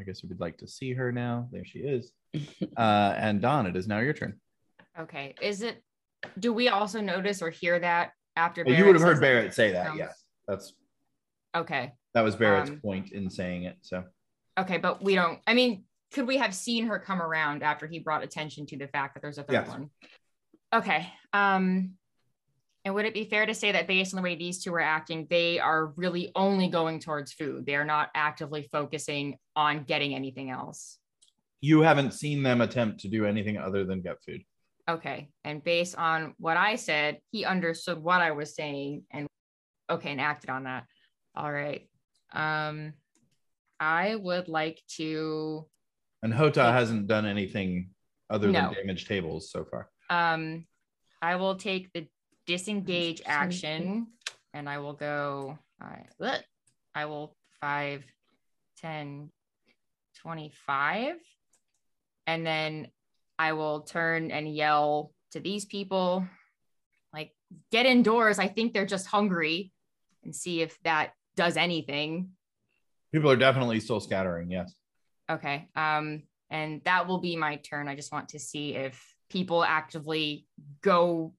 A: I guess we would like to see her now. There she is. [laughs] Uh, and Don, it is now your turn.
D: okay. Is it, do we also notice or hear that after
A: Well, you would have heard Barrett say that. Yes, that's
D: Okay.
A: that was Barrett's
D: Um,
A: point in saying it. So
D: Okay. But we don't, I mean, could we have seen her come around after he brought attention to the fact that there's a third
A: Yes.
D: one? Okay. Um, and would it be fair to say that based on the way these two are acting, they are really only going towards food? They are not actively focusing on getting anything else.
A: you haven't seen them attempt to do anything other than get food.
D: Okay. And based on what I said, he understood what I was saying and okay, and acted on that. All right. Um I would like to
A: And Hota hasn't done anything other than
D: No.
A: damage tables so far.
D: um I will take the disengage action and I will go I. I will 5 10 25 and then I will turn and yell to these people like get indoors I think they're just hungry and see if that does anything
A: People are definitely still scattering. Yes.
D: Okay. Um, and that will be my turn. I just want to see if people actively go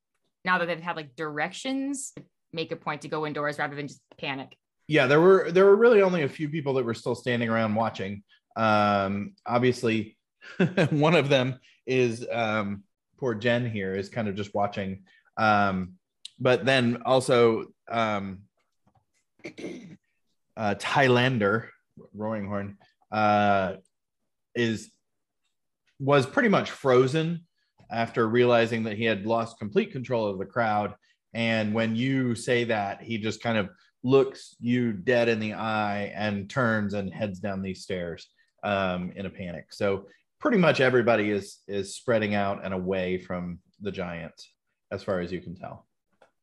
D: now that they've had like directions, make a point to go indoors rather than just panic.
A: yeah there were there were really only a few people that were still standing around watching um obviously [laughs] one of them is um poor jen here is kind of just watching um but then also um [clears throat] uh thailander Roaringhorn uh is was pretty much frozen after realizing that he had lost complete control of the crowd and when you say that he just kind of looks you dead in the eye and turns and heads down these stairs um, in a panic. So pretty much everybody is is spreading out and away from the giant, as far as you can tell.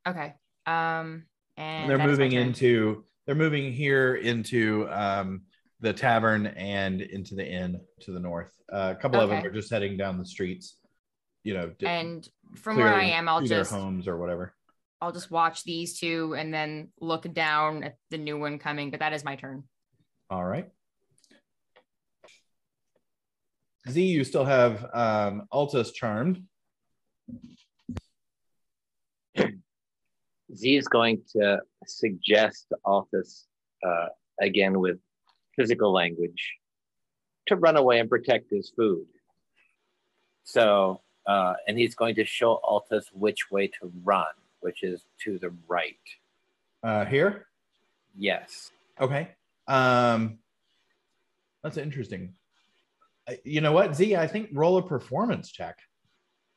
D: Okay. Um, and
A: they're
D: that is my
A: moving into they're moving here into um, the tavern and into the inn to the north. Uh, a couple of them are just heading down the streets, you know,
D: and from where I am, I'll just
A: homes or whatever.
D: I'll just watch these two and then look down at the new one coming. But that is my turn.
A: All right. Z, you still have um, Altus charmed.
C: Z is going to suggest to Altus, uh, again with physical language, to run away and protect his food. So, uh, and he's going to show Altus which way to run, which is to the right.
A: Uh, here.
C: Yes.
A: Okay. Um, that's interesting. Uh, You know what, Z? I think roll a performance check.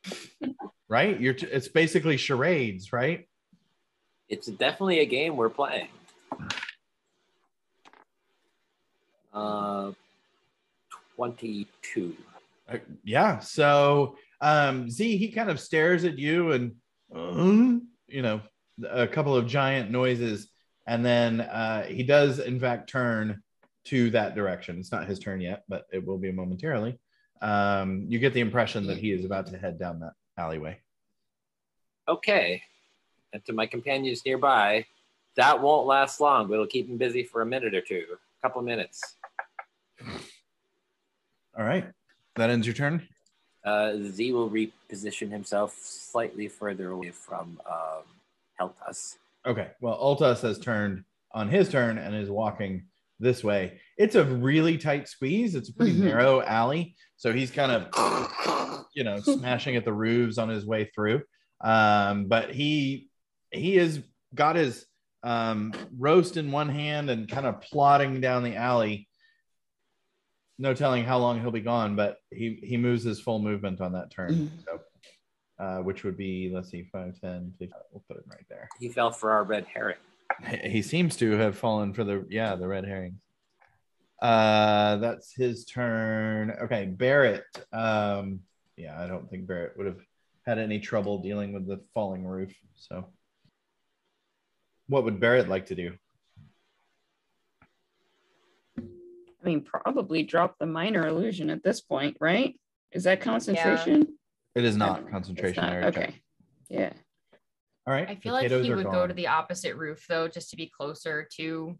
A: [laughs] right? You're. T- it's basically charades, right?
C: It's definitely a game we're playing. Uh, 22.
A: Uh, yeah. So um, Z, he kind of stares at you and, uh, you know, a couple of giant noises. And then uh, he does, in fact, turn to that direction. It's not his turn yet, but it will be momentarily. Um, you get the impression that he is about to head down that alleyway.
C: Okay. And to my companions nearby, that won't last long, but it'll keep him busy for a minute or two, a couple of minutes.
A: All right. That ends your turn.
C: Uh, Z will reposition himself slightly further away from um, Heltas.
A: Okay. Well, Altus has turned on his turn and is walking this way. It's a really tight squeeze. It's a pretty
E: Mhm.
A: narrow alley. So he's kind of, you know, smashing at the roofs on his way through. Um, but he he has got his um, roast in one hand and kind of plodding down the alley. No telling how long he'll be gone, but he he moves his full movement on that turn.
E: Mhm.
A: So, uh, which would be let's see, 5, 10, 15. We'll put it right there.
C: He fell for our red herring.
A: He- He seems to have fallen for the yeah the red herring. Uh, that's his turn. Okay, Barrett. Um, yeah, I don't think Barrett would have had any trouble dealing with the falling roof. So, what would Barrett like to do?
E: I mean, probably drop the minor illusion at this point, right? Is that concentration?
A: It is
E: It's
A: not concentration.
E: not- okay.
A: checked.
E: Yeah.
A: All right.
D: I feel like he
A: are
D: would go to the opposite roof though, just to be closer to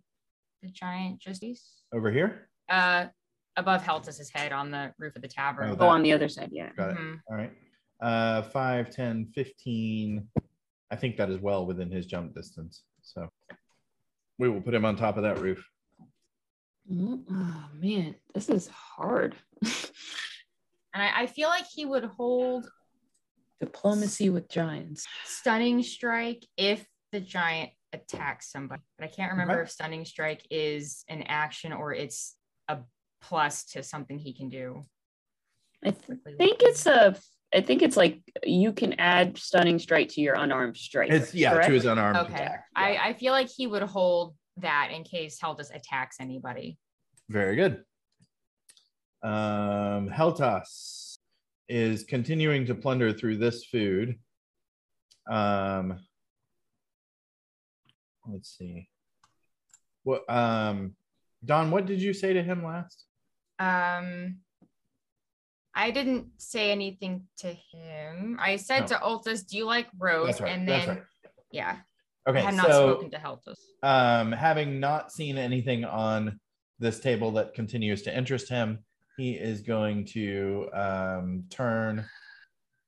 D: the giant justice.
A: over here.
D: Uh, above Heltus's head on the roof of the tavern.
A: Oh,
E: Go on the other side. Yeah.
A: Got it.
D: Mhm.
A: All right. Uh, 5, 10, 15. I think that is well within his jump distance. So we will put him on top of that roof.
E: Oh man, this is hard. [laughs]
D: And I, I feel like he would hold
E: Diplomacy with giants.
D: stunning strike if the giant attacks somebody. But I can't remember
A: Okay.
D: if stunning strike is an action or it's a plus to something he can do.
E: I th- think it's a. I think it's like you can add stunning strike to your unarmed strike.
A: It's yeah,
E: correct?
A: to his unarmed
D: okay.
A: attack.
D: I,
A: Yeah.
D: I feel like he would hold that in case Heldus attacks anybody.
A: Very good. Um, Heltas is continuing to plunder through this food. Um, let's see. What um, Don? What did you say to him last?
D: Um, I didn't say anything to him. I said
A: No.
D: to Altus, "Do you like
A: Rose?" Right.
D: And then,
A: right.
D: yeah,
A: Okay,
D: I had not
A: so
D: spoken to Heltus.
A: um, having not seen anything on this table that continues to interest him, he is going to um, turn.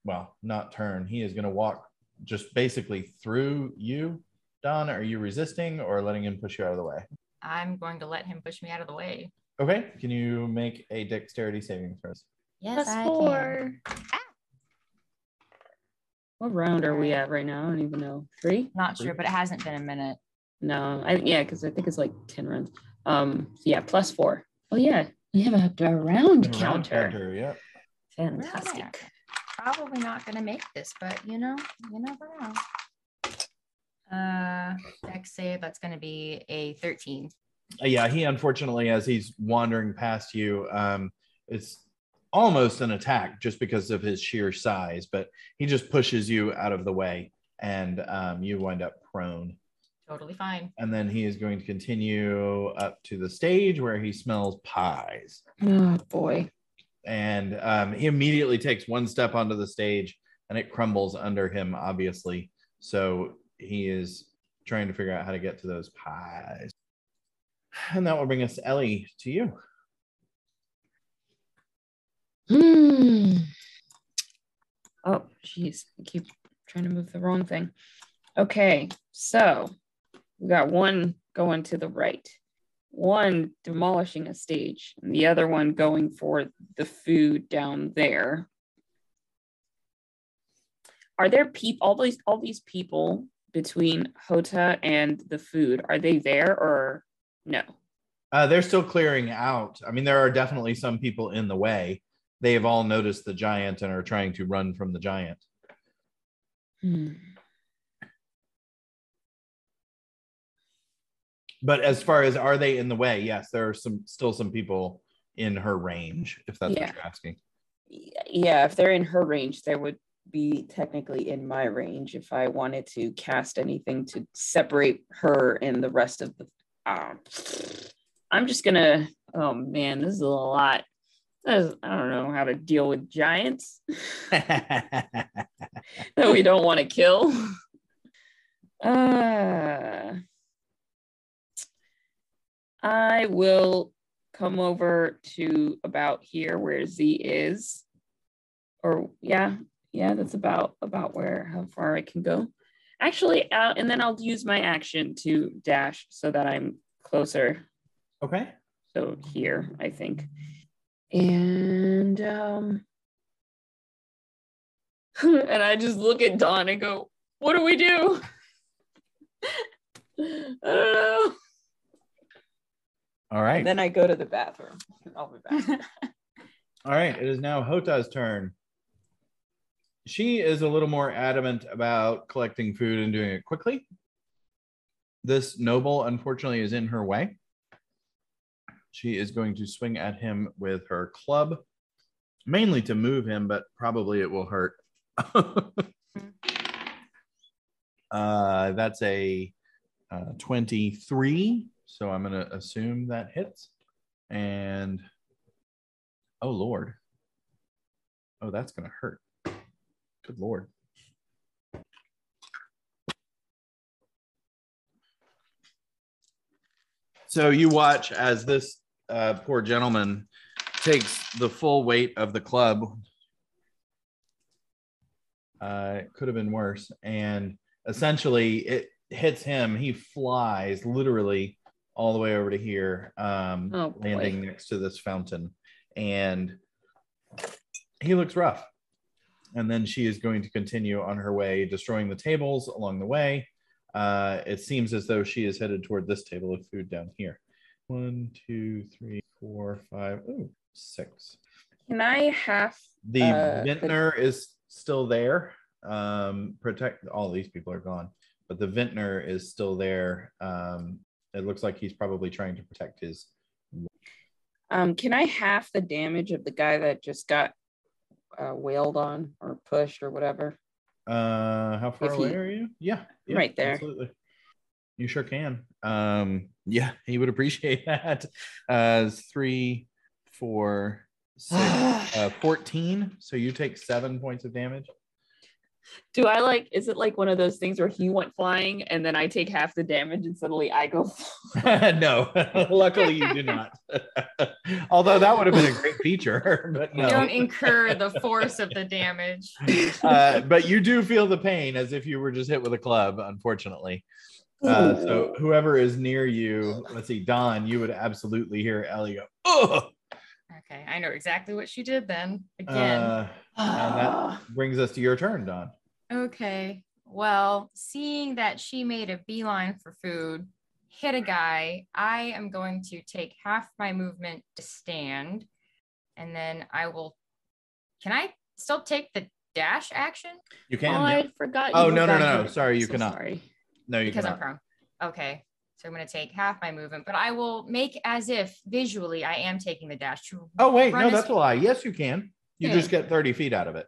A: Well, not turn. He is going to walk just basically through you. Don, are you resisting or letting him push you out of the way?
D: I'm going to let him push me out of the way.
A: Okay. Can you make a dexterity saving throw?
D: Yes,
E: Plus four. What round are we at right now? I don't even know. Three?
D: Not sure, but it hasn't been a minute.
E: No, I yeah, because I think it's like ten runs. Um, so yeah, plus four. Oh yeah, we have a, a round
A: Round
E: counter.
A: Yeah.
E: Fantastic.
D: Probably not going to make this, but you know, you never know. Uh, dex save. That's going to be a 13.
A: Uh, yeah he unfortunately as he's wandering past you um it's almost an attack just because of his sheer size but he just pushes you out of the way and um you wind up prone.
D: Totally fine.
A: and then he is going to continue up to the stage where he smells pies.
E: Oh boy.
A: and um, he immediately takes one step onto the stage and it crumbles under him obviously. So he is trying to figure out how to get to those pies. And that will bring us ellie to you
E: Hmm. Oh, jeez. I keep trying to move the wrong thing. Okay, so we got one going to the right, one demolishing a stage, and the other one going for the food down there. Are there people all these all these people between Hota and the food? Are they there or no?
A: Uh, they're still clearing out. I mean, there are definitely some people in the way. They have all noticed the giant and are trying to run from the giant.
E: Hmm.
A: But as far as are they in the way? Yes, there are some still some people in her range, if that's
E: Yeah.
A: what you're asking.
E: Yeah, if they're in her range, they would be technically in my range if I wanted to cast anything to separate her and the rest of the. Um, I'm just gonna. Oh man, this is a lot. I don't know how to deal with giants [laughs] [laughs] that we don't want to kill. Uh, I will come over to about here where Z is. Or yeah, yeah, that's about about where how far I can go. Actually, uh, and then I'll use my action to dash so that I'm closer.
A: okay.
E: So here, I think. And um [laughs] and I just look at Don and go, what do we do? [laughs] I don't know.
A: All right.
E: And then I go to the bathroom. I'll be back. [laughs]
A: All right, it is now Hota's turn. She is a little more adamant about collecting food and doing it quickly. This noble, unfortunately, is in her way. She is going to swing at him with her club, mainly to move him, but probably it will hurt. [laughs] uh, that's a uh, 23. So I'm going to assume that hits. And Oh Lord. Oh, that's gonna hurt. Good Lord. So you watch as this uh, poor gentleman takes the full weight of the club. Uh, it could have been worse, and essentially it hits him. He flies literally all the way over to here, um,
E: Oh,
A: landing next to this fountain and he looks rough. And then she is going to continue on her way, destroying the tables along the way. Uh, it seems as though she is headed toward this table of food down here. One, two, three, four, five, oh, six.
E: Can I half
A: The
E: Uh,
A: vintner is still there. Um, protect all these people are gone, but the vintner is still there. Um, it looks like he's probably trying to protect his
E: um can I half the damage of the guy that just got uh wailed on or pushed or whatever?
A: Uh, how far
E: If
A: away
E: he-
A: are you? Yeah, yeah,
E: Right there.
A: Absolutely. You sure can. Um, yeah, he would appreciate [laughs] that. Uh, it's three, four, six, [sighs] uh, 14. So you take seven points of damage.
E: Do I like is it like one of those things where he went flying and then I take half the damage and suddenly I go [laughs] [laughs]
A: no, luckily you do not. Although that would have been a great feature, but
D: You
A: no.
D: don't incur the force of the damage.
A: uh, but you do feel the pain as if you were just hit with a club, unfortunately. Uh, so whoever is near you, let's see, Don, you would absolutely hear Ellie go, oh,
D: Okay, I know exactly what she did then. Again.
A: uh, and that [sighs] brings us to your turn, Don.
D: Okay. Well, seeing that she made a beeline for food, hit a guy, I am going to take half my movement to stand. And then I will. Can I still take the dash action?
A: You
E: Oh,
A: can. yeah.
E: I forgot.
A: Oh, no, no, no, no. Sorry, you
E: So
A: cannot.
E: Sorry.
A: No, you
D: because I'm prone. Okay. So I'm going to take half my movement, but I will make as if visually I am taking the dash to.
A: Oh, wait, no, that's a lie. Yes, you can. You
D: Yeah.
A: just get 30 feet out of it.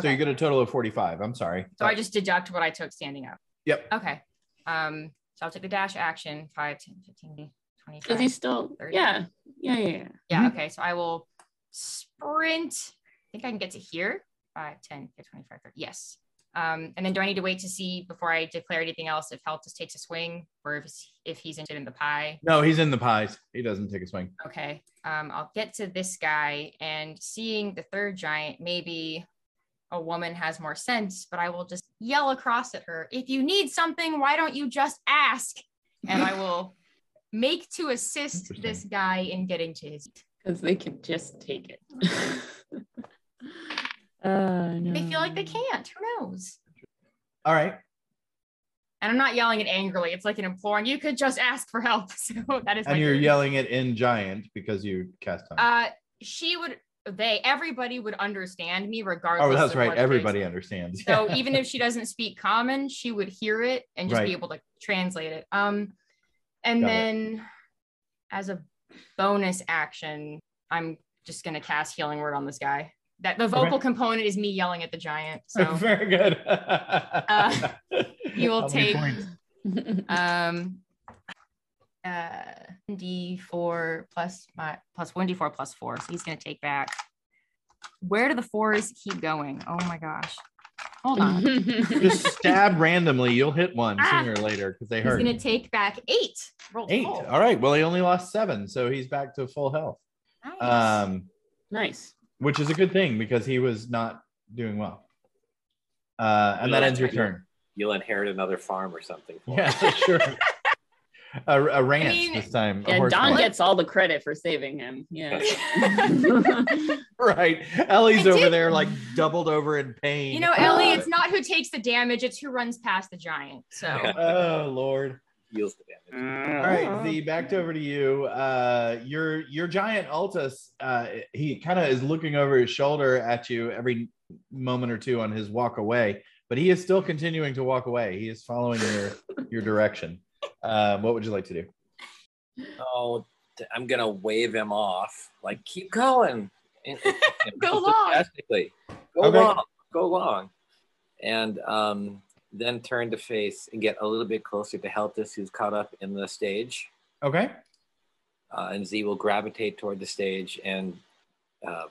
A: So you get a total of 45. I'm sorry.
D: So I just deduct what I took standing up.
A: Yep.
D: Okay. Um, so I'll take the dash action 5, 10, 15, 25.
E: Because he's still,
D: 30.
E: yeah, yeah, yeah. yeah.
D: Yeah,
A: Mhm.
D: okay. So I will sprint. I think I can get to here. 5, 10, 15, 25, 30. Yes. Um, and then do I need to wait to see before I declare anything else if Heltus takes a swing or if, if he's interested in the pie?
A: No, he's in the pies. He doesn't take a swing.
D: Okay. Um, I'll get to this guy and seeing the third giant, maybe a woman has more sense, but I will just yell across at her, if you need something, why don't you just ask? And I will make to assist this guy in getting to his
E: Because they can just take it. [laughs] uh, no.
D: They feel like they can't. Who knows?
A: All right.
D: And I'm not yelling it angrily. It's like an imploring. You could just ask for help. [laughs] So that is.
A: And you're
D: thing.
A: yelling it in giant because you cast time.
D: Uh, she would. They. Everybody would understand me regardless.
A: oh, that's
D: of
A: right.
D: what it is.
A: Everybody understands.
D: So [laughs] even if she doesn't speak common, she would hear it and just
A: Right.
D: be able to translate it. Um, and
A: Got it.
D: then as a bonus action, I'm just gonna cast healing word on this guy. That the vocal
A: Okay.
D: component is me yelling at the giant. So [laughs]
A: Very good.
D: you will
A: How many
D: take- [laughs] um uh d4 plus my plus 1d4 plus 4 so he's going to take back where do the fours keep going oh my gosh hold on [laughs]
A: Just stab randomly. You'll hit one
D: Ah.
A: sooner or later because they hurt he's
D: going to take back eight Rolled
A: Eight.
D: full.
A: All right. Well, he only lost seven, so he's back to full health.
D: Nice.
A: Um,
E: nice.
A: Which is a good thing because he was not doing well. Uh, and that ends your
C: I know.
A: turn.
C: You'll inherit another farm or something. for
A: Yeah,
C: him.
A: sure. [laughs] A, a ranch
D: mean-
A: this time. a
E: Yeah, Don
A: ranch.
E: gets all the credit for saving him. Yeah. [laughs]
A: right. Ellie's
D: I
A: over
D: did-
A: there like doubled over in pain.
D: you know ellie it's [laughs] not who takes the damage it's who runs past the giant so
A: Oh Lord.
C: Heals the damage.
A: All right, Z, back over to you. Uh, your your giant Altus, uh, he kind of is looking over his shoulder at you every moment or two on his walk away, but he is still continuing to walk away. He is following your your direction. Um, what would you like to do?
C: Oh, I'm gonna wave him off. Like, keep going. [laughs]
D: Go long.
C: Go
A: Okay.
C: long. Go long. And um, then turn to face and get a little bit closer to Heltus, who's caught up in the stage.
A: Okay.
C: Uh, and Z will gravitate toward the stage and um,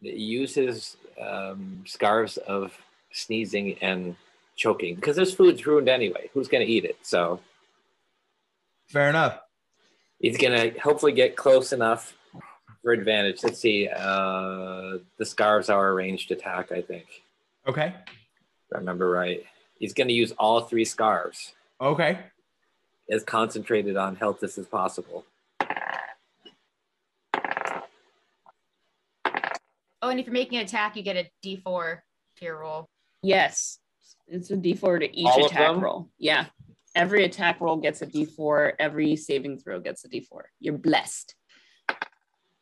C: use his um, scarves of sneezing and choking because this food's ruined anyway. Who's going to eat it? So
A: Fair enough.
C: he's going to hopefully get close enough for advantage. Let's see. Uh, the scarves are a ranged attack, I think.
A: Okay.
C: If I remember right. He's going to use all three scarves
A: Okay.
C: as concentrated on Heltus as possible.
D: oh and if you're making an attack you get a d4 to your roll
E: Yes. It's a D4 to each
C: All of
E: attack
C: them?
E: roll. Yeah. Every attack roll gets a D4. Every saving throw gets a D4. You're blessed.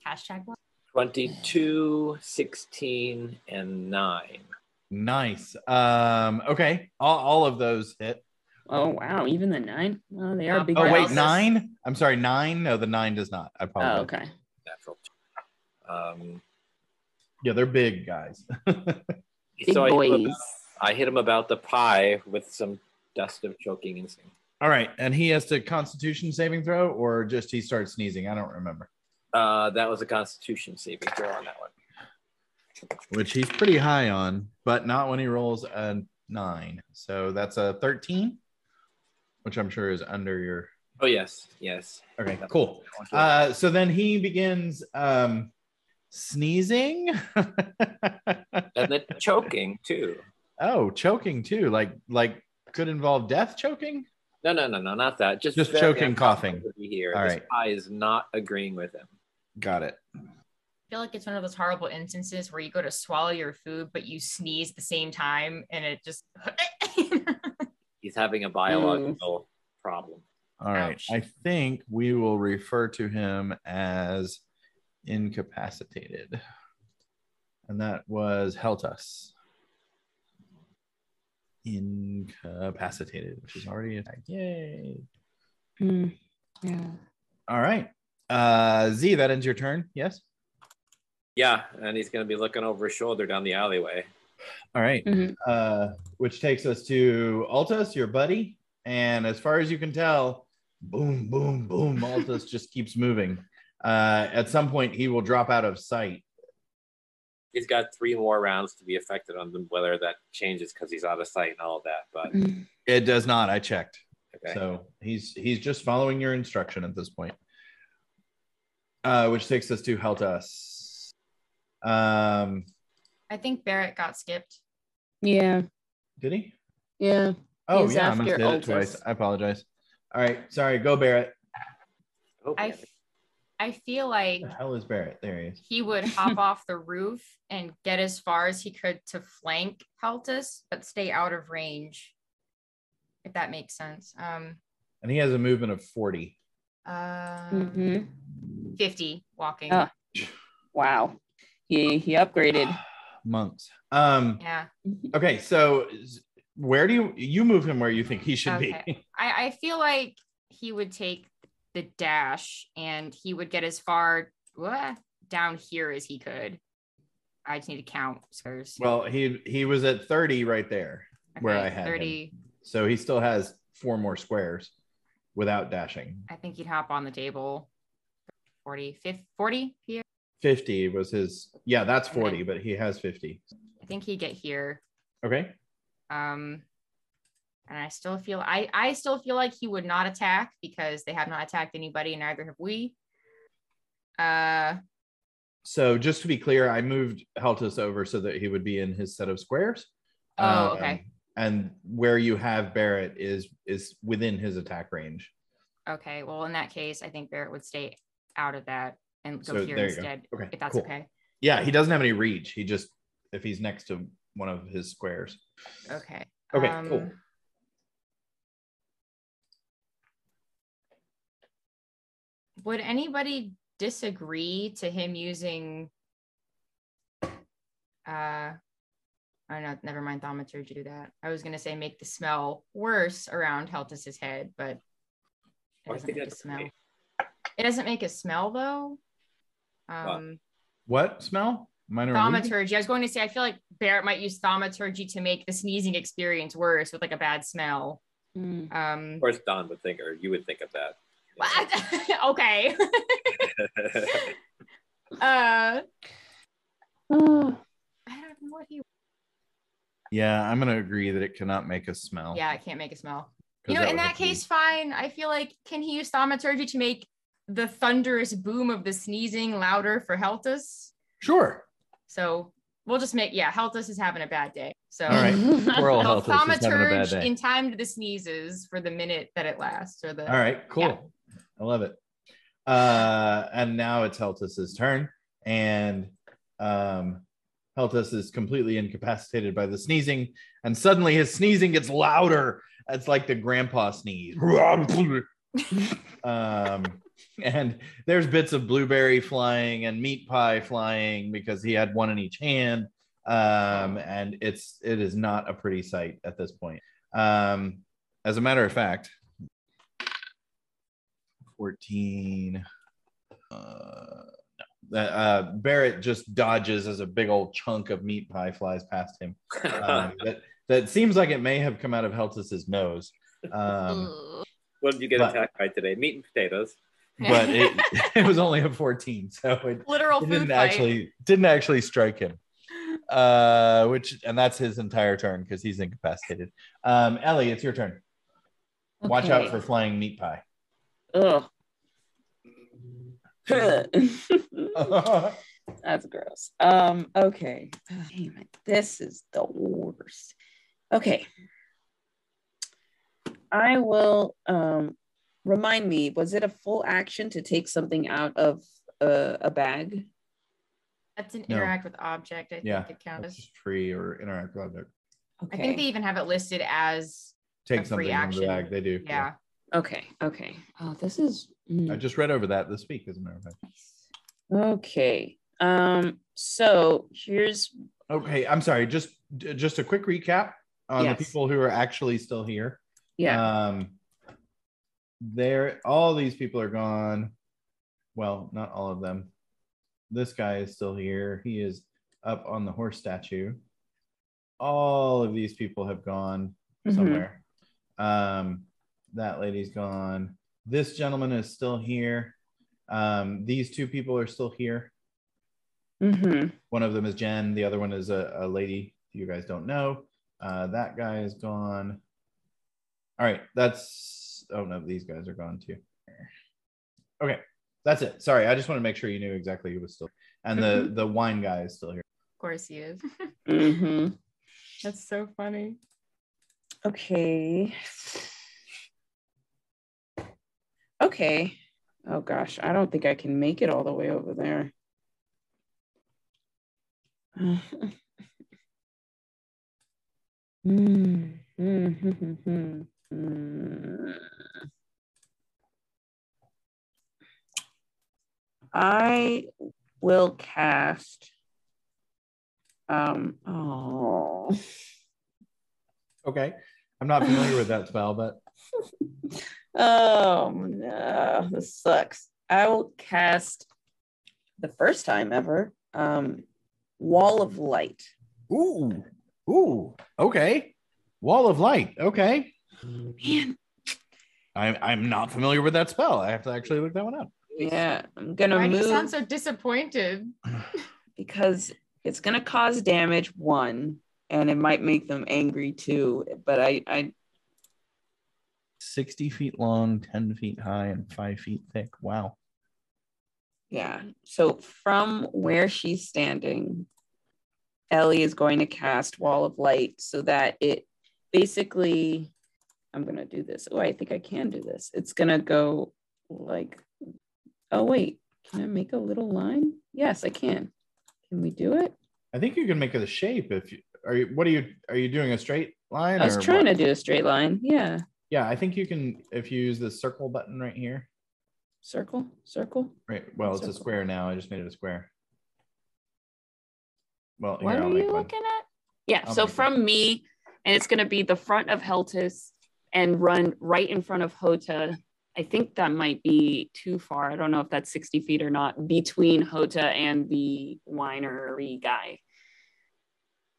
D: hashtag what?
C: 22, 16, and 9.
A: Nice. Um, okay. All, all of those hit.
E: Oh wow, even the nine. Oh, they are
D: Uh,
E: big.
A: Oh, wait,
E: dice.
A: nine? I'm sorry, nine? No, the nine does not. I
E: probably.
A: Oh,
E: okay.
C: Natural. Um,
A: Yeah, they're big guys. [laughs]
E: Big
C: so I hit, him
E: boys.
C: about, I hit him about the pie with some dust of choking and instinct.
A: All right. And he has to constitution saving throw or just he starts sneezing? I don't remember.
C: Uh, that was a constitution saving throw on that one.
A: Which he's pretty high on, but not when he rolls a nine. So that's a 13, which I'm sure is under your.
C: Oh, yes. Yes.
A: Okay, cool. Uh, so then he begins um, sneezing. [laughs]
C: and then choking, too.
A: oh, choking too. Like, like could involve death choking.
C: No, no, no, no, not that. Just,
A: Just choking, coughing.
C: Here.
A: All right.
C: pie is not agreeing with him.
A: Got it.
D: I feel like it's one of those horrible instances where you go to swallow your food, but you sneeze at the same time and it just. [laughs]
C: He's having a biological problem.
A: All right.
D: Ouch.
A: I think we will refer to him as incapacitated. And that was Heltus. Incapacitated, which is already attacked. Yay.
E: Hmm. Yeah.
A: All right. Uh Z, that ends your turn. Yes.
C: Yeah, and he's going to be looking over his shoulder down the alleyway.
A: All right.
E: Mhm.
A: Uh, which takes us to Altus, your buddy. And as far as you can tell, boom, boom, boom, Altus [laughs] just keeps moving. Uh, at some point, he will drop out of sight.
C: He's got three more rounds to be affected on them, whether that changes because he's out of sight and all of that. But
A: It does not. I checked.
C: okay.
A: So he's he's just following your instruction at this point. Uh, which takes us to Heltus. Um,
D: I think Barrett got skipped.
E: Yeah.
A: did he?
E: Yeah.
A: Oh
E: He's
A: yeah, I must
E: after
A: have it twice. I apologize. All right, sorry. Go Barrett.
C: Oh,
D: I,
C: man.
D: feel like
A: The hell is Barrett? There he is.
D: he would hop off the roof and get as far as he could to flank Heltus, but stay out of range. If that makes sense. Um,
A: And he has a movement of 40.
D: um
E: Mhm.
D: 50 walking.
E: Oh. Wow. He he upgraded. [sighs]
A: Monks. Um,
D: Yeah.
A: okay, so where do you you move him where you think he should be? [laughs]
D: I, I feel like he would take the dash and he would get as far what, down here as he could. I just need to count squares.
A: Well, he he was at 30 right there where I had him.
D: 30.
A: So he still has four more squares without dashing.
D: I think he'd hop on the table. 40, 50, 40 here.
A: 50 was his yeah, that's
D: Okay.
A: 40, but he has 50.
D: I think he'd get here.
A: Okay.
D: Um, and I still feel I I still feel like he would not attack because they have not attacked anybody, and neither have we. Uh,
A: So just to be clear, I moved Heltus over so that he would be in his set of squares.
D: Oh,
A: Um,
D: okay.
A: And where you have Barrett is is within his attack range.
D: okay. Well, in that case, I think Barrett would stay out of that and go
A: So
D: here
A: there you go. Okay,
D: if that's
A: cool.
D: okay.
A: Yeah, he doesn't have any reach. He just if he's next to one of his squares.
D: Okay.
A: Okay, cool.
D: Um, Would anybody disagree to him using uh I don't know, never mind thaumaturgy do that. I was gonna say make the smell worse around Heltus's head, but it doesn't make a smell. It doesn't make a smell though. Um
A: What smell? Minor
D: thaumaturgy. I was going to say I feel like Barrett might use thaumaturgy to make the sneezing experience worse with like a bad smell.
E: Mm.
D: Um
C: Of course, Don would think, or you would think of that.
D: what? [laughs] okay. [laughs] uh
E: Oh, [sighs]
D: I don't know what he
A: Yeah, I'm gonna agree that it cannot make a smell.
D: Yeah, it can't make a smell. You know, in that
A: have to be-
D: case, fine. I feel like can he use thaumaturgy to make the thunderous boom of the sneezing louder for Heltus?
A: Sure.
D: So we'll just make yeah, Heltus is having a bad day. So
A: All right. We're all
D: I'll
A: Heltus is having a bad
D: thaumaturge
A: day.
D: in time to the sneezes for the minute that it lasts or the
A: All right, cool.
D: Yeah.
A: I love it. Uh, and now it's Heltus's turn, and um, Heltus is completely incapacitated by the sneezing, and suddenly his sneezing gets louder. It's like the grandpa sneeze. [laughs] um, and there's bits of blueberry flying and meat pie flying because he had one in each hand. Um, and it's it is not a pretty sight at this point. Um, as a matter of fact, 14 uh no uh barrett just dodges as a big old chunk of meat pie flies past him um, [laughs] that that seems like it may have come out of heltus's nose um
C: what did you get
A: but-
C: attacked by today? Meat and potatoes.
A: But it, [laughs] [laughs] it was only a 14 so it,
D: literal
A: it didn't
D: fight.
A: actually didn't actually strike him uh which and that's his entire turn because he's incapacitated um ellie it's your turn watch out for flying meat pie
E: Ugh. [laughs] That's gross. Um, okay. Damn it. This is the worst. Okay. I will um remind me, was it a full action to take something out of a, a bag?
D: That's an
A: No.
D: interact with object. I think it counts as.
A: free or interact with object.
E: Okay.
D: I think they even have it listed as
A: Take
D: A free
A: something from
D: action.
A: the bag. They do.
D: yeah.
E: okay. Okay. Oh, this is mm.
A: I just read over that this week, as a matter of fact.
E: okay. Um, so here's
A: Okay, I'm sorry. Just just a quick recap on
E: Yes.
A: the people who are actually still here.
E: yeah.
A: Um, there, all these people are gone. Well, not all of them. This guy is still here. He is up on the horse statue. All of these people have gone
E: Mhm.
A: somewhere. Um, that lady's gone. This gentleman is still here. Um, these two people are still here.
E: Mhm.
A: One of them is Jen. The other one is a, a lady you guys don't know. Uh, that guy is gone. All right, that's oh no, these guys are gone too. Okay, that's it. Sorry, I just want to make sure you knew exactly who was still. And the the wine guy is still here.
D: Of course he is. [laughs]
E: Mhm.
D: That's so funny.
E: Okay. Okay. Oh gosh, I don't think I can make it all the way over there. Mm, mm, mm, mm, mm, mm. I will cast um oh
A: Okay, I'm not familiar with that spell, but [laughs]
E: Oh no, this sucks. I will cast the first time ever. Um, wall of light.
A: Ooh, ooh, okay. Wall of light. Okay.
E: Man,
A: I'm I'm not familiar with that spell. I have to actually look that one up.
E: Yeah, I'm gonna
D: Why do you
E: move
D: sound so disappointed? [sighs] [laughs]
E: because it's gonna cause damage one, and it might make them angry too. But I, I
A: 60 feet long, 10 feet high, and five feet thick. Wow.
E: Yeah. So from where she's standing, Ellie is going to cast Wall of Light so that it basically, I'm going to do this. Oh, I think I can do this. It's going to go like, oh, wait, can I make a little line? Yes, I can. Can we do it?
A: I think you can make it a shape if you are you what are you are you doing a straight line?
E: I was
A: or
E: trying
A: what?
E: to do a straight line. Yeah.
A: Yeah, I think you can if you use the circle button right here.
E: Circle, circle.
A: Right. Well, it's a square now. I just made it a square. Well,
B: What
A: here,
B: are
A: make
B: you
A: one.
B: looking at?
E: Yeah.
A: I'll
E: so
A: make it.
E: from me, and it's going to be the front of Heltus and run right in front of Hota. I think that might be too far. I don't know if that's 60 feet or not between Hota and the winery guy.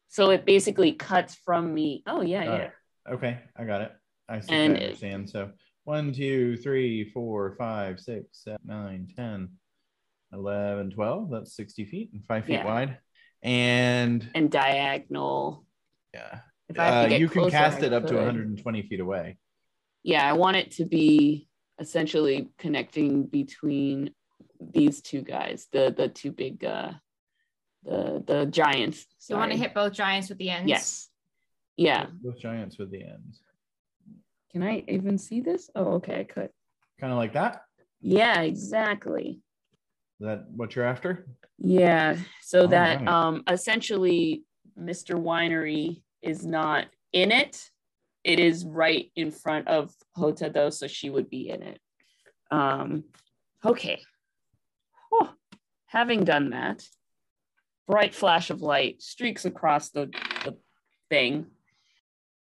E: So it basically cuts from me. Oh, yeah,
A: Got
E: yeah.
A: it. Okay, I got it. I see.
E: And
A: I
E: it-
A: understand. So one, two, three, four, five, six, seven, nine, 10, 11, 12. That's 60 feet and five feet
E: Yeah.
A: wide. And
E: And diagonal.
A: yeah, uh, you can cast it up to 120 feet away.
E: Yeah, I want it to be essentially connecting between these two guys, the the two big uh the the giants.
D: So you want to hit both giants with the ends?
E: Yes. Yeah.
A: Both giants with the ends.
E: Can I even see this? Oh, okay, I could.
A: Kind of like that.
E: Yeah, exactly.
A: Is that what you're after?
E: Yeah. So
A: All
E: that
A: right.
E: um essentially Mr. Winery is not in it. It is right in front of Hota though, so she would be in it. Um okay. Oh, having done that, bright flash of light streaks across the, the thing.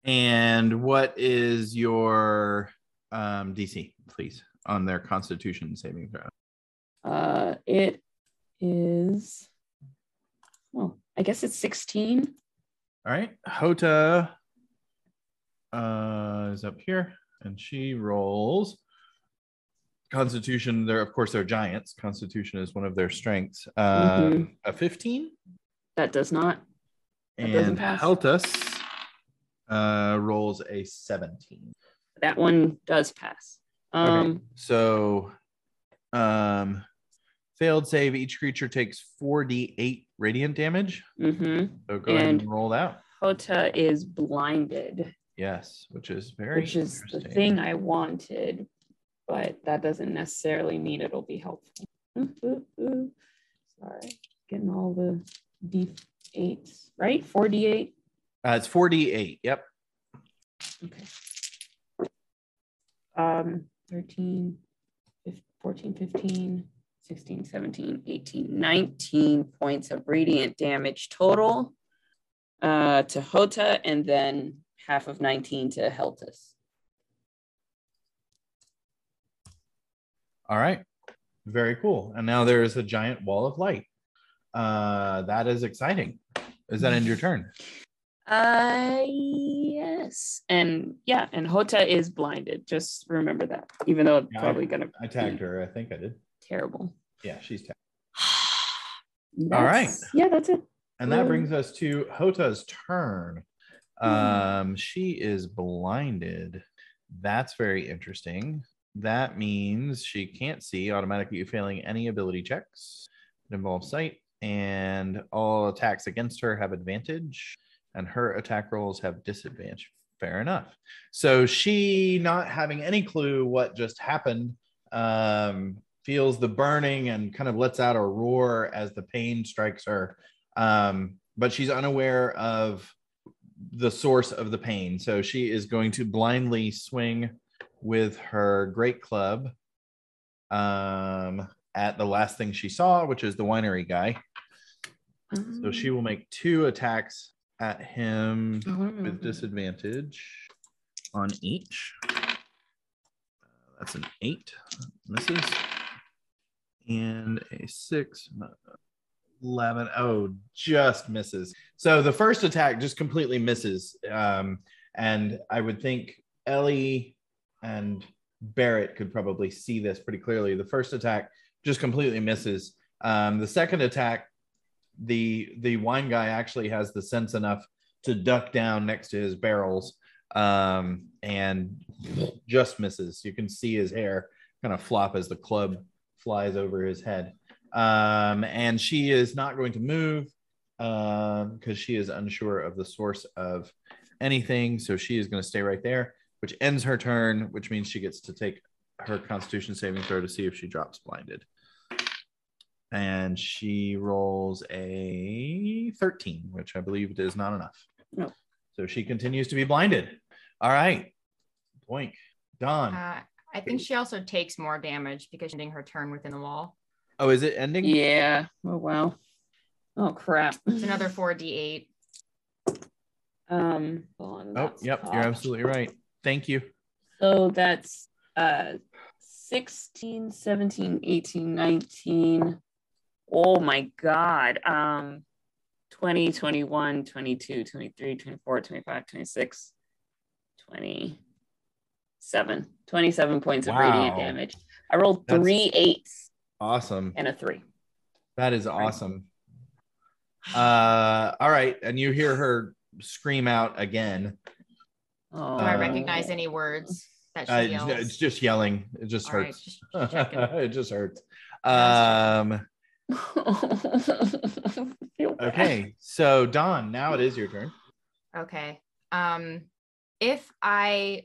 A: And what is your um, DC, please, on their Constitution saving throw?
E: Uh it is well, I guess it's 16.
A: All right, Hota uh, is up here, and she rolls. Constitution, they're of course they're giants. Constitution is one of their strengths. Uh,
E: Mhm.
A: A fifteen,
E: That does not That doesn't
A: and
E: pass.
A: Heltus uh, rolls a seventeen.
E: that one does pass. Um
A: So, um, failed save. Each creature takes four d eight radiant damage.
E: Mm-hmm.
A: So go ahead
E: And-
A: and roll that.
E: Hota is blinded,
A: Yes, which is very
E: which is the thing I wanted, but that doesn't necessarily mean it'll be helpful. Ooh, ooh, ooh. Sorry, getting all the d8s, right? 4d8.
A: Uh, it's four d eight. Yep.
E: Okay. Um, 13, 15, 14, 15, 16, 17, 18, 19 points of radiant damage total uh, to Hota, and then half of 19 to Heltus.
A: All right. Very cool. And now there is a giant wall of light. Uh, that is exciting. Is that end your turn?
E: Uh, yes. And yeah, and Hota is blinded. Just remember that, even though it's
A: Yeah, I-
E: probably going to
A: I tagged her. I think I did.
E: terrible.
A: Yeah, she's tagged. [sighs]
E: All
A: right.
E: Yeah, that's it.
A: And that brings us to Hota's turn. Um, she is blinded. That's very interesting. That means she can't see, automatically failing any ability checks that involve sight, and all attacks against her have advantage, and her attack rolls have disadvantage. Fair enough. So she, not having any clue what just happened, um, feels the burning and kind of lets out a roar as the pain strikes her um, but she's unaware of the source of the pain. So she is going to blindly swing with her great club um, at the last thing she saw, which is the winery guy. So she will make two attacks at him with disadvantage on each. Uh, that's an eight, misses. and a six, 11. Oh, just misses. So the first attack just completely misses. Um, and I would think Ellie and Barrett could probably see this pretty clearly. The first attack just completely misses. Um, the second attack, the the wine guy actually has the sense enough to duck down next to his barrels um, and just misses. You can see his hair kind of flop as the club flies over his head. Um, and she is not going to move because um, she is unsure of the source of anything. So she is going to stay right there, which ends her turn, which means she gets to take her constitution saving throw to see if she drops blinded. And she rolls a 13, which I believe is not enough.
E: No.
A: So she continues to be blinded. All right. Boink. Don.
D: Uh, I think she also takes more damage because she's ending her turn within the wall.
A: Oh, is it ending?
E: Yeah. Oh wow. Oh crap.
D: It's another 4d8.
E: Um on,
A: Oh, yep. You're absolutely right. Thank you.
E: So that's uh 16, 17, 18, 19. Oh my god. Um 20, 21, 22, 23, 24, 25, 26, 27. 27 points of radiant damage. I rolled
A: That's-
E: three eights
A: Awesome.
E: and a three.
A: That is awesome. Uh, all right. And you hear her scream out again.
E: Oh.
D: Do I
A: Uh,
D: recognize any words that she
A: Uh,
D: yells?
A: it's just yelling. It just
D: All right,
A: hurts.
D: just [laughs]
A: it just hurts. Um, [laughs] okay. So Don, now it is your turn.
D: Okay. Um, if I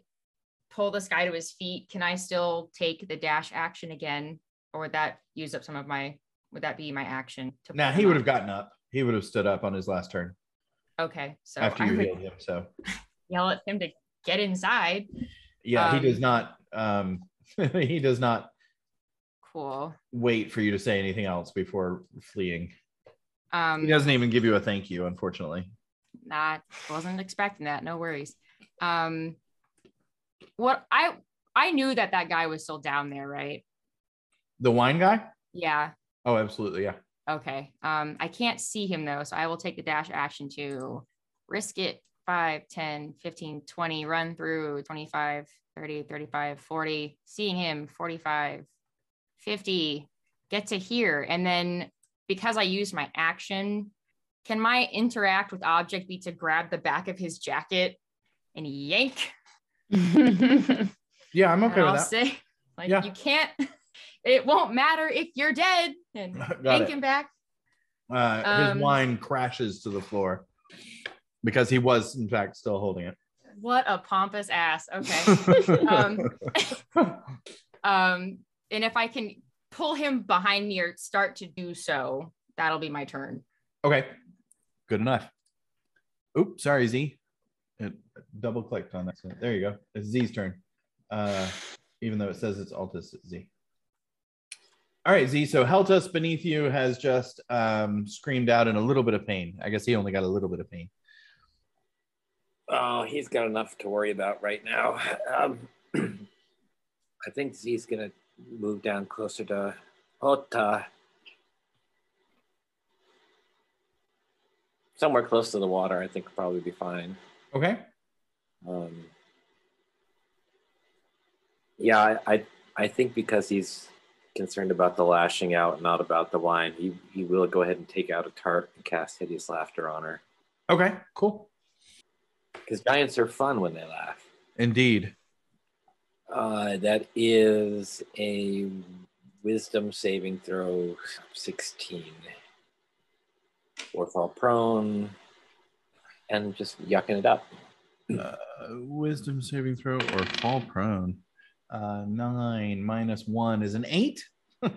D: pull this guy to his feet, can I still take the dash action again, or would that use up some of my? Would that be my action? To
A: Now
D: pull
A: he would have gotten up. He would have stood up on his last turn
D: Okay, so
A: after you
D: would
A: healed him. So [laughs]
D: yell at him to get inside.
A: yeah, he
D: Um,
A: does not. Um, [laughs] he does not
D: Cool.
A: wait for you to say anything else before fleeing.
D: Um,
A: He doesn't even give you a thank you, unfortunately.
D: not wasn't expecting that. No worries. Um, what I I knew that that guy was still down there, right?
A: The wine guy?
D: Yeah.
A: Oh, absolutely. Yeah.
D: Okay. Um, I can't see him though, so I will take the dash action to risk it 5, 10, 15, 20, run through 25, 30, 35, 40, seeing him 45, 50, get to here. And then because I used my action, can my interact with object be to grab the back of his jacket and yank? [laughs] [laughs]
A: Yeah, I'm okay
D: and I'll
A: with that.
D: say, like,
A: Yeah.
D: you can't, it won't matter if you're dead. And [laughs]
A: Got
D: yank
A: it.
D: him back.
A: Uh,
D: Um,
A: his wine crashes to the floor because he was, in fact, still holding it.
D: What a pompous ass. Okay. [laughs] um, [laughs] um, and if I can pull him behind me or start to do so, that'll be my turn.
A: okay, good enough. Oops, sorry, Z. It double clicked on that. There you go. It's Z's turn. Uh, even though it says it's Altus Z. All right, Z. So Heltus beneath you has just um, screamed out in a little bit of pain. I guess he only got a little bit of pain.
C: Oh, he's got enough to worry about right now. Um, [clears throat] I think Z's gonna move down closer to Hota. Somewhere close to the water, I think probably be fine.
A: Okay.
C: Um, yeah, I, I I think because he's concerned about the lashing out, not about the wine, he he will go ahead and take out a tart and cast hideous laughter on her.
A: Okay. Cool.
C: Because giants are fun when they laugh.
A: Indeed.
C: Uh, that is a wisdom saving throw 16. Or fall prone and just yucking it up.
A: Uh, wisdom saving throw or fall prone. Uh, nine minus one is an eight. [laughs] All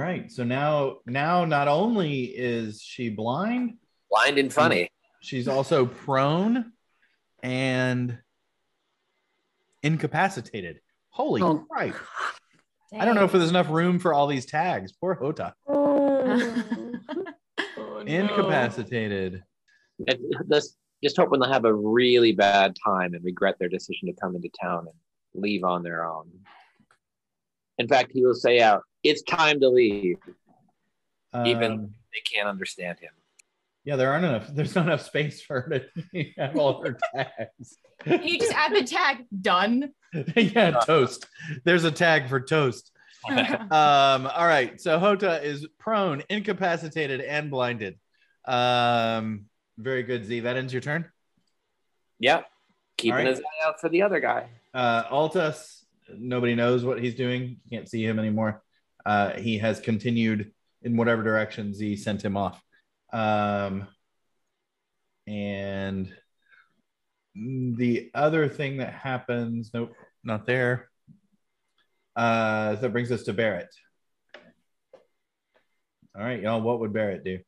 A: right. So now, now not only is she blind,
C: Blind and funny.
A: she's also prone and incapacitated. Holy
E: Oh.
A: Christ. I don't know if there's enough room for all these tags. Poor Hota. [laughs]
E: Oh, no.
A: Incapacitated.
C: And let's just hoping they'll have a really bad time and regret their decision to come into town and leave on their own. In fact, he will say out, "It's time to leave." Even-
A: Um,
C: They can't understand him.
A: yeah, there aren't enough. [laughs] There's not enough space for her to [laughs] have all her tags.
D: You just add the tag done. [laughs]
A: yeah, toast. There's a tag for toast. Um, all right. So Hota is prone, incapacitated, and blinded. Um, very good, Z. That ends your turn.
C: Yep. Keeping
A: All right.
C: his eye out for the other guy.
A: Uh, Altus, nobody knows what he's doing. You can't see him anymore. Uh, he has continued in whatever direction Z sent him off. Um, and the other thing that happens, nope, not there. Uh, that brings us to Barrett. All right, y'all, what would Barrett do?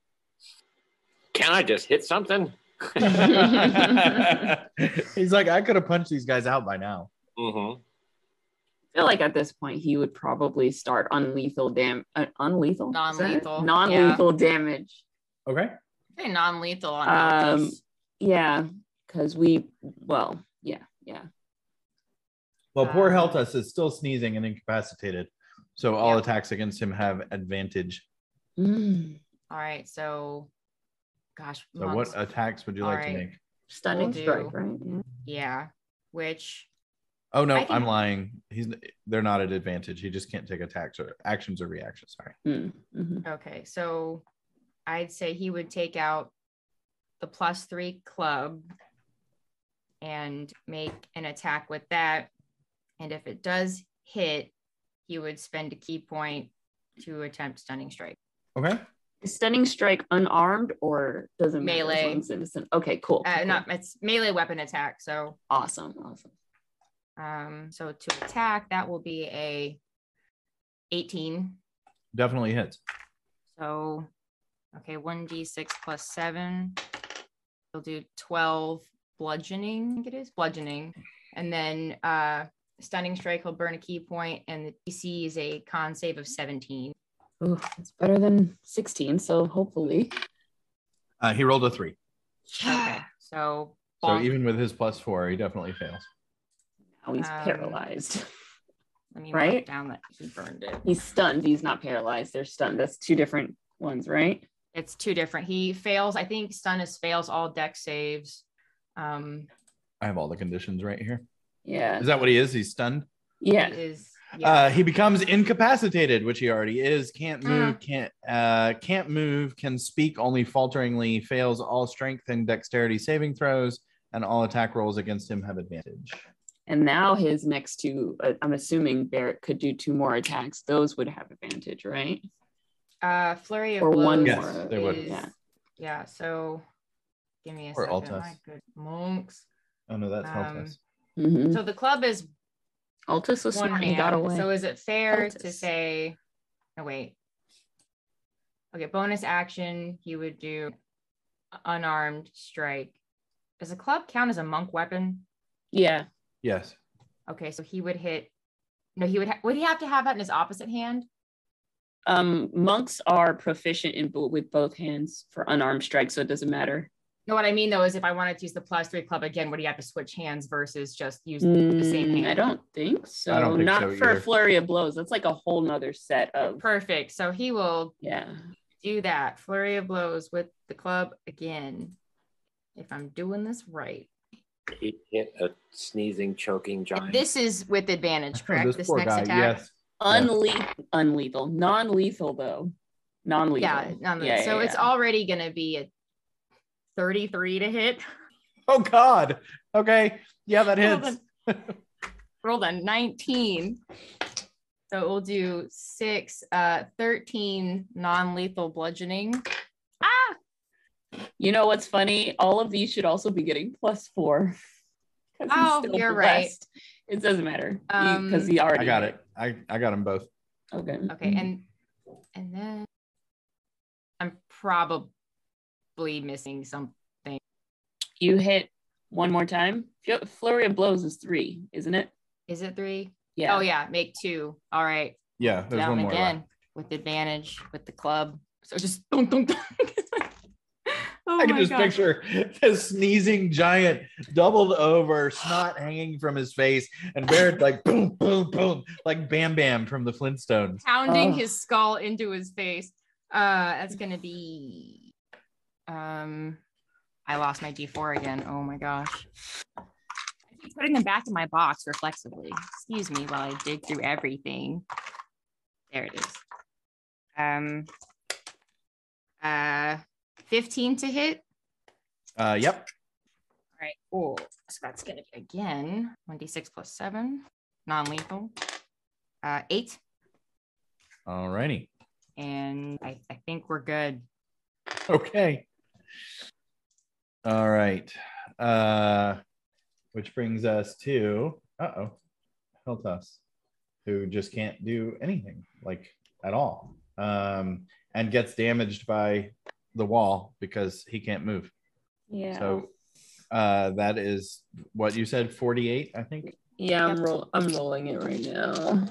C: Can I just hit something? [laughs] [laughs]
A: He's like, I could have punched these guys out by now.
C: Mm-hmm.
E: I feel like at this point he would probably start unlethal dam uh, unlethal Is that it?
D: Non-lethal,
E: non-lethal damage.
A: Okay.
D: Say non-lethal on
E: Um,
D: Altus.
E: Yeah, because we well, yeah, yeah.
A: Well, poor
D: Um,
A: Heltus is still sneezing and incapacitated, so all
D: Yeah.
A: attacks against him have advantage.
E: Mm.
D: All right, so gosh,
A: So,
D: monks.
A: what attacks would you like to make?
E: Stunning
D: do.
E: strike, right? Yeah.
D: yeah, which
A: Oh no,
D: I think-
A: I'm lying. He's they're not at advantage. He just can't take attacks or actions or reactions. Sorry.
E: Mm, mhm.
D: okay, so I'd say he would take out the plus three club and make an attack with that. And if it does hit, he would spend a ki point to attempt stunning strike.
A: Okay.
E: Is stunning strike unarmed or doesn't matter
D: Melee.
E: long as it's an- okay, cool.
D: Uh,
E: cool.
D: not it's melee weapon attack. So
E: awesome, awesome.
D: Um so to attack that will be a 18
A: Definitely hits.
D: So, okay, 1d6 plus 7. He'll do 12 bludgeoning, I think it is bludgeoning. And then uh stunning strike, he'll burn a ki point, and the DC is a con save of 17.
E: Ooh, it's better than 16, so hopefully.
A: Uh, he rolled a three,
D: Okay, so,
A: so even with his plus four, he definitely fails.
E: Now he's
D: Um,
E: paralyzed. [laughs]
D: let me
E: right?
D: mark down that he burned it.
E: He's stunned. He's not paralyzed. They're stunned. That's two different ones, right?
D: It's two different. He fails, I think stun is fails all deck saves. Um,
A: I have all the conditions right here.
E: Yeah.
A: Is that what he is? He's stunned. Yeah.
D: he
E: Yeah.
D: is yeah.
A: Uh, he becomes incapacitated, which he already is. Can't move. Can't uh, can't move. Can speak only falteringly. Fails all strength and dexterity saving throws, and all attack rolls against him have advantage.
E: And now his next two, uh, I'm assuming Barrett could do two more attacks. Those would have advantage, right?
D: uh flurry of
E: Or one
A: Yes,
E: more.
A: they would.
E: Yeah.
D: yeah so give me a
A: Or
D: second
A: Altus.
D: my good monks
A: Oh no, that's
D: Um,
A: Heltus.
E: Mhm.
D: so the club is
E: Altus was
D: one
E: smart. He
D: man
E: got away.
D: so is it fair to say no wait okay bonus action he would do unarmed strike does a club count as a monk weapon
E: yeah.
A: Yes.
D: okay so he would hit no he would ha- would he have to have that in his opposite hand
E: Um, monks are proficient in bo- with both hands for unarmed strikes, so it doesn't matter.
D: no what i mean though is if i wanted to use the plus three club again would he have to switch hands versus just use the same
E: Mm,
D: hand
E: I don't think so.
A: Don't think
E: Not
A: so
E: for
A: either.
E: a flurry of blows. That's like a whole nother set of
D: perfect so he will
E: yeah.
D: do that flurry of blows with the club again if i'm doing this right
C: He hit a sneezing, choking giant.
D: this is with advantage [laughs] correct
A: this
D: this,
A: poor
D: next
A: guy.
D: attack
A: Yes.
E: Unlethal, unlethal, non-lethal though. Non-lethal.
D: yeah, none of
E: Yeah,
D: so
E: yeah,
D: it's
E: yeah.
D: already going to be a 33 to hit [laughs]
A: Oh God. Okay. Yeah, that
D: Hold
A: hits.
D: rolled a 19 so we'll do six uh 13 non-lethal bludgeoning
E: You know what's funny? All of these should also be getting four. four. [laughs] 'Cause he's
D: Oh,
E: still
D: you're right.
E: It doesn't matter
D: Um,
E: because he already.
A: I got it. I I got them both.
E: Okay.
D: okay and and then i'm probably missing something
E: you hit one more time. Fl- Flurry of blows is three, isn't it?
D: is it three?
E: Yeah.
D: Oh yeah make two all right
A: Yeah, there's
D: down
A: one more.
D: again
A: Left.
D: with advantage with the club. So just dunk, dunk, dunk. [laughs] Oh
A: I can just
D: gosh.
A: picture [laughs] this sneezing giant doubled over, snot [gasps] hanging from his face, and Barrett like boom, boom, boom, like Bam Bam from the Flintstones.
D: pounding
E: Oh.
D: his skull into his face. Uh, that's gonna be. Um, I lost my D4 again. Oh my gosh. I keep putting them back in my box reflexively. Excuse me while I dig through everything. There it is. Um. Uh, 15 to hit.
A: Uh, yep.
D: All right, cool. So that's gonna be again 1d6 plus seven, non-lethal. Uh, eight.
A: All righty.
D: And I, I think we're good.
A: Okay. All right. Uh, which brings us to uh oh, Heltus, who just can't do anything like at all, um, and gets damaged by the wall because he can't move.
E: Yeah.
A: So uh, that is what you said, forty-eight, I think.
E: yeah, I'm roll I'm rolling it right now.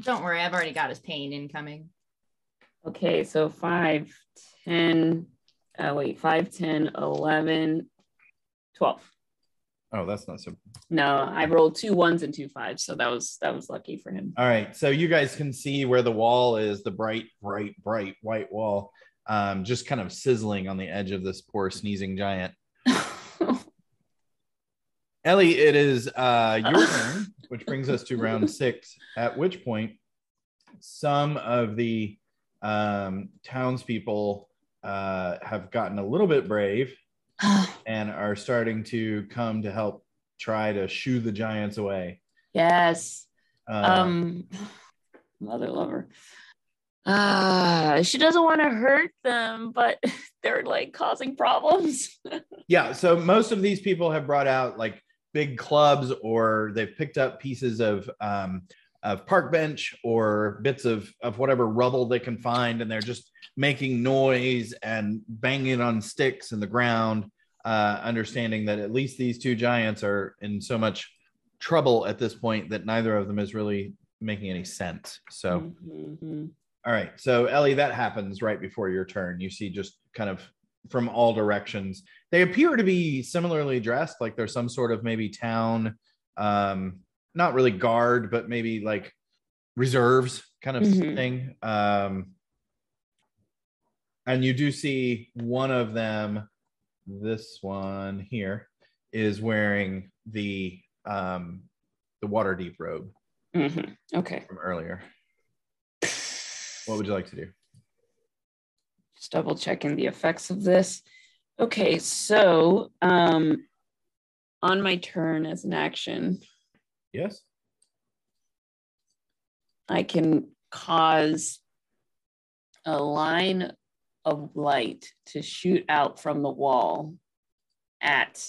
D: Don't worry, I've already got his pain incoming.
E: Okay, so 5, 10, uh, wait, 5, 10, 11, 12.
A: Oh, that's not so.
E: No, I rolled two ones and two fives, so that was that was lucky for him.
A: All right, so you guys can see where the wall is, the bright, bright, bright white wall, um, just kind of sizzling on the edge of this poor sneezing giant. [laughs] Ellie, it is uh, your [laughs] turn, which brings us to round six. At which point, some of the um, townspeople uh, have gotten a little bit brave [sighs] and are starting to come to help try to shoo the giants away.
E: yes.
A: Uh,
E: Um [sighs] mother lover. Ah, she doesn't want to hurt them, but [laughs] they're like causing problems. [laughs]
A: yeah, so most of these people have brought out like big clubs, or they've picked up pieces of um, of park bench or bits of of whatever rubble they can find, and they're just making noise and banging on sticks in the ground, uh, understanding that at least these two giants are in so much trouble at this point that neither of them is really making any sense. So.
E: Mhm.
A: All right. So Ellie, that happens right before your turn. You see just kind of from all directions. They appear to be similarly dressed, like there's some sort of maybe town, um, not really guard, but maybe like reserves kind of
E: Mhm.
A: thing. Um, and you do see one of them, this one here, is wearing the um the Waterdeep robe
E: Mhm. Okay.
A: from earlier. What would you like to do?
E: Just double checking the effects of this. Okay, so um on my turn as an action,
A: Yes.
E: I can cause a line of light to shoot out from the wall at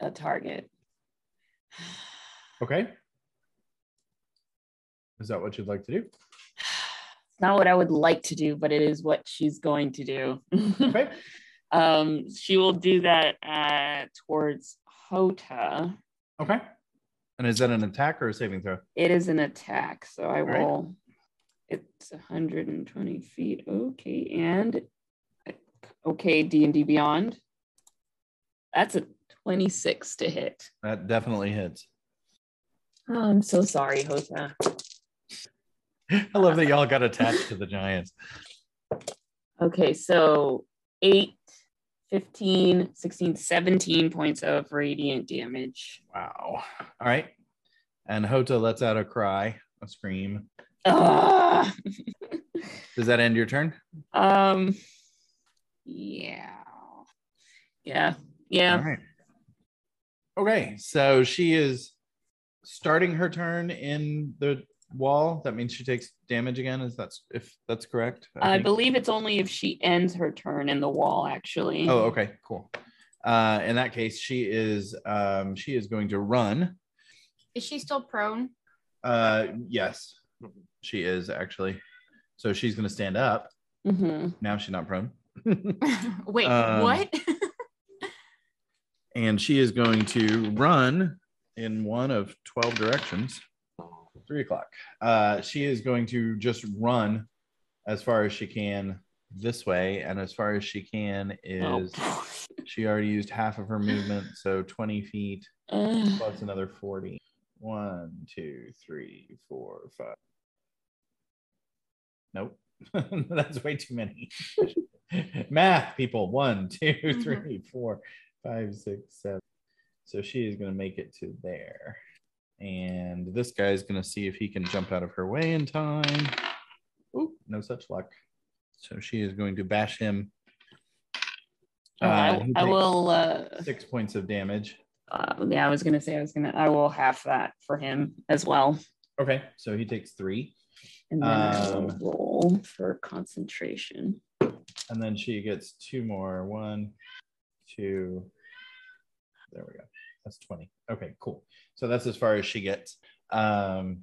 E: a target. [sighs]
A: Okay. Is that what you'd like to do?
E: It's not what I would like to do, but it is what she's going to do.
A: Okay. [laughs]
E: um, she will do that uh, towards Hota.
A: Okay. And is that an attack or a saving throw?
E: It is an attack, so I
A: right.
E: will. It's 120 feet. Okay, and okay, D and D Beyond. That's a 26 to hit.
A: That definitely hits.
E: Oh, I'm so sorry, Hota. [laughs]
A: I love that y'all got attached to the giants.
E: Okay, so 8, 15, 16, 17 points of radiant damage.
A: Wow. All right. And Hota lets out a cry, a scream. [laughs] Does that end your turn?
E: um, yeah. Yeah. Yeah.
A: All right. Okay. So she is starting her turn in the wall. That means she takes damage again. Is that if that's correct?
E: I
A: think?
E: believe it's only if she ends her turn in the wall, actually.
A: Oh, okay, cool. Uh, in that case, she is um, she is going to run.
D: Is she still prone?
A: Uh, yes, she is actually. So she's going to stand up.
E: hmm
A: Now she's not prone, [laughs]
D: Wait,
A: Um,
D: what?
A: and she is going to run in one of twelve directions. Three o'clock. Uh, she is going to just run as far as she can this way, and as far as she can
E: Oh.
A: is she already used half of her movement, so 20 feet
E: Ugh. [sighs]
A: plus another 40. One, two, three, four, five. Nope. [laughs] That's way too many. [laughs] Math, people. One, two,
D: Mhm.
A: three, four, five, six, seven. So she is going to make it to there. And this guy is going to see if he can jump out of her way in time. Oop, no such luck. So she is going to bash him.
E: Uh,
A: Uh,
E: I, I will. Uh,
A: Six points of damage.
E: uh, yeah, I was gonna say I was gonna. I will half that for him as well,
A: Okay, so he takes three.
E: and then I will
A: Um,
E: roll for concentration.
A: And then she gets two more. One, two. There we go. That's 20. Okay, cool. So that's as far as she gets. Um,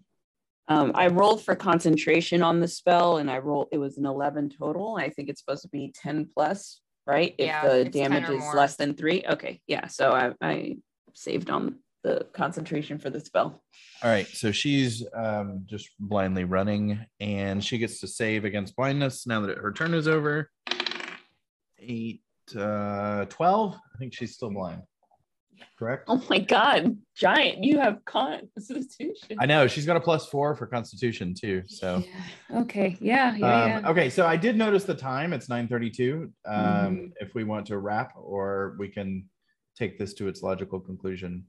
E: Um, I rolled for concentration on the spell, and I rolled. It was an eleven total. I think it's supposed to be ten plus, right?
D: Yeah, If the
E: damage is
D: more.
E: less than three. Okay, yeah. So I, I saved on the concentration for the spell.
A: all right. So she's um, just blindly running and she gets to save against blindness now that her turn is over. Eight, uh, 12. I think she's still blind. Correct?
E: Oh my god, giant! You have constitution.
A: I know she's got a plus four for constitution too. So.
E: Yeah. Okay. Yeah. Yeah.
A: Um, okay, so I did notice the time. It's 9:32. Um,
E: Mhm.
A: If we want to wrap, or we can take this to its logical conclusion.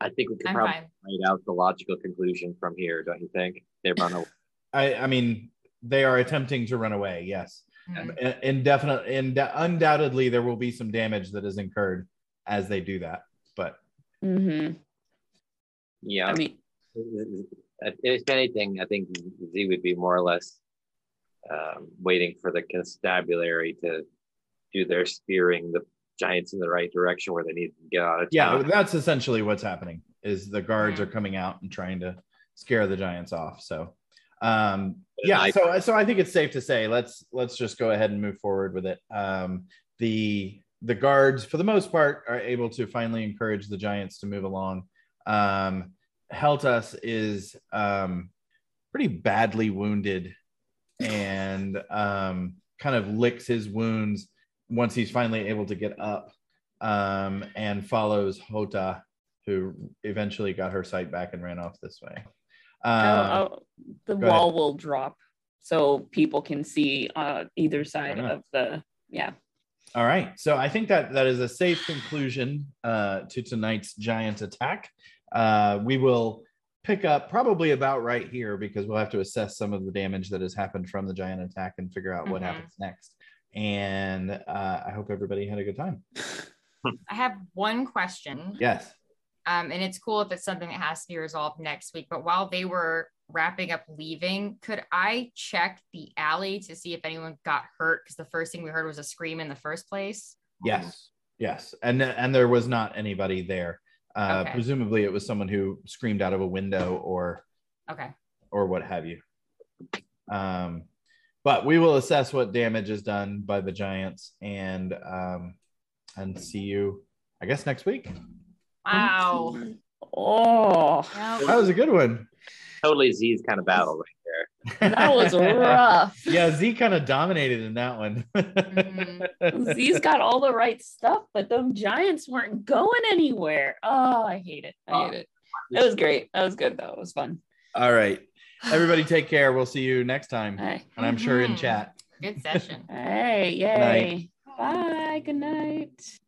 C: I think we could
D: I'm
C: probably
D: fine.
C: find out the logical conclusion from here, don't you think? They run away.
A: I, I mean, they are attempting to run away. Yes,
D: Mhm.
A: I- indefinite, ind- undoubtedly, there will be some damage that is incurred as they do that. But
E: hmm
C: Yeah.
E: I mean,
C: if anything, I think Z would be more or less um, waiting for the constabulary to do their steering the giants in the right direction where they need to get out of town.
A: yeah, that's essentially what's happening. Is the guards are coming out and trying to scare the giants off. So, um, yeah. So, so I think it's safe to say let's let's just go ahead and move forward with it. Um, the the guards, for the most part, are able to finally encourage the giants to move along. Um, Heltus is um, pretty badly wounded and um, kind of licks his wounds once he's finally able to get up um, and follows Hota, who eventually got her sight back and ran off this way. Um,
E: oh, oh, the wall
A: ahead.
E: will drop so people can see uh, either side of the. Yeah.
A: All right. So I think that that is a safe conclusion uh, to tonight's giant attack. Uh, we will pick up probably about right here because we'll have to assess some of the damage that has happened from the giant attack and figure out what
D: Mhm.
A: happens next. And uh, I hope everybody had a good time.
D: I have one question.
A: Yes.
D: Um, and it's cool if it's something that has to be resolved next week. But while they were wrapping up leaving, could I check the alley to see if anyone got hurt? Because the first thing we heard was a scream in the first place.
A: Yes. Yes. And and there was not anybody there. Uh,
D: Okay.
A: Presumably, it was someone who screamed out of a window or
D: Okay.
A: or what have you. Um, but we will assess what damage is done by the giants and um, and see you, I guess, next week.
D: Wow.
E: Oh,
A: That was a good one.
C: Totally Z's kind of battle right there. [laughs]
E: that was rough.
A: yeah, Z kind of dominated in that one.
D: Mhm. [laughs]
E: Z's got all the right stuff, but them giants weren't going anywhere. Oh, I hate it. I hate it. It was great. That was good though. It was fun.
A: All right, everybody, take care. We'll see you next time,
E: Hey,
A: and I'm sure in
D: Mhm.
A: chat.
D: good session.
E: hey,
A: night.
E: yay. Bye. Good night.